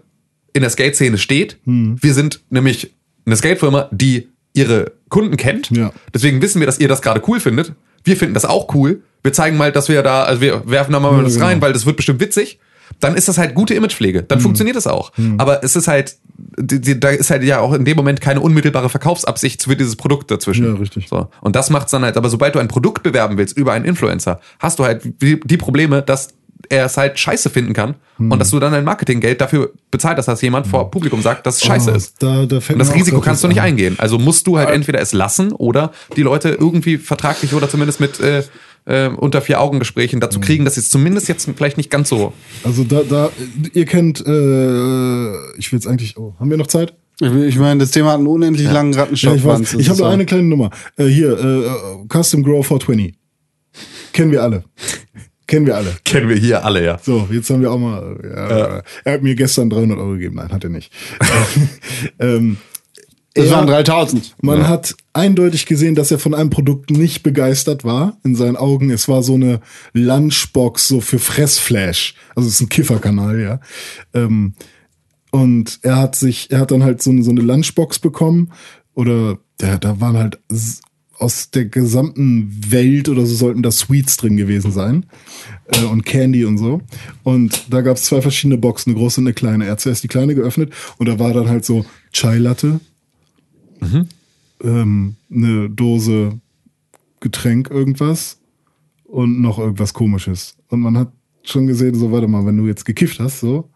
in der Skate-Szene steht. Wir sind nämlich eine Skate-Firma, die ihre Kunden kennt. Ja. Deswegen wissen wir, dass ihr das gerade cool findet. Wir finden das auch cool. Wir zeigen mal, dass wir da, also wir werfen da mal Ja, das genau. rein, weil das wird bestimmt witzig. Dann ist das halt gute Imagepflege. Dann funktioniert das auch. Aber es ist halt, da ist halt ja auch in dem Moment keine unmittelbare Verkaufsabsicht für dieses Produkt dazwischen. Ja, richtig. So. Und das macht's dann halt, aber sobald du ein Produkt bewerben willst über einen Influencer, hast du halt die, die Probleme, dass er es halt scheiße finden kann Mhm. und dass du dann dein Marketinggeld dafür bezahlt hast, dass jemand vor Publikum sagt, dass es scheiße Oh, ist. Da, da Und das Risiko kannst du nicht ein. eingehen. Also musst du halt entweder es lassen oder die Leute irgendwie vertraglich oder zumindest mit äh, äh, unter vier Augen Gesprächen Mhm. dazu kriegen, dass sie es zumindest jetzt vielleicht nicht ganz so. Also da, da, ihr kennt, äh, ich will jetzt eigentlich, oh, haben wir noch Zeit? Ich, ich meine, das Thema hat einen unendlich langen Ja, ich weiß. Rattenschwanz. Das Ich habe ist nur so- eine kleine Nummer. Äh, hier, äh, Custom Grow 420. Kennen wir alle. Kennen wir alle. Kennen wir hier alle, ja. So, jetzt haben wir auch mal. Ja, Er hat mir gestern 300 Euro gegeben. Nein, hat er nicht. ähm, Das er- waren 3000. Man hat eindeutig gesehen, dass er von einem Produkt nicht begeistert war. In seinen Augen, es war so eine Lunchbox so für Fressflash. Also es ist ein Kifferkanal, ja. Ähm, und er hat sich, er hat dann halt so, eine- so eine Lunchbox bekommen. Oder ja, da waren halt aus der gesamten Welt oder so sollten da Sweets drin gewesen sein. Äh, und Candy und so. Und da gab es zwei verschiedene Boxen, eine große und eine kleine. Er hat zuerst die kleine geöffnet und da war dann halt so Chai Latte, ähm, eine Dose Getränk irgendwas und noch irgendwas komisches. Und man hat schon gesehen, so, warte mal, wenn du jetzt gekifft hast, so,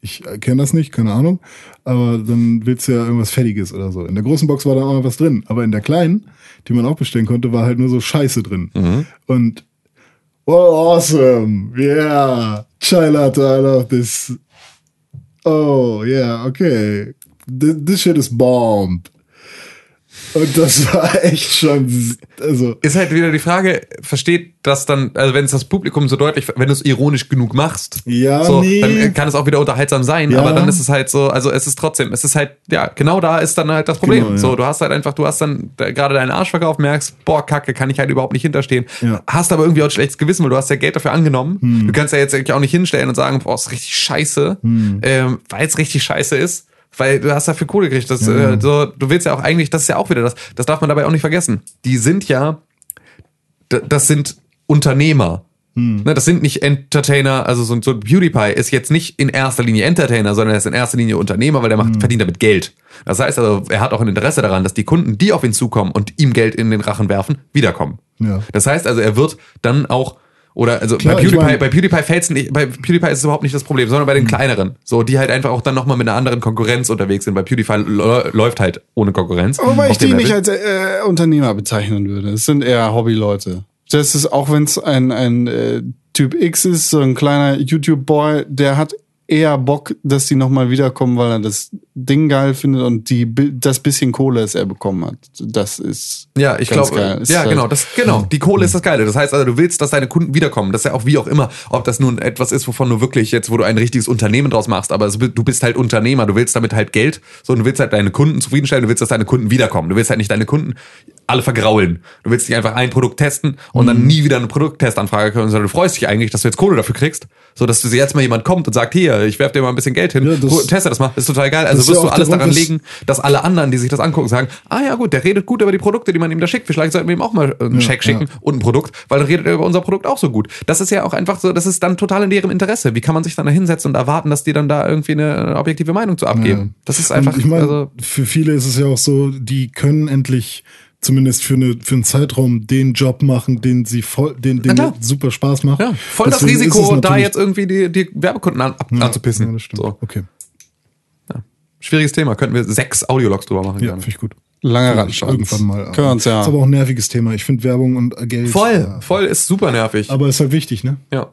ich kenne das nicht, keine Ahnung, aber dann willst du ja irgendwas Fettiges oder so. In der großen Box war da auch noch was drin, aber in der kleinen, die man auch bestellen konnte, war halt nur so Scheiße drin. Und oh, awesome, yeah, chai latte, I love this. Oh, yeah, okay. This, this shit is bomb. Und das war echt schon, also, Ist halt wieder die Frage, versteht das dann, also wenn es das Publikum so deutlich, wenn du es ironisch genug machst, Ja, so, nee. dann kann es auch wieder unterhaltsam sein, Ja. aber dann ist es halt so, also es ist trotzdem, es ist halt, ja, genau da ist dann halt das Problem. Genau, ja. So, du hast halt einfach, du hast dann da, gerade deinen Arsch verkauft, merkst, boah, Kacke, kann ich halt überhaupt nicht hinterstehen. Ja. Hm. Hast aber irgendwie auch ein schlechtes Gewissen, weil du hast ja Geld dafür angenommen. Du kannst ja jetzt eigentlich auch nicht hinstellen und sagen, boah, ist richtig scheiße, Hm. ähm, weil es richtig scheiße ist. Weil du hast dafür Kohle gekriegt. Das, äh, so, du willst ja auch eigentlich, das ist ja auch wieder das, das darf man dabei auch nicht vergessen. Die sind ja, das sind Unternehmer. Hm. Ne, das sind nicht Entertainer, also so, so ein PewDiePie ist jetzt nicht in erster Linie Entertainer, sondern er ist in erster Linie Unternehmer, weil der macht, Hm. verdient damit Geld. Das heißt also, er hat auch ein Interesse daran, dass die Kunden, die auf ihn zukommen und ihm Geld in den Rachen werfen, wiederkommen. Ja. Das heißt also, er wird dann auch oder also Klar, bei ich PewDiePie, mein- bei PewDiePie fällt's nicht, bei PewDiePie ist es überhaupt nicht das Problem, sondern bei den kleineren. So, die halt einfach auch dann nochmal mit einer anderen Konkurrenz unterwegs sind. Bei PewDiePie läuft halt ohne Konkurrenz. Wobei ich die nicht als äh, Unternehmer bezeichnen würde. Es sind eher Hobbyleute. Das ist, auch wenn es ein, ein äh, Typ X ist, so ein kleiner YouTube-Boy, der hat eher Bock, dass die nochmal wiederkommen, weil er das Ding geil findet und die das bisschen Kohle, das er bekommen hat. Das ist Ja, ich glaube, ja, halt- genau, das, genau. Die Kohle ist das Geile. Das heißt also, du willst, dass deine Kunden wiederkommen. Das ist ja auch wie auch immer, ob das nun etwas ist, wovon du wirklich jetzt, wo du ein richtiges Unternehmen draus machst, aber du bist halt Unternehmer, du willst damit halt Geld, so, und du willst halt deine Kunden zufriedenstellen, du willst, dass deine Kunden wiederkommen. Du willst halt nicht deine Kunden alle vergraulen. Du willst nicht einfach ein Produkt testen und Mhm. dann nie wieder eine Produkttestanfrage können, sondern du freust dich eigentlich, dass du jetzt Kohle dafür kriegst, so dass du jetzt mal jemand kommt und sagt, hier, ich werf dir mal ein bisschen Geld hin, Ja, das- teste das mal, das ist total geil. Also ist ja wirst du alles daran legen, dass alle anderen, die sich das angucken, sagen, ah ja gut, der redet gut über die Produkte, die man ihm da schickt. Vielleicht sollten wir ihm auch mal einen Scheck schicken und ein Produkt, weil dann redet er über unser Produkt auch so gut. Das ist ja auch einfach so, das ist dann total in deren Interesse. Wie kann man sich dann da hinsetzen und erwarten, dass die dann da irgendwie eine objektive Meinung zu abgeben? Ja. Das ist einfach, Und ich meine, also, für viele ist es ja auch so, die können endlich zumindest für, eine, für einen Zeitraum den Job machen, den sie voll, den, den super Spaß macht. ja, voll das Deswegen es Risiko, da jetzt irgendwie die, die Werbekunden an, ab, anzupissen. Ja, das stimmt. so. Okay. Schwieriges Thema, könnten wir sechs Audiologs drüber machen. Ja, gerne. finde ich gut. Langer Rattenschwanz. Irgendwann mal. Können wir uns ja. Ist aber auch ein nerviges Thema. Ich finde Werbung und Geld. Voll, Ja. voll ist super nervig. Aber ist halt wichtig, ne? ja.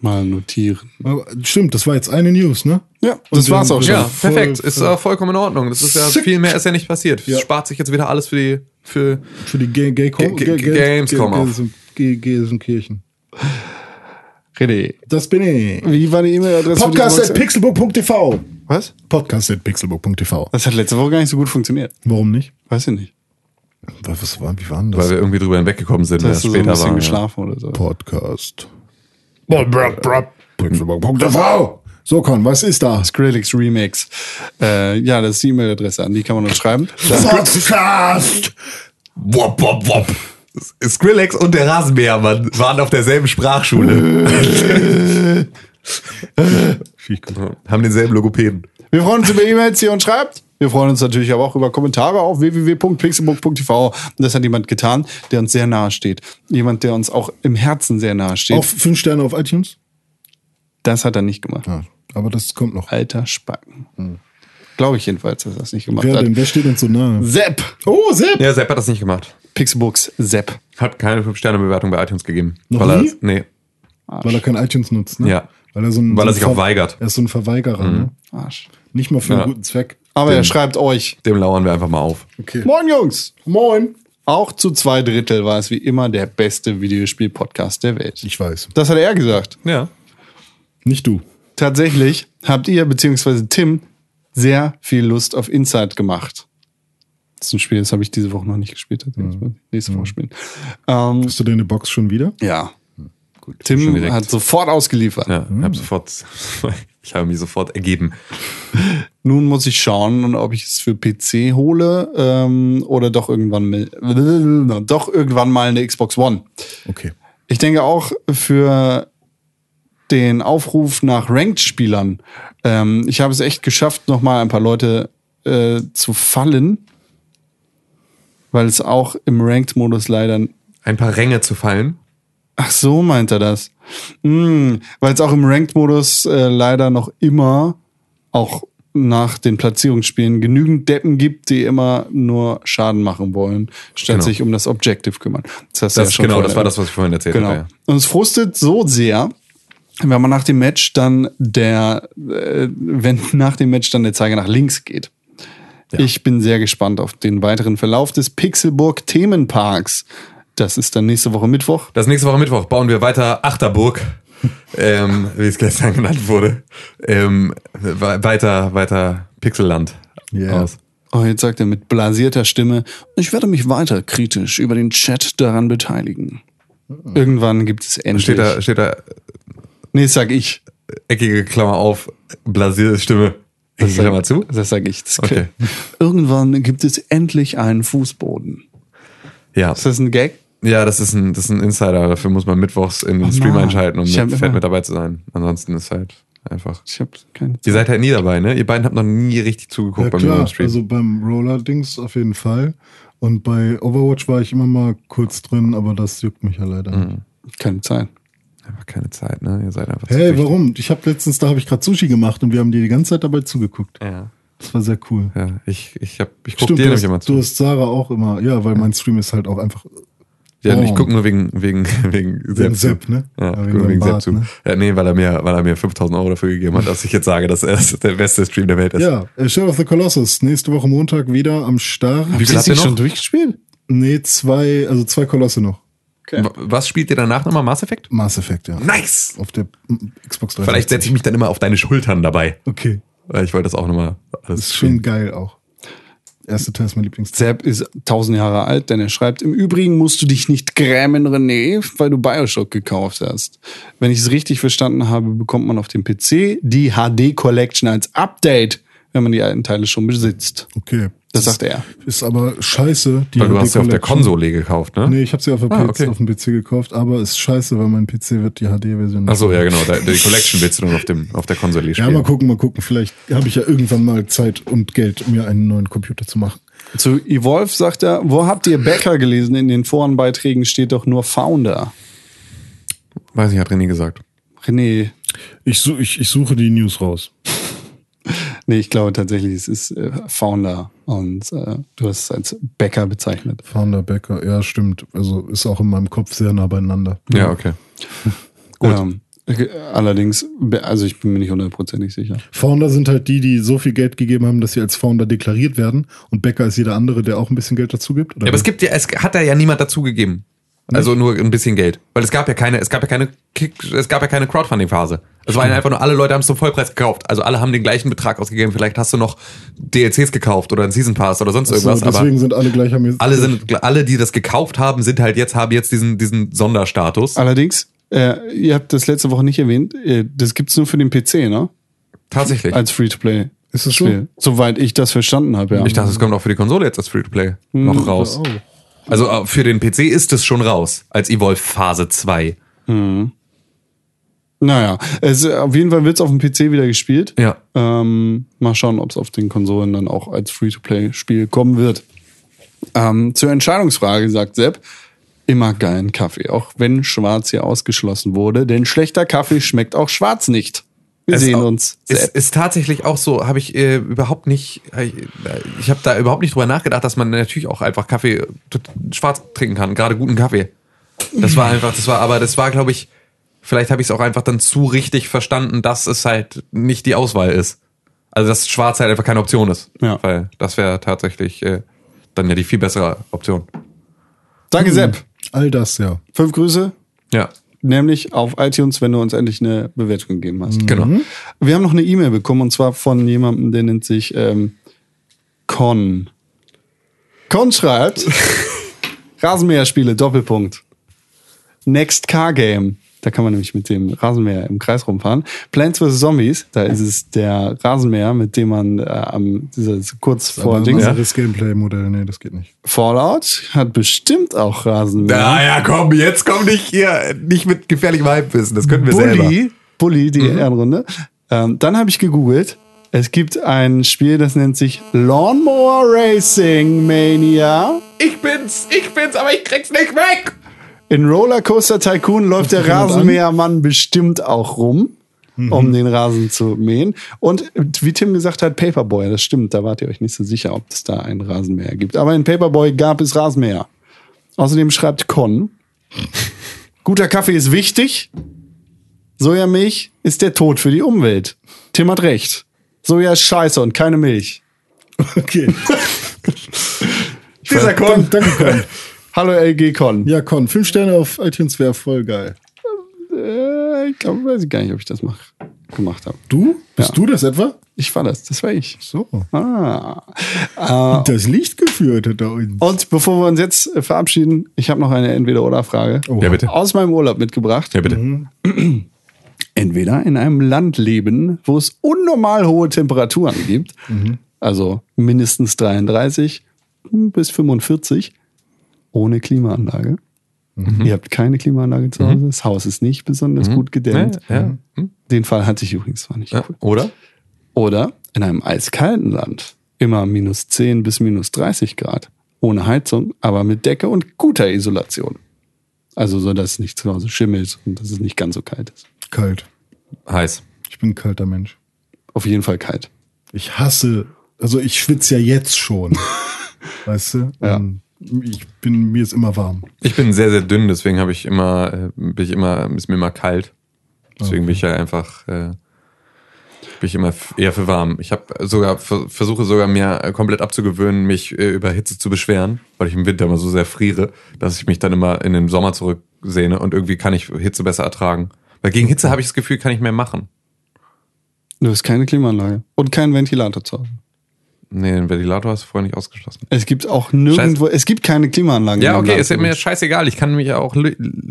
Mal notieren. Aber stimmt, das war jetzt eine News, ne? Ja, das wir war's auch schon. Ja, voll- perfekt. Ist voll- äh, vollkommen in Ordnung. Das ist ja Sick. viel mehr ist ja nicht passiert. Ja. Spart sich jetzt wieder alles für die für Für die Gay Gay G- G- Gamescom auf. Gelsenkirchen. René. Das bin ich. Wie war die E-Mail-Adresse? Podcast für at die pixelbook.tv. Was? Podcast at pixelbook.tv. Das hat letzte Woche gar nicht so gut funktioniert. Warum nicht? Weiß ich nicht. Was, was war, wie war denn weil das? wir irgendwie drüber hinweggekommen sind, Da wer hast du so ein später bisschen war. Ja. geschlafen oder so. Podcast. Pixelbook.tv. So, Con, was ist da? Skrillex Remix. Äh, ja, das ist die E-Mail-Adresse, an die kann man uns schreiben. Podcast. Wop, wop, wop. Skrillex und der Rasenmähermann waren auf derselben Sprachschule. Haben denselben Logopäden. Wir freuen uns über E-Mails, die ihr uns schreibt. Wir freuen uns natürlich aber auch über Kommentare auf www.pixelbook.tv. Und das hat jemand getan, der uns sehr nahe steht. Jemand, der uns auch im Herzen sehr nahe steht. Auf fünf Sterne auf iTunes? das hat er nicht gemacht. Ja, aber das kommt noch. Alter Spacken. Glaube ich jedenfalls, dass er das nicht gemacht Wer hat. denn? Wer steht uns so nahe? Sepp. Oh, Sepp. Ja, Sepp hat das nicht gemacht. Pixelbooks Sepp. Hat keine 5-Sterne-Bewertung bei iTunes gegeben. Noch weil nie? Er, nee. Weil er kein iTunes nutzt, ne? Ja. Weil er, so ein, Weil so er sich auch weigert. Er ist so ein Verweigerer, ne? Arsch. Nicht mal für einen Ja. guten Zweck. Aber er schreibt euch. Dem lauern wir einfach mal auf. Okay. Moin Jungs. Moin. Auch zu zwei Drittel war es wie immer der beste Videospiel-Podcast der Welt. Ich weiß. Das hat er gesagt. Ja. Nicht du. Tatsächlich habt ihr beziehungsweise Tim sehr viel Lust auf Inside gemacht. Das ist ein Spiel, das habe ich diese Woche noch nicht gespielt. Das muss ich nächste Woche spielen. Ähm, Hast du deine Box schon wieder? ja. Gut. Tim hat sofort ausgeliefert. Ja, ich habe sofort, ich habe mich sofort ergeben. Nun muss ich schauen, ob ich es für PC hole ähm, oder doch irgendwann mal, doch irgendwann mal eine Xbox One. Okay. Ich denke auch für den Aufruf nach Ranked-Spielern. Ähm, ich habe es echt geschafft, nochmal ein paar Leute äh, zu fallen, weil es auch im Ranked-Modus leider. Ein paar Ränge zu fallen. Ach so, meint er das. Mm, weil es auch im Ranked-Modus äh, leider noch immer, auch nach den Platzierungsspielen, genügend Deppen gibt, die immer nur Schaden machen wollen, statt Genau. sich um das Objective kümmern. Das, hast Das, ja schon genau, das war das, was ich vorhin erzählt Genau. habe. Ja. Und es frustet so sehr, wenn man nach dem Match dann der, äh, wenn nach dem Match dann der Zeiger nach links geht. Ich bin sehr gespannt auf den weiteren Verlauf des Pixelburg Themenparks. Das ist dann nächste Woche Mittwoch. Das nächste Woche Mittwoch bauen wir weiter Achterburg, ähm, wie es gestern genannt wurde. Ähm, we- weiter, weiter Pixelland Ja. aus. Oh, jetzt sagt er mit blasierter Stimme, ich werde mich weiter kritisch über den Chat daran beteiligen. Irgendwann gibt es endlich. Steht da, steht da nee, das sag ich. eckige Klammer auf, blasierte Stimme. Eckige Klammer zu? Das sag ich. Das Okay. Irgendwann gibt es endlich einen Fußboden. Ja. Ist das ein Gag? Ja, das ist ein, das ist ein Insider. Dafür muss man mittwochs in den Oh Stream Mann. einschalten, um Ich hab mit, immer- fett mit dabei zu sein. Ansonsten ist halt einfach. Ich habe keine Ihr seid halt nie dabei, ne? Ihr beiden habt noch nie richtig zugeguckt Ja, bei mir klar. im Stream. Also beim Roller-Dings auf jeden Fall. Und bei Overwatch war ich immer mal kurz drin, aber das juckt mich ja leider nicht. Keine Zeit. einfach keine Zeit, ne? Ihr seid einfach zu Hey, warum? Ich habe letztens, da habe ich gerade Sushi gemacht und wir haben dir die ganze Zeit dabei zugeguckt. Ja. Das war sehr cool. Ja, ich, ich, hab, ich guck Stimmt, dir du nämlich immer du zu. hast Sarah auch immer, ja, weil mein Stream ist halt auch einfach Ja, ich Oh. guck nur wegen, wegen, wegen Sepp, Sepp, zu. ne? Ja, Ja, ich wegen wegen Sepp zu. ne? Ja, nee, weil er mir, weil er mir 5000 Euro dafür gegeben hat, dass ich jetzt sage, dass er der beste Stream der Welt ist. Ja, äh, Shadow of the Colossus, nächste Woche Montag wieder am Start. Wie viel habt ihr noch? durchgespielt? Nee, zwei, also zwei Kolosse noch. Okay. Was spielt ihr danach nochmal? Mass Effect? Mass Effect, ja. Nice! Auf der Xbox 360. Vielleicht setze ich mich dann immer auf deine Schultern dabei. Okay, Weil ich wollte das auch nochmal das ist schon geil auch. Erste Teil ist mein Lieblingsteil. Sepp ist tausend Jahre alt, denn er schreibt, im Übrigen musst du dich nicht grämen, René, weil du Bioshock gekauft hast. Wenn ich es richtig verstanden habe, bekommt man auf dem PC die HD Collection als Update, wenn man die alten Teile schon besitzt. Okay. Das sagt er. Ist aber scheiße. Die Weil du HD hast sie auf der. Konsole gekauft, ne? Nee, ich habe sie auf, der Ah, PC, okay. auf dem PC gekauft, aber ist scheiße, weil mein PC wird die HD-Version. Ach so, ja genau. Die Collection willst du dann auf, dem, auf der Konsole Ja, spielen. mal gucken, mal gucken. Vielleicht habe ich ja irgendwann mal Zeit und Geld, mir einen neuen Computer zu machen. Zu Evolve sagt er, wo habt ihr Bäcker gelesen? In den Forenbeiträgen steht doch nur Founder. Weiß nicht, hat René gesagt. René, Ich, ich, ich suche die News raus. Nee, ich glaube tatsächlich, es ist äh, Founder und äh, du hast es als Bäcker bezeichnet. Founder Becker, ja, stimmt. Also ist auch in meinem Kopf sehr nah beieinander. Ja, okay. Gut. Ähm, äh, allerdings, also ich bin mir nicht hundertprozentig sicher. Founder sind halt die, die so viel Geld gegeben haben, dass sie als Founder deklariert werden. Und Bäcker ist jeder andere, der auch ein bisschen Geld dazu gibt. Oder Ja, aber es gibt ja, es hat da ja niemand dazugegeben. Also nur ein bisschen Geld. Weil es gab ja keine, es gab ja keine Kick, es gab ja keine Crowdfunding-Phase. Es waren ja einfach nur, alle Leute haben es zum Vollpreis gekauft. Also alle haben den gleichen Betrag ausgegeben. Vielleicht hast du noch DLCs gekauft oder einen Season Pass oder sonst so, irgendwas. deswegen aber sind alle gleich haben jetzt- alle sind, alle, die das gekauft haben, sind halt jetzt, haben jetzt diesen, diesen Sonderstatus. Allerdings, äh, ihr habt das letzte Woche nicht erwähnt, äh, das gibt's nur für den PC, ne? Tatsächlich. Als Free-to-Play. Ist es so? Soweit ich das verstanden habe, ja. Ich dachte, es kommt auch für die Konsole jetzt als Free-to-Play noch raus. Oh. Also äh, für den PC ist es schon raus, als Evolve Phase 2. Naja, es, auf jeden Fall wird's auf dem PC wieder gespielt. Ja. Ähm, mal schauen, ob es auf den Konsolen dann auch als Free-to-Play-Spiel kommen wird. Ähm, zur Entscheidungsfrage sagt Sepp, immer geilen Kaffee, auch wenn schwarz hier ausgeschlossen wurde, denn schlechter Kaffee schmeckt auch schwarz nicht. Wir Es sehen auch- uns. Ist, ist tatsächlich auch so, habe ich äh, überhaupt nicht, äh, ich habe da überhaupt nicht drüber nachgedacht, dass man natürlich auch einfach Kaffee schwarz trinken kann, gerade guten Kaffee. Das war einfach, das war, aber das war, glaube ich, vielleicht habe ich es auch einfach dann zu richtig verstanden, dass es halt nicht die Auswahl ist. Also dass schwarz halt einfach keine Option ist. Ja. Weil das wäre tatsächlich äh, dann ja die viel bessere Option. Danke, Sepp. All das, ja. Fünf Grüße, Ja, nämlich auf iTunes, wenn du uns endlich eine Bewertung gegeben hast. genau. Wir haben noch eine E-Mail bekommen und zwar von jemandem, der nennt sich ähm, Con. Con schreibt Rasenmäherspiele, Doppelpunkt. Next Car Game. Da kann man nämlich mit dem Rasenmäher im Kreis rumfahren. Plants vs. Zombies, da ist es der Rasenmäher, mit dem man äh, am dieses, kurz vor Dings. ein anderes Gameplay-Modell, nee, das geht nicht. Fallout hat bestimmt auch Rasenmäher. Ja, ja, komm, jetzt komm nicht hier, nicht mit gefährlichem Halbwissen, das können wir selber. Bully, Bully, die Ehrenrunde. Ähm, dann habe ich gegoogelt. Es gibt ein Spiel, das nennt sich Lawnmower Racing Mania. Ich bin's, ich bin's, aber ich krieg's nicht weg. In Rollercoaster Tycoon läuft der? Rasenmähermann bestimmt auch rum, um den Rasen zu mähen. Und wie Tim gesagt hat, Paperboy, das stimmt, da wart ihr euch nicht so sicher, ob es da einen Rasenmäher gibt. Aber in Paperboy gab es Rasenmäher. Außerdem schreibt Con, guter Kaffee ist wichtig, Sojamilch ist der Tod für die Umwelt. Tim hat recht. Soja ist scheiße und keine Milch. Okay. Dieser Dank- Danke, Con. Hallo LG Con. Ja, Con, fünf Sterne auf iTunes wäre voll geil. Äh, ich glaube, weiß ich gar nicht, ob ich das mach, gemacht habe. Du? Bist Ja. du das etwa? Ich war das, das war ich. So. Ah. Das Licht geführt hat er uns. Und bevor wir uns jetzt äh, verabschieden, ich habe noch eine Entweder-Oder-Frage Oh. Ja, bitte. aus meinem Urlaub mitgebracht. Ja, bitte. Entweder in einem Land leben, wo es unnormal hohe Temperaturen gibt, also mindestens 33 bis 45, ohne Klimaanlage. Ihr habt keine Klimaanlage zu Hause, das Haus ist nicht besonders gut gedämmt. Ja, ja. Hm? Den Fall hatte ich übrigens, war nicht ja. cool. Oder? Oder in einem eiskalten Land, immer minus 10 bis minus 30 Grad, ohne Heizung, aber mit Decke und guter Isolation. Also so, dass es nicht zu Hause schimmelt und dass es nicht ganz so kalt ist. Kalt. Heiß. Ich bin ein kalter Mensch. Auf jeden Fall kalt. Ich hasse, also ich schwitze ja jetzt schon. weißt du? Ja. Ich bin, mir ist immer warm. Ich bin sehr, sehr dünn, deswegen habe ich immer, äh, bin ich immer, ist mir immer kalt. Deswegen bin ich ja einfach, äh, bin ich immer eher für warm. Ich habe sogar ver- versuche sogar mir äh, komplett abzugewöhnen, mich äh, über Hitze zu beschweren, weil ich im Winter immer so sehr friere, dass ich mich dann immer in den Sommer zurücksehne und irgendwie kann ich Hitze besser ertragen. Weil gegen Hitze habe ich das Gefühl, kann ich mehr machen. Du hast keine Klimaanlage und keinen Ventilator zu Hause. Nee, den Ventilator hast du vorher nicht ausgeschlossen. Es gibt auch nirgendwo, es gibt keine Klimaanlagen. Ja, okay, ist mir scheißegal. Ich kann mich ja auch,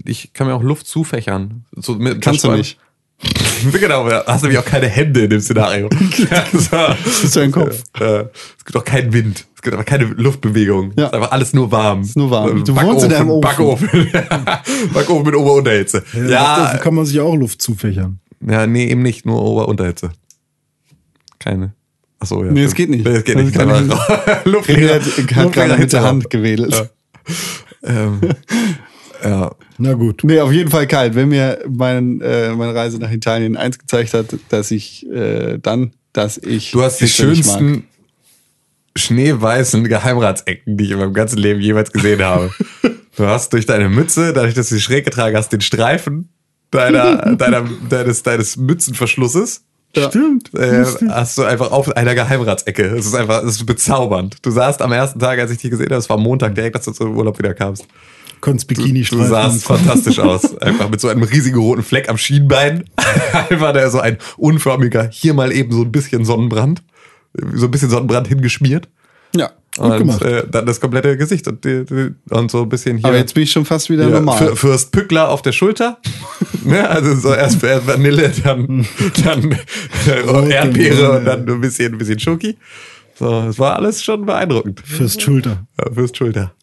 ich kann mir auch Luft zufächern. So mit Kannst du nicht. genau, hast nämlich auch keine Hände in dem Szenario. Das ist dein Kopf. Äh, es gibt auch keinen Wind. Es gibt aber keine Luftbewegung. Ja. Es ist einfach alles nur warm. Es ist nur warm. Du wohnst in deinem Ofen. Backofen. Backofen mit Ober- und Unterhitze. Ja. Ja, kann man sich auch Luft zufächern. ja, nee, eben nicht. Nur Ober- und Unterhitze. Keine. Ach so, ja. Nee, es geht nicht. Nee, es geht Das nicht. kann Einfach Luft Ingrid hat gerade mit der Hand gewedelt. Ähm, ja. Na gut. Nee, auf jeden Fall kalt. Wenn mir mein, äh, meine Reise nach Italien eins gezeigt hat, dass ich äh, dann dass ich. Du hast die schönsten schneeweißen Geheimratsecken, die ich in meinem ganzen Leben jemals gesehen habe. Du hast durch deine Mütze, dadurch, dass du sie schräg getragen hast, den Streifen deiner, deiner, deines, deines Mützenverschlusses. Stimmt. Äh, hast du einfach auf einer Geheimratsecke. Es ist einfach, es ist bezaubernd. Du sahst am ersten Tag, als ich dich gesehen habe, es war Montag, direkt, als du zum Urlaub wieder kamst. Konntest Bikini Du sahst fantastisch aus. Einfach mit so einem riesigen roten Fleck am Schienbein. Einfach der so ein unförmiger, hier mal eben so ein bisschen Sonnenbrand. So ein bisschen Sonnenbrand hingeschmiert. Und gemacht. äh, dann das komplette Gesicht und, und so ein bisschen hier. Aber jetzt bin ich schon fast wieder ja, normal. Für, Fürst Pückler auf der Schulter. ne? Also so erst, erst Vanille, dann, dann äh, Erdbeere und dann ein bisschen, ein bisschen Schoki. So, es war alles schon beeindruckend. Fürst Schulter. Ja, Fürst Schulter.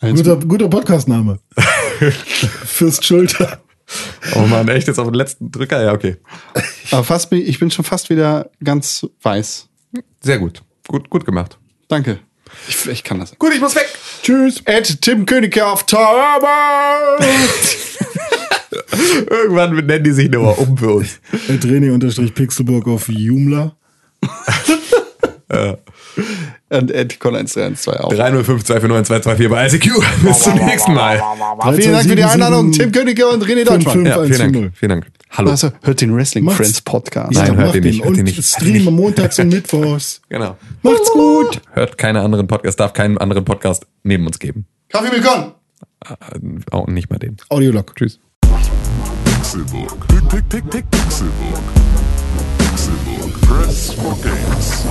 Guter, guter Podcast-Name. Fürst Schulter. Oh man, echt jetzt auf den letzten Drücker? Ja, okay. Aber fast ich bin schon fast wieder ganz weiß. Sehr gut. Gut, gut gemacht. Danke. Ich, ich kann das. Gut, ich muss weg. Tschüss. Ed Tim Königke auf Turbo. Irgendwann nennen die sich nochmal um für uns. Training unterstrich Pixelburg auf Joomla. Und Ed Con 1312 auch. 305 249 224 bei ICQ. Bis zum nächsten Mal. Vielen Dank für die Einladung, Tim Königke und René Deutschmann. Ja, vielen 1 Dank. Vielen Dank. Hallo. Also, hört den Wrestling Macht's. Friends Podcast. Nein, hört den. nicht, hört Und ihn nicht. streamen montags und mittwochs. Genau. Macht's gut. Hört keine anderen Podcasts, darf keinen anderen Podcast neben uns geben. Kaffee Milkon. Äh, Auch nicht mal den. Audiolog. Tschüss. Pick, Pixelbook. Pixelbook. Press for games.